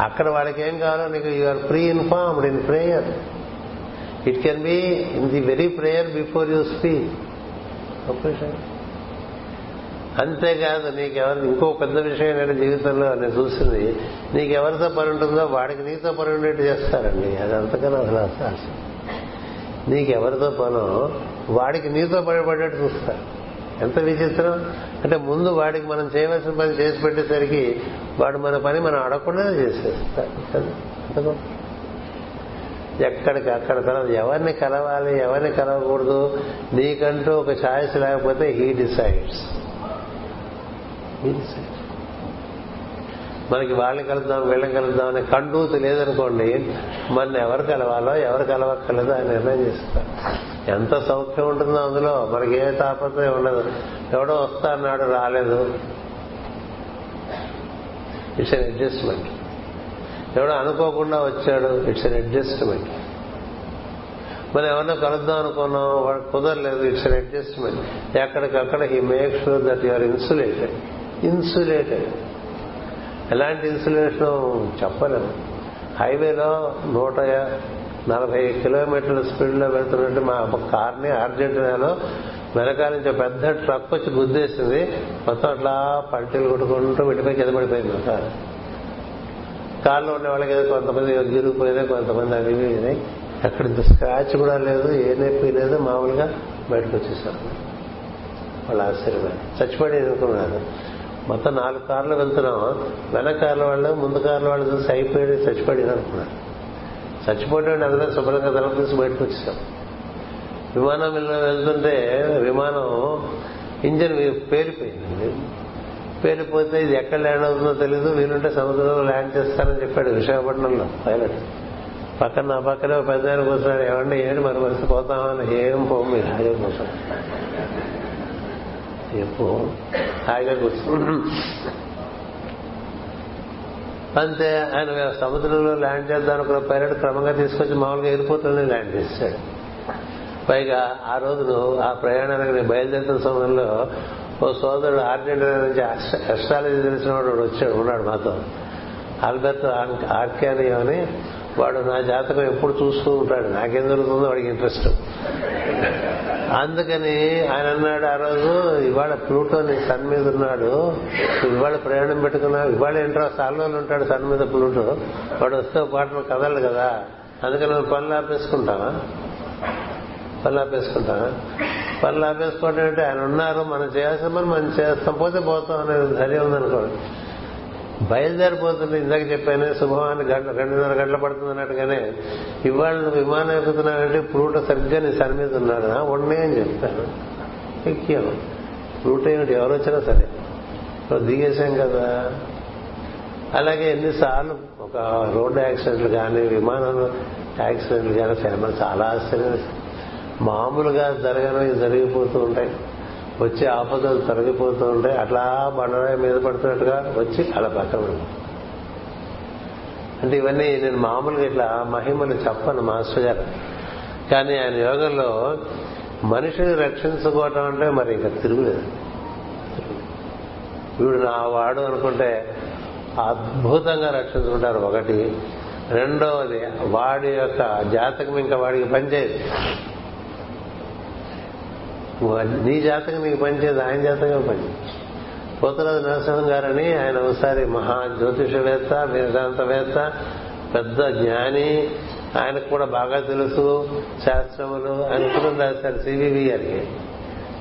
అక్కడ వాళ్ళకి ఏం కావాలో నీకు you are pre informed in prayer it can be in the very prayer before you speak అంతేకాదు నీకెవరు ఇంకో పెద్ద విషయం ఏంటంటే జీవితంలో నేను చూసింది నీకెవరితో పని ఉంటుందో వాడికి నీతో పని ఉండేట్టు చేస్తారండి. అది అంతకన్నా అసలు నీకెవరితో పనో వాడికి నీతో పని పడేట్టు చూస్తారు. ఎంత విచిత్రం? అంటే ముందు వాడికి మనం చేయవలసిన పని చేసి పెట్టేసరికి వాడు మన పని మనం అడగకుండానే చేసేస్తాడు. ఎక్కడికి అక్కడ తర్వాత ఎవరిని కలవాలి ఎవరిని కలవకూడదు? నీకంటూ ఒక ఛాయిస్ లేకపోతే హీ డిసైడ్స్ మనకి వాళ్ళని కలుద్దాం వీళ్ళని కలుద్దాం అనే కండూతి లేదనుకోండి మన ఎవరు కలవాలో ఎవరు కలవక్కర్లేదో ఆయన నిర్ణయం చేస్తారు. ఎంత సౌఖ్యం ఉంటుందో అందులో మనకి ఏ తాపత్రయం ఉండదు. ఎవడో వస్తా అన్నాడు రాలేదు. ఇట్స్ అన్ అడ్జస్ట్మెంట్ ఎవడో అనుకోకుండా వచ్చాడు ఇట్స్ అన్ అడ్జస్ట్మెంట్ మనం ఎవరినో కలుద్దాం అనుకున్నాం వాడు కుదరలేదు ఇట్స్ అన్ అడ్జస్ట్మెంట్ ఎక్కడికక్కడ he make sure that you are insulated insulated ఎలాంటి ఇన్సులేషన్ చెప్పలేము హైవేలో నూట నలభై కిలోమీటర్ల స్పీడ్లో వెళ్తున్నట్టు మా కార్ని అర్జెంటీనాలో వెనకాల నుంచి పెద్ద ట్రక్ వచ్చి గుద్దేసింది. మొత్తం అట్లా పల్టీలు కొట్టుకుంటూ వెళ్ళిపోయి కింద పడిపోయింది కార్. కార్లో ఉండే వాళ్ళకి ఏదో కొంతమంది గిరిగిపోయినాయి కొంతమంది అవి అక్కడ స్క్రాచ్ కూడా లేదు ఏ నొప్పి లేదు మామూలుగా బయటకు వచ్చేసారు. వాళ్ళు ఆశ్చర్యమే. చచ్చిపడి అనుకున్నాను మొత్తం నాలుగు కార్లు వెళ్తున్నాం. వెనక కార్ల వాళ్ళు ముందు కార్ల వాళ్ళు చూసి అయిపోయాడు చచ్చిపోయాడు అనుకున్నాడు చచ్చిపోయాడు అందులో శుభ్రంగా తల తీసి బయటకు వచ్చేసాం. విమానం వెళ్తుంటే విమానం ఇంజన్ పేలిపోయింది పేలిపోతే ఇది ఎక్కడ ల్యాండ్ అవుతుందో తెలియదు వీలుంటే సముద్రంలో ల్యాండ్ చేస్తానని చెప్పాడు విశాఖపట్నంలో పైలట్ పక్కన నా పక్కనే పెద్ద ఆయన కూర్చున్నాడు. ఏమంటే ఏంటి మరి మనిషి పోతామని ఏం పోము మీరు? హాయిగా కూర్చున్నాడు చెప్పు హాయిగా కూర్చున్నాం అంతే ఆయన సముద్రంలో ల్యాండ్ చేద్దాం అనుకున్న పైలట్ క్రమంగా తీసుకొచ్చి మామూలుగా ఎయిర్పోర్ట్లోనే ల్యాండ్ చేశాడు. పైగా ఆ రోజు ఆ ప్రయాణానికి నేను బయలుదేరుతున్న సమయంలో ఓ సోదరుడు ఆర్జెంటీనా నుంచి అస్ట్రాలజీ తెలిసిన వాడు వచ్చాడు ఉన్నాడు మాతో. ఆల్బర్ట్ ఆర్కానియో అని వాడు నా జాతకం ఎప్పుడు చూస్తూ ఉంటాడు. నాకేం జరుగుతుందో వాడికి ఇంట్రెస్ట్. అందుకని ఆయన అన్నాడు ఆ రోజు ఇవాళ ప్లూటో నీ సన్ మీద ఉన్నాడు. ఇవాళ ప్రయాణం పెట్టుకున్నావు. ఇవాళ ఏంట్రా సాల్లోనే ఉంటాడు సన్ మీద ప్లూటో. వాడు వస్తే పాటలు కదలడు కదా. అందుకని మనం పనులు ఆపేసుకుంటావా? పనులు ఆపేసుకుంటావా? పనులు ఆపేసుకోవడం అంటే ఆయన ఉన్నారు మనం చేయాల్సిన పని మనం చేస్తాం. పోతే పోతాం అనేది ధైర్యం ఉందనుకోండి. బయలుదేరిపోతుంది. ఇందాక చెప్పాను శుభవాన్ని గంట రెండున్నర గంటలు పడుతుంది అన్నట్టుగానే ఇవాళ నువ్వు విమానం ఎక్కుతున్నావంటే ఫ్రూట్ సరిగ్గా నీ సరి మీద ఉన్నాడు. ఉండే అని చెప్తాను. ఎక్కాను ఫ్రూట్ ఏమిటి? ఎవరు వచ్చినా సరే. దిగేశాం కదా. అలాగే ఎన్నిసార్లు ఒక రోడ్డు యాక్సిడెంట్లు కానీ విమానంలో యాక్సిడెంట్లు కానీ చాలా ఆశ్చర్యం. మామూలుగా జరగనివి జరిగిపోతూ ఉంటాయి. వచ్చి ఆపదలు తొలగిపోతూ ఉంటాయి అట్లా బండరాయి మీద పడుతున్నట్టుగా వచ్చి అలా పక్కన అంటే ఇవన్నీ నేను మామూలుగా ఇట్లా మహిమలు చెప్పను మాస్టర్ గారు. కానీ ఆయన యోగంలో మనిషిని రక్షించుకోవటం అంటే మరి ఇంకా తిరుగులేదు. వీడు నా వాడు అనుకుంటే అద్భుతంగా రక్షించుకుంటారు ఒకటి. రెండవది వాడి యొక్క జాతకం ఇంకా వాడికి పనిచేయదు. నీ జాతకం నీకు పనిచేది ఆయన జాతకం పని పోతరాజు నరసింహం గారని ఆయన ఒకసారి మహా జ్యోతిషవేత్త వేదాంతవేత్త పెద్ద జ్ఞాని ఆయనకు కూడా బాగా తెలుసు శాస్త్రములు ఆయన కూడా రాశారు సివివి గారికి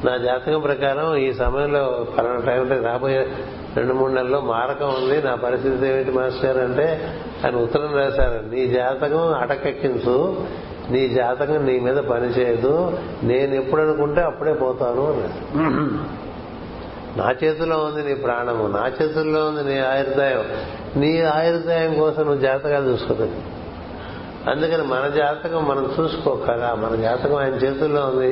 నా జాతకం ప్రకారం ఈ సమయంలో పలానా టైంలో రాబోయే రెండు మూడు నెలల్లో మారకం ఉంది. నా పరిస్థితి ఏమిటి మాస్టర్ అంటే ఆయన ఉత్తరం రాశారు నీ జాతకం అటకెక్కించు నీ జాతకం నీ మీద పనిచేయదు. నేను ఎప్పుడు అనుకుంటే అప్పుడే పోతాను నా చేతిలో ఉంది నీ ప్రాణము నా చేతుల్లో ఉంది నీ ఆయుర్దాయం. నీ ఆయుర్దాయం కోసం నువ్వు జాతకాలు చూసుకోలేదు అందుకని మన జాతకం మనం చూసుకోకరా. మన జాతకం ఆయన చేతుల్లో ఉంది.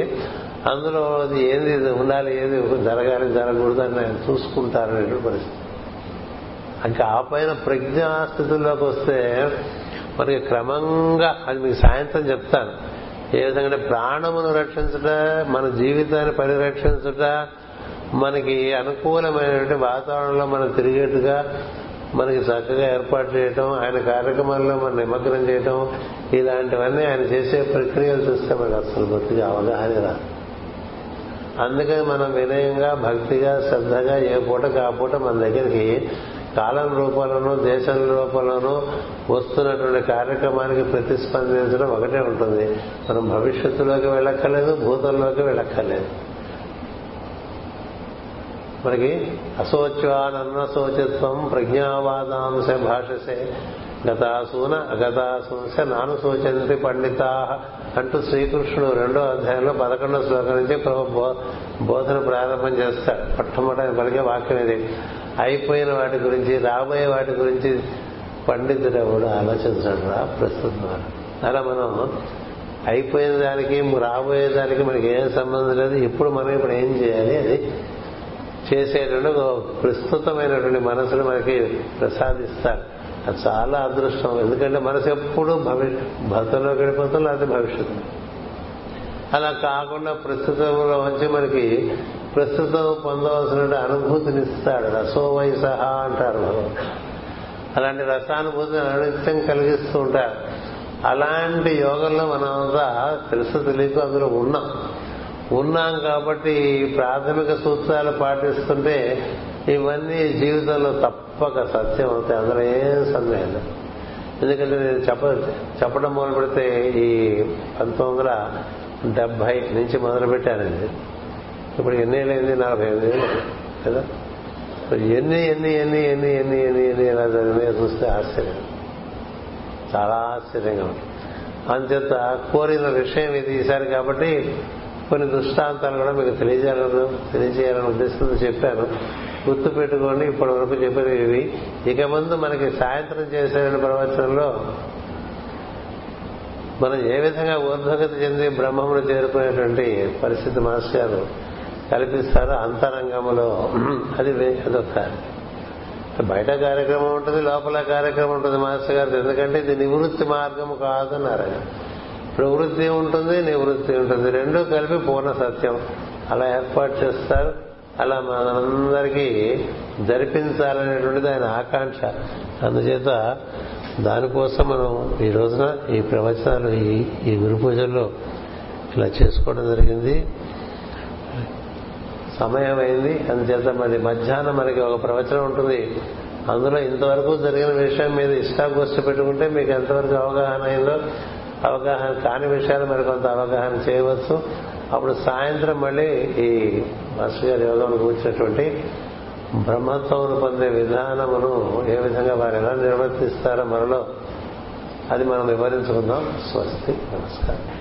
అందులో ఏది ఉండాలి ఏది జరగాలి జరగకూడదు అని ఆయన చూసుకుంటారనే పరిస్థితి. ఇంకా ఆ పైన ప్రజ్ఞాస్థితుల్లోకి వస్తే మనకి క్రమంగా అది మీకు సాయంత్రం చెప్తాను. ఏ విధంగా ప్రాణమును రక్షించుట మన జీవితాన్ని పరిరక్షించుట మనకి అనుకూలమైనటువంటి వాతావరణంలో మనం తిరిగేట్టుగా మనకి చక్కగా ఏర్పాటు చేయటం ఆయన కార్యక్రమాల్లో మనం నిమగ్నం చేయటం ఇలాంటివన్నీ ఆయన చేసే ప్రక్రియలు చూస్తే మనకు అసలు బొత్తిగా అవగాహన రాదు. అందుకని మనం వినయంగా భక్తిగా శ్రద్ధగా ఏ పూట కాపూట మన దగ్గరికి కాలం రూపంలోనూ దేశం రూపంలోనూ వస్తున్నటువంటి కార్యక్రమానికి ప్రతిస్పందించడం ఒకటే ఉంటుంది. మనం భవిష్యత్తులోకి వెళ్ళక్కర్లేదు భూతంలోకి వెళ్ళక్కర్లేదు. మనకి అశోచ్వానన్నశోచిత్వం ప్రజ్ఞావాదాంశ భాషసే. గతాసూన అగతాసూంశ నాను సూచంతి పండితా అంటూ శ్రీకృష్ణుడు రెండో అధ్యాయంలో పదకొండో శ్లోకం నుంచి బోధన ప్రారంభం చేస్తాడు. మొట్టమొదటి పలికే వాక్యం ఇది. అయిపోయిన వాటి గురించి రాబోయే వాటి గురించి పండితుడు ఎవడు ఆలోచించడు రా ప్రస్తుతం. అలా మనం అయిపోయిన దానికి రాబోయే దానికి మనకి ఏం సంబంధం లేదు. ఇప్పుడు మనం ఇప్పుడు ఏం చేయాలి? అది చేసేటువంటి ప్రస్తుతమైనటువంటి మనసును మనకి ప్రసాదిస్తారు. అది చాలా అదృష్టం. ఎందుకంటే మనసు ఎప్పుడు భవిష్య భర్తలో గడిపోతాం లేకపోతే భవిష్యత్తు. అలా కాకుండా ప్రస్తుతంలో వచ్చి మనకి ప్రస్తుతం పొందవలసిన అనుభూతిని ఇస్తాడు. రసోవై సహా అంటారు. అలాంటి రసానుభూతిని అనిత్యం కలిగిస్తూ ఉంటారు. అలాంటి యోగంలో మనమంతా తెలుసు తెలియక అందులో ఉన్నాం. ఉన్నాం కాబట్టి ప్రాథమిక సూత్రాలు పాటిస్తుంటే ఇవన్నీ జీవితంలో తప్పక సత్యం అవుతాయి. అందులో ఏం సందేహం ఎందుకంటే నేను చెప్ప చెప్పడం మొదలు పెడితే ఈ పంతొమ్మిది వందల డెబ్బై నుంచి మొదలు పెట్టానండి ఇప్పుడు ఎన్ని ఏళ్ళైంది నలభై ఎనిమిది ఏళ్ళు కదా? ఎన్ని ఎన్ని ఎన్ని ఎన్ని ఎన్ని ఎన్ని ఎన్ని ఎలా జరిగినాయో చూస్తే ఆశ్చర్యం. చాలా ఆశ్చర్యంగా ఉంటుంది అంతేత కోరిన విషయం ఇది ఈసారి కాబట్టి కొన్ని దృష్టాంతాలు కూడా మీకు తెలియజేయాలను తెలియజేయాలని ఉద్దేశంతో చెప్పాను. గుర్తు పెట్టుకోండి ఇప్పటి వరకు చెప్పినవి ఇవి. ఇక ముందు మనకి సాయంత్రం చేసే ప్రవచనంలో మనం ఏ విధంగా ఊర్ధ్వగతి చెంది బ్రహ్మమును చేరుకునేటువంటి పరిస్థితి మాస్టర్ గారు కల్పిస్తారు అంతరంగములో అది అదొక బయట కార్యక్రమం ఉంటుంది లోపల కార్యక్రమం ఉంటుంది మాస్టర్ గారు. ఎందుకంటే ఇది నివృత్తి మార్గము కాదన్నారు ఆయన. ప్రవృత్తి ఉంటుంది నివృత్తి ఉంటుంది. రెండూ కలిపి పూర్ణ సత్యం. అలా ఏర్పాటు చేస్తారు. అలా మనందరికీ జరిపించాలనేటువంటిది ఆయన ఆకాంక్ష. అందుచేత దానికోసం మనం ఈ రోజున ఈ ప్రవచనాలు ఈ ఈ గురు పూజల్లో ఇలా చేసుకోవడం జరిగింది. సమయం అయింది అందుచేత మరి మధ్యాహ్నం మనకి ఒక ప్రవచనం ఉంటుంది. అందులో ఇంతవరకు జరిగిన విషయం మీద ఇష్టాగోష్ఠి పెట్టుకుంటే మీకు ఎంతవరకు అవగాహన అయిందో అవగాహన కాని విషయాలు మరి కొంత అవగాహన చేయవచ్చు. అప్పుడు సాయంత్రం మళ్ళీ ఈ మాస్టర్ గారి యోగంలో కూర్చున్నటువంటి బ్రహ్మత్వమును పొందే విధానమును ఏ విధంగా వారు ఎలా నిర్వర్తిస్తారో మనలో అది మనం వివరించుకుందాం. స్వస్తి. నమస్కారం.